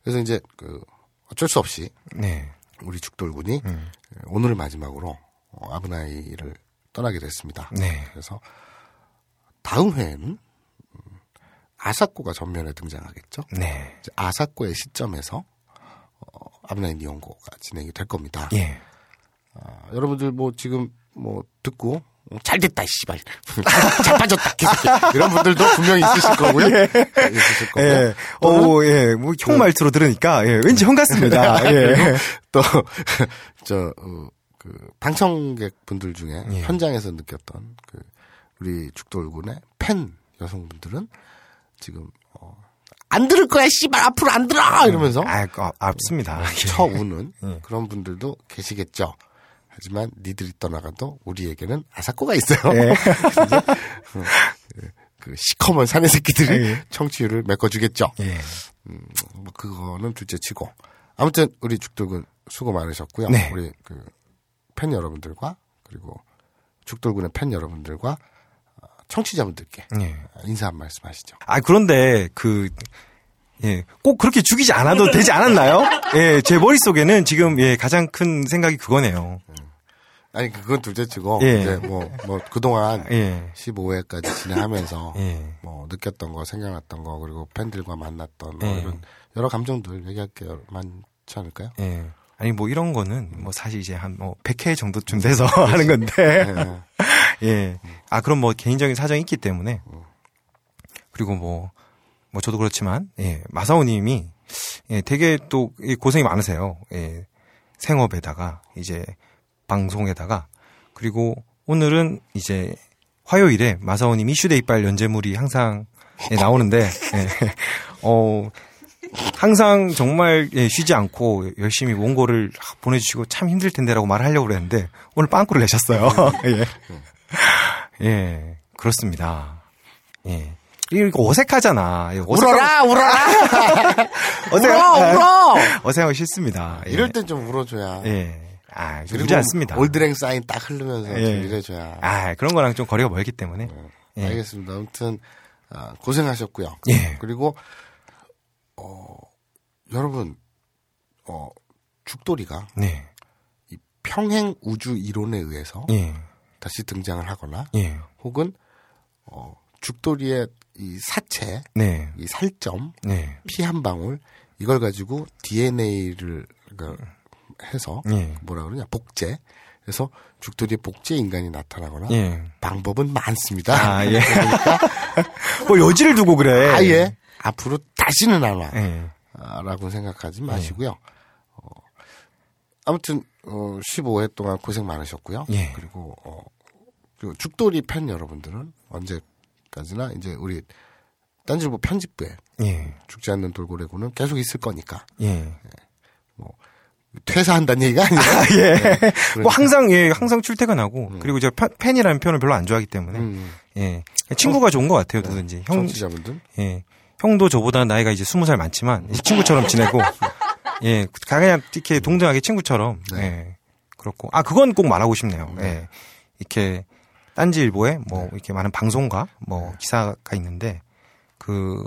그래서 이제 그 어쩔 수 없이 네. 우리 죽돌군이 음. 오늘을 마지막으로 어, 아브나이를 떠나게 됐습니다. 네. 그래서 다음 회에는 음, 아사코가 전면에 등장하겠죠. 네. 아사코의 시점에서 어, 아브나이 니온고가 진행이 될 겁니다. 예. 아, 여러분들 뭐 지금 뭐 듣고 어, 잘 됐다 이 씨발 잘 빠졌다 이런 분들도 분명히 있으실 거고요. 있으실 거고요. 예. 오, 예. 뭐, 형 말투로 들으니까, 예. 왠지 형 같습니다. 예. 또 저 어, 그 방청객 분들 중에 예. 현장에서 느꼈던 그 우리 죽돌군의 팬 여성분들은 지금 어, 안 들을 거야 씨발 앞으로 안 들어 이러면서 아, 아, 없습니다. 쳐 우는 예. 그런 분들도 계시겠죠. 하지만 니들이 떠나가도 우리에게는 아사코가 있어요. 예. 어, 그- 그 시커먼 사내 새끼들이 예. 청취율을 메꿔주겠죠. 예. 뭐 그거는 둘째치고 아무튼 우리 죽돌군 수고 많으셨고요. 네. 우리 그 팬 여러분들과 그리고 죽돌군의 팬 여러분들과 아, 청취자분들께 예. 인사 한 말씀 하시죠. 아, 그런데 그, 예, 꼭 그렇게 죽이지 않아도 되지 않았나요? 예, 제 머릿속에는 지금, 예, 가장 큰 생각이 그거네요. 아니 그건 둘째치고 예. 이제 뭐 뭐 그동안 예. 15회까지 진행하면서 예. 뭐 느꼈던 거 생각났던 거 그리고 팬들과 만났던 뭐 예. 이런 여러 감정들 얘기할 게 많지 않을까요? 예. 아니, 뭐 이런 거는 뭐 사실 이제 한 뭐 100회 정도쯤 돼서 하는 건데. 예. 아, 그럼 뭐 개인적인 사정이 있기 때문에. 그리고 뭐, 뭐 저도 그렇지만, 예. 마사오 님이, 예, 되게 또이 고생이 많으세요. 예. 생업에다가, 이제, 방송에다가. 그리고 오늘은 이제, 화요일에 마사오 님 이슈데이 빨 연재물이 항상 예, 나오는데, 예. 어, 항상 정말 예, 쉬지 않고 열심히 원고를 보내주시고 참 힘들 텐데라고 말하려고 그랬는데 오늘 빵꾸를 내셨어요. 예. 예, 그렇습니다. 예. 이거 어색하잖아. 예, 어색하고- 울어라 울어라 어색, 울어 울어 어색하고 싫습니다. 예. 이럴 땐 좀 울어줘야 예. 아, 그리고 울지 않습니다. 올드랭 사인 딱 흐르면서 예. 좀 이래줘야 아, 그런 거랑 좀 거리가 멀기 때문에. 예. 알겠습니다. 아무튼 아, 고생하셨고요. 예. 그리고 어, 여러분 어, 죽돌이가 네. 이 평행 우주 이론에 의해서 예. 다시 등장을 하거나 예. 혹은 어, 죽돌이의 이 사체, 네. 이 살점, 네. 피한 방울 이걸 가지고 DNA를 해서 예. 뭐라 그러냐 복제. 그래서 죽돌이의 복제 인간이 나타나거나 예. 방법은 많습니다. 아, 예. 그러니까 뭐 여지를 두고 그래. 아예 앞으로 다시는 안 와. 예. 아, 라고 생각하지 마시고요. 어, 아무튼 어, 15회 동안 고생 많으셨고요. 예. 그리고 어, 그 죽돌이 팬 여러분들은 언제까지나 이제 우리 딴지일보 편집부에 예. 죽지 않는 돌고래군은 계속 있을 거니까 예. 퇴사한다는 얘기가 아니라 예. 네, 뭐 항상 예 항상 출퇴근하고 그리고 제가 팬- 팬이라는 표현을 별로 안 좋아하기 때문에 음. 예 친구가 좋은 것 같아요 누군지 형 청취자분들 예 형도 저보다 나이가 이제 스무 살 많지만 친구처럼 지내고 예 그냥 이렇게 동등하게 친구처럼 예 그렇고. 아 그건 꼭 말하고 싶네요. 예. 이렇게 딴지일보에 뭐 이렇게 많은 방송과 뭐 기사가 있는데 그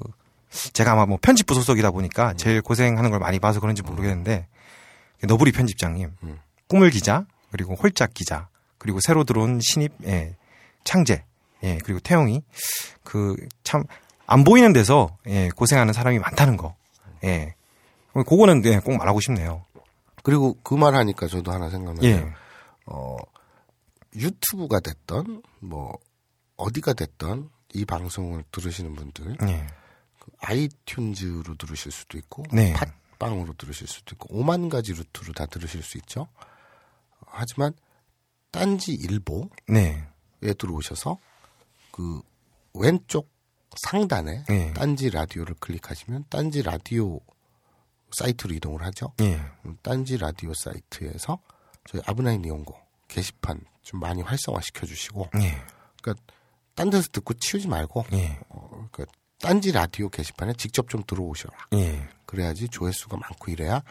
제가 아마 뭐 편집부 소속이다 보니까 제일 고생하는 걸 많이 봐서 그런지 모르겠는데 너부리 편집장님, 꾸물 기자, 그리고 홀짝 기자, 그리고 새로 들어온 신입 예, 창재, 예, 그리고 태영이. 그 참 안 보이는 데서 예, 고생하는 사람이 많다는 거. 예. 그거는 예, 꼭 말하고 싶네요. 그리고 그 말 하니까 저도 하나 생각나요. 예. 어, 유튜브가 됐던 뭐 어디가 됐던 이 방송을 들으시는 분들 예. 그 아이튠즈로 들으실 수도 있고 네. 팟빵으로 들으실 수도 있고 오만 가지 루트로 다 들으실 수 있죠. 하지만 딴지 일보에 네. 들어오셔서 그 왼쪽 상단에 네. 딴지 라디오를 클릭하시면 딴지 라디오 사이트로 이동을 하죠. 예. 음, 딴지 라디오 사이트에서 저희 아브나인 이용고 게시판 좀 많이 활성화 시켜주시고, 예. 그러니까 딴 데서 듣고 치우지 말고, 예. 어, 그러니까 딴지 라디오 게시판에 직접 좀 들어오셔라. 예. 그래야지 조회수가 많고 이래야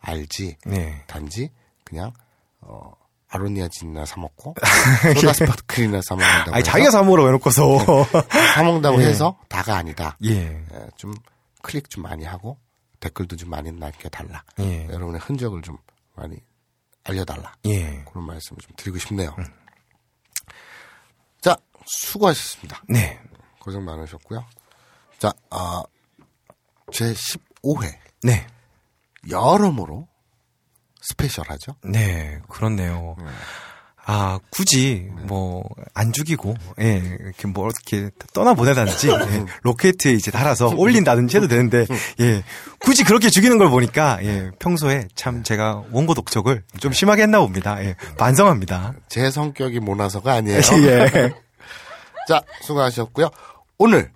알지. 네. 단지 그냥 어, 아로니아 진이나 사 먹고 소다 스파크리나 사 먹는다고. 아니 해서 자기가 사 먹으러 해놓고서 사 먹는다고 예. 해서 다가 아니다. 예. 예, 좀 클릭 좀 많이 하고 댓글도 좀 많이 남겨달라. 예. 여러분의 흔적을 좀 많이 알려달라. 예. 그런 말씀을 좀 드리고 싶네요. 자, 수고하셨습니다. 네. 고생 많으셨고요. 자, 아, 제 15회. 네. 여러모로 special하죠? 네, 그렇네요. 아, 굳이, 뭐, 안 죽이고, 예, 이렇게 뭐, 이렇게 떠나보내다든지, 예, 로켓에 이제 달아서 올린다든지 해도 되는데, 예, 굳이 그렇게 죽이는 걸 보니까, 예, 평소에 참 제가 원고 독촉을 좀 심하게 했나 봅니다. 예, 반성합니다. 제 성격이 모나서가 아니에요. 예. 자, 수고하셨고요. 오늘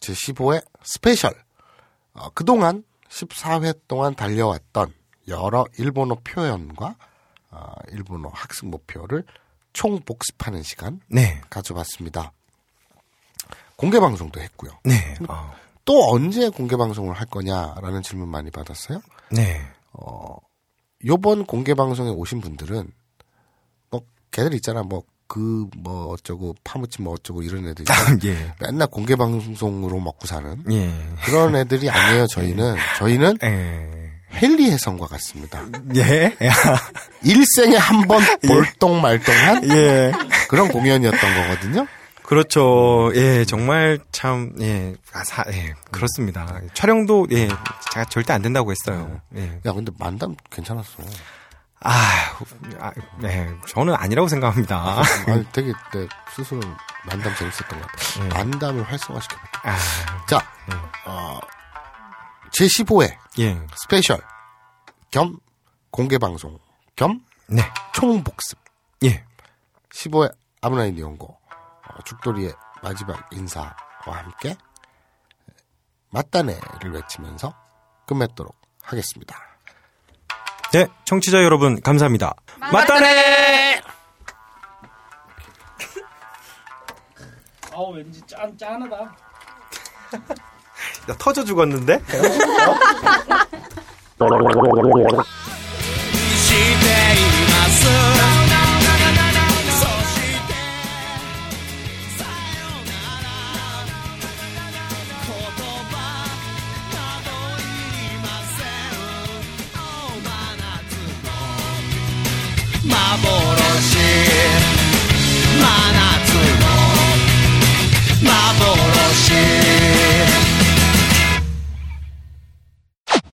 제 15회 special. 어, 그동안 14회 동안 달려왔던 여러 일본어 표현과 어, 일본어 학습 목표를 총 복습하는 시간 네. 가져봤습니다. 공개 방송도 했고요. 네. 아, 또 언제 공개 방송을 할 거냐라는 질문 많이 받았어요. 네. 어, 요번 공개 방송에 오신 분들은 뭐 걔들 있잖아 뭐 그뭐 어쩌고 파묻힌 뭐 어쩌고 이런 애들이 예. 맨날 공개 방송으로 먹고 사는 예. 그런 애들이 아니에요. 저희는 저희는 예. 헨리 해성과 같습니다. 예. 일생에 한 번 볼똥 말똥한 예. 그런 공연이었던 거거든요. 그렇죠. 예, 정말 참, 예, 아, 사, 예, 그렇습니다. 촬영도, 예, 제가 절대 안 된다고 했어요. 예. 야, 근데 만담 괜찮았어. 아, 아, 네, 저는 아니라고 생각합니다. 아니, 되게 내 스스로 만담 재밌었던 것 같아. 예. 만담을 활성화시켜볼게. 아, 자, 어, 제15회 예. special 겸 공개 방송 겸 네. 총복습 예. 15회 あぶない日本語 어, 죽돌이의 마지막 인사와 함께 またね를 외치면서 끝맺도록 하겠습니다. 네, 청취자 여러분, 감사합니다. 맞다네! 아우 왠지 짠 짠하다. 나 터져 죽었는데? shit.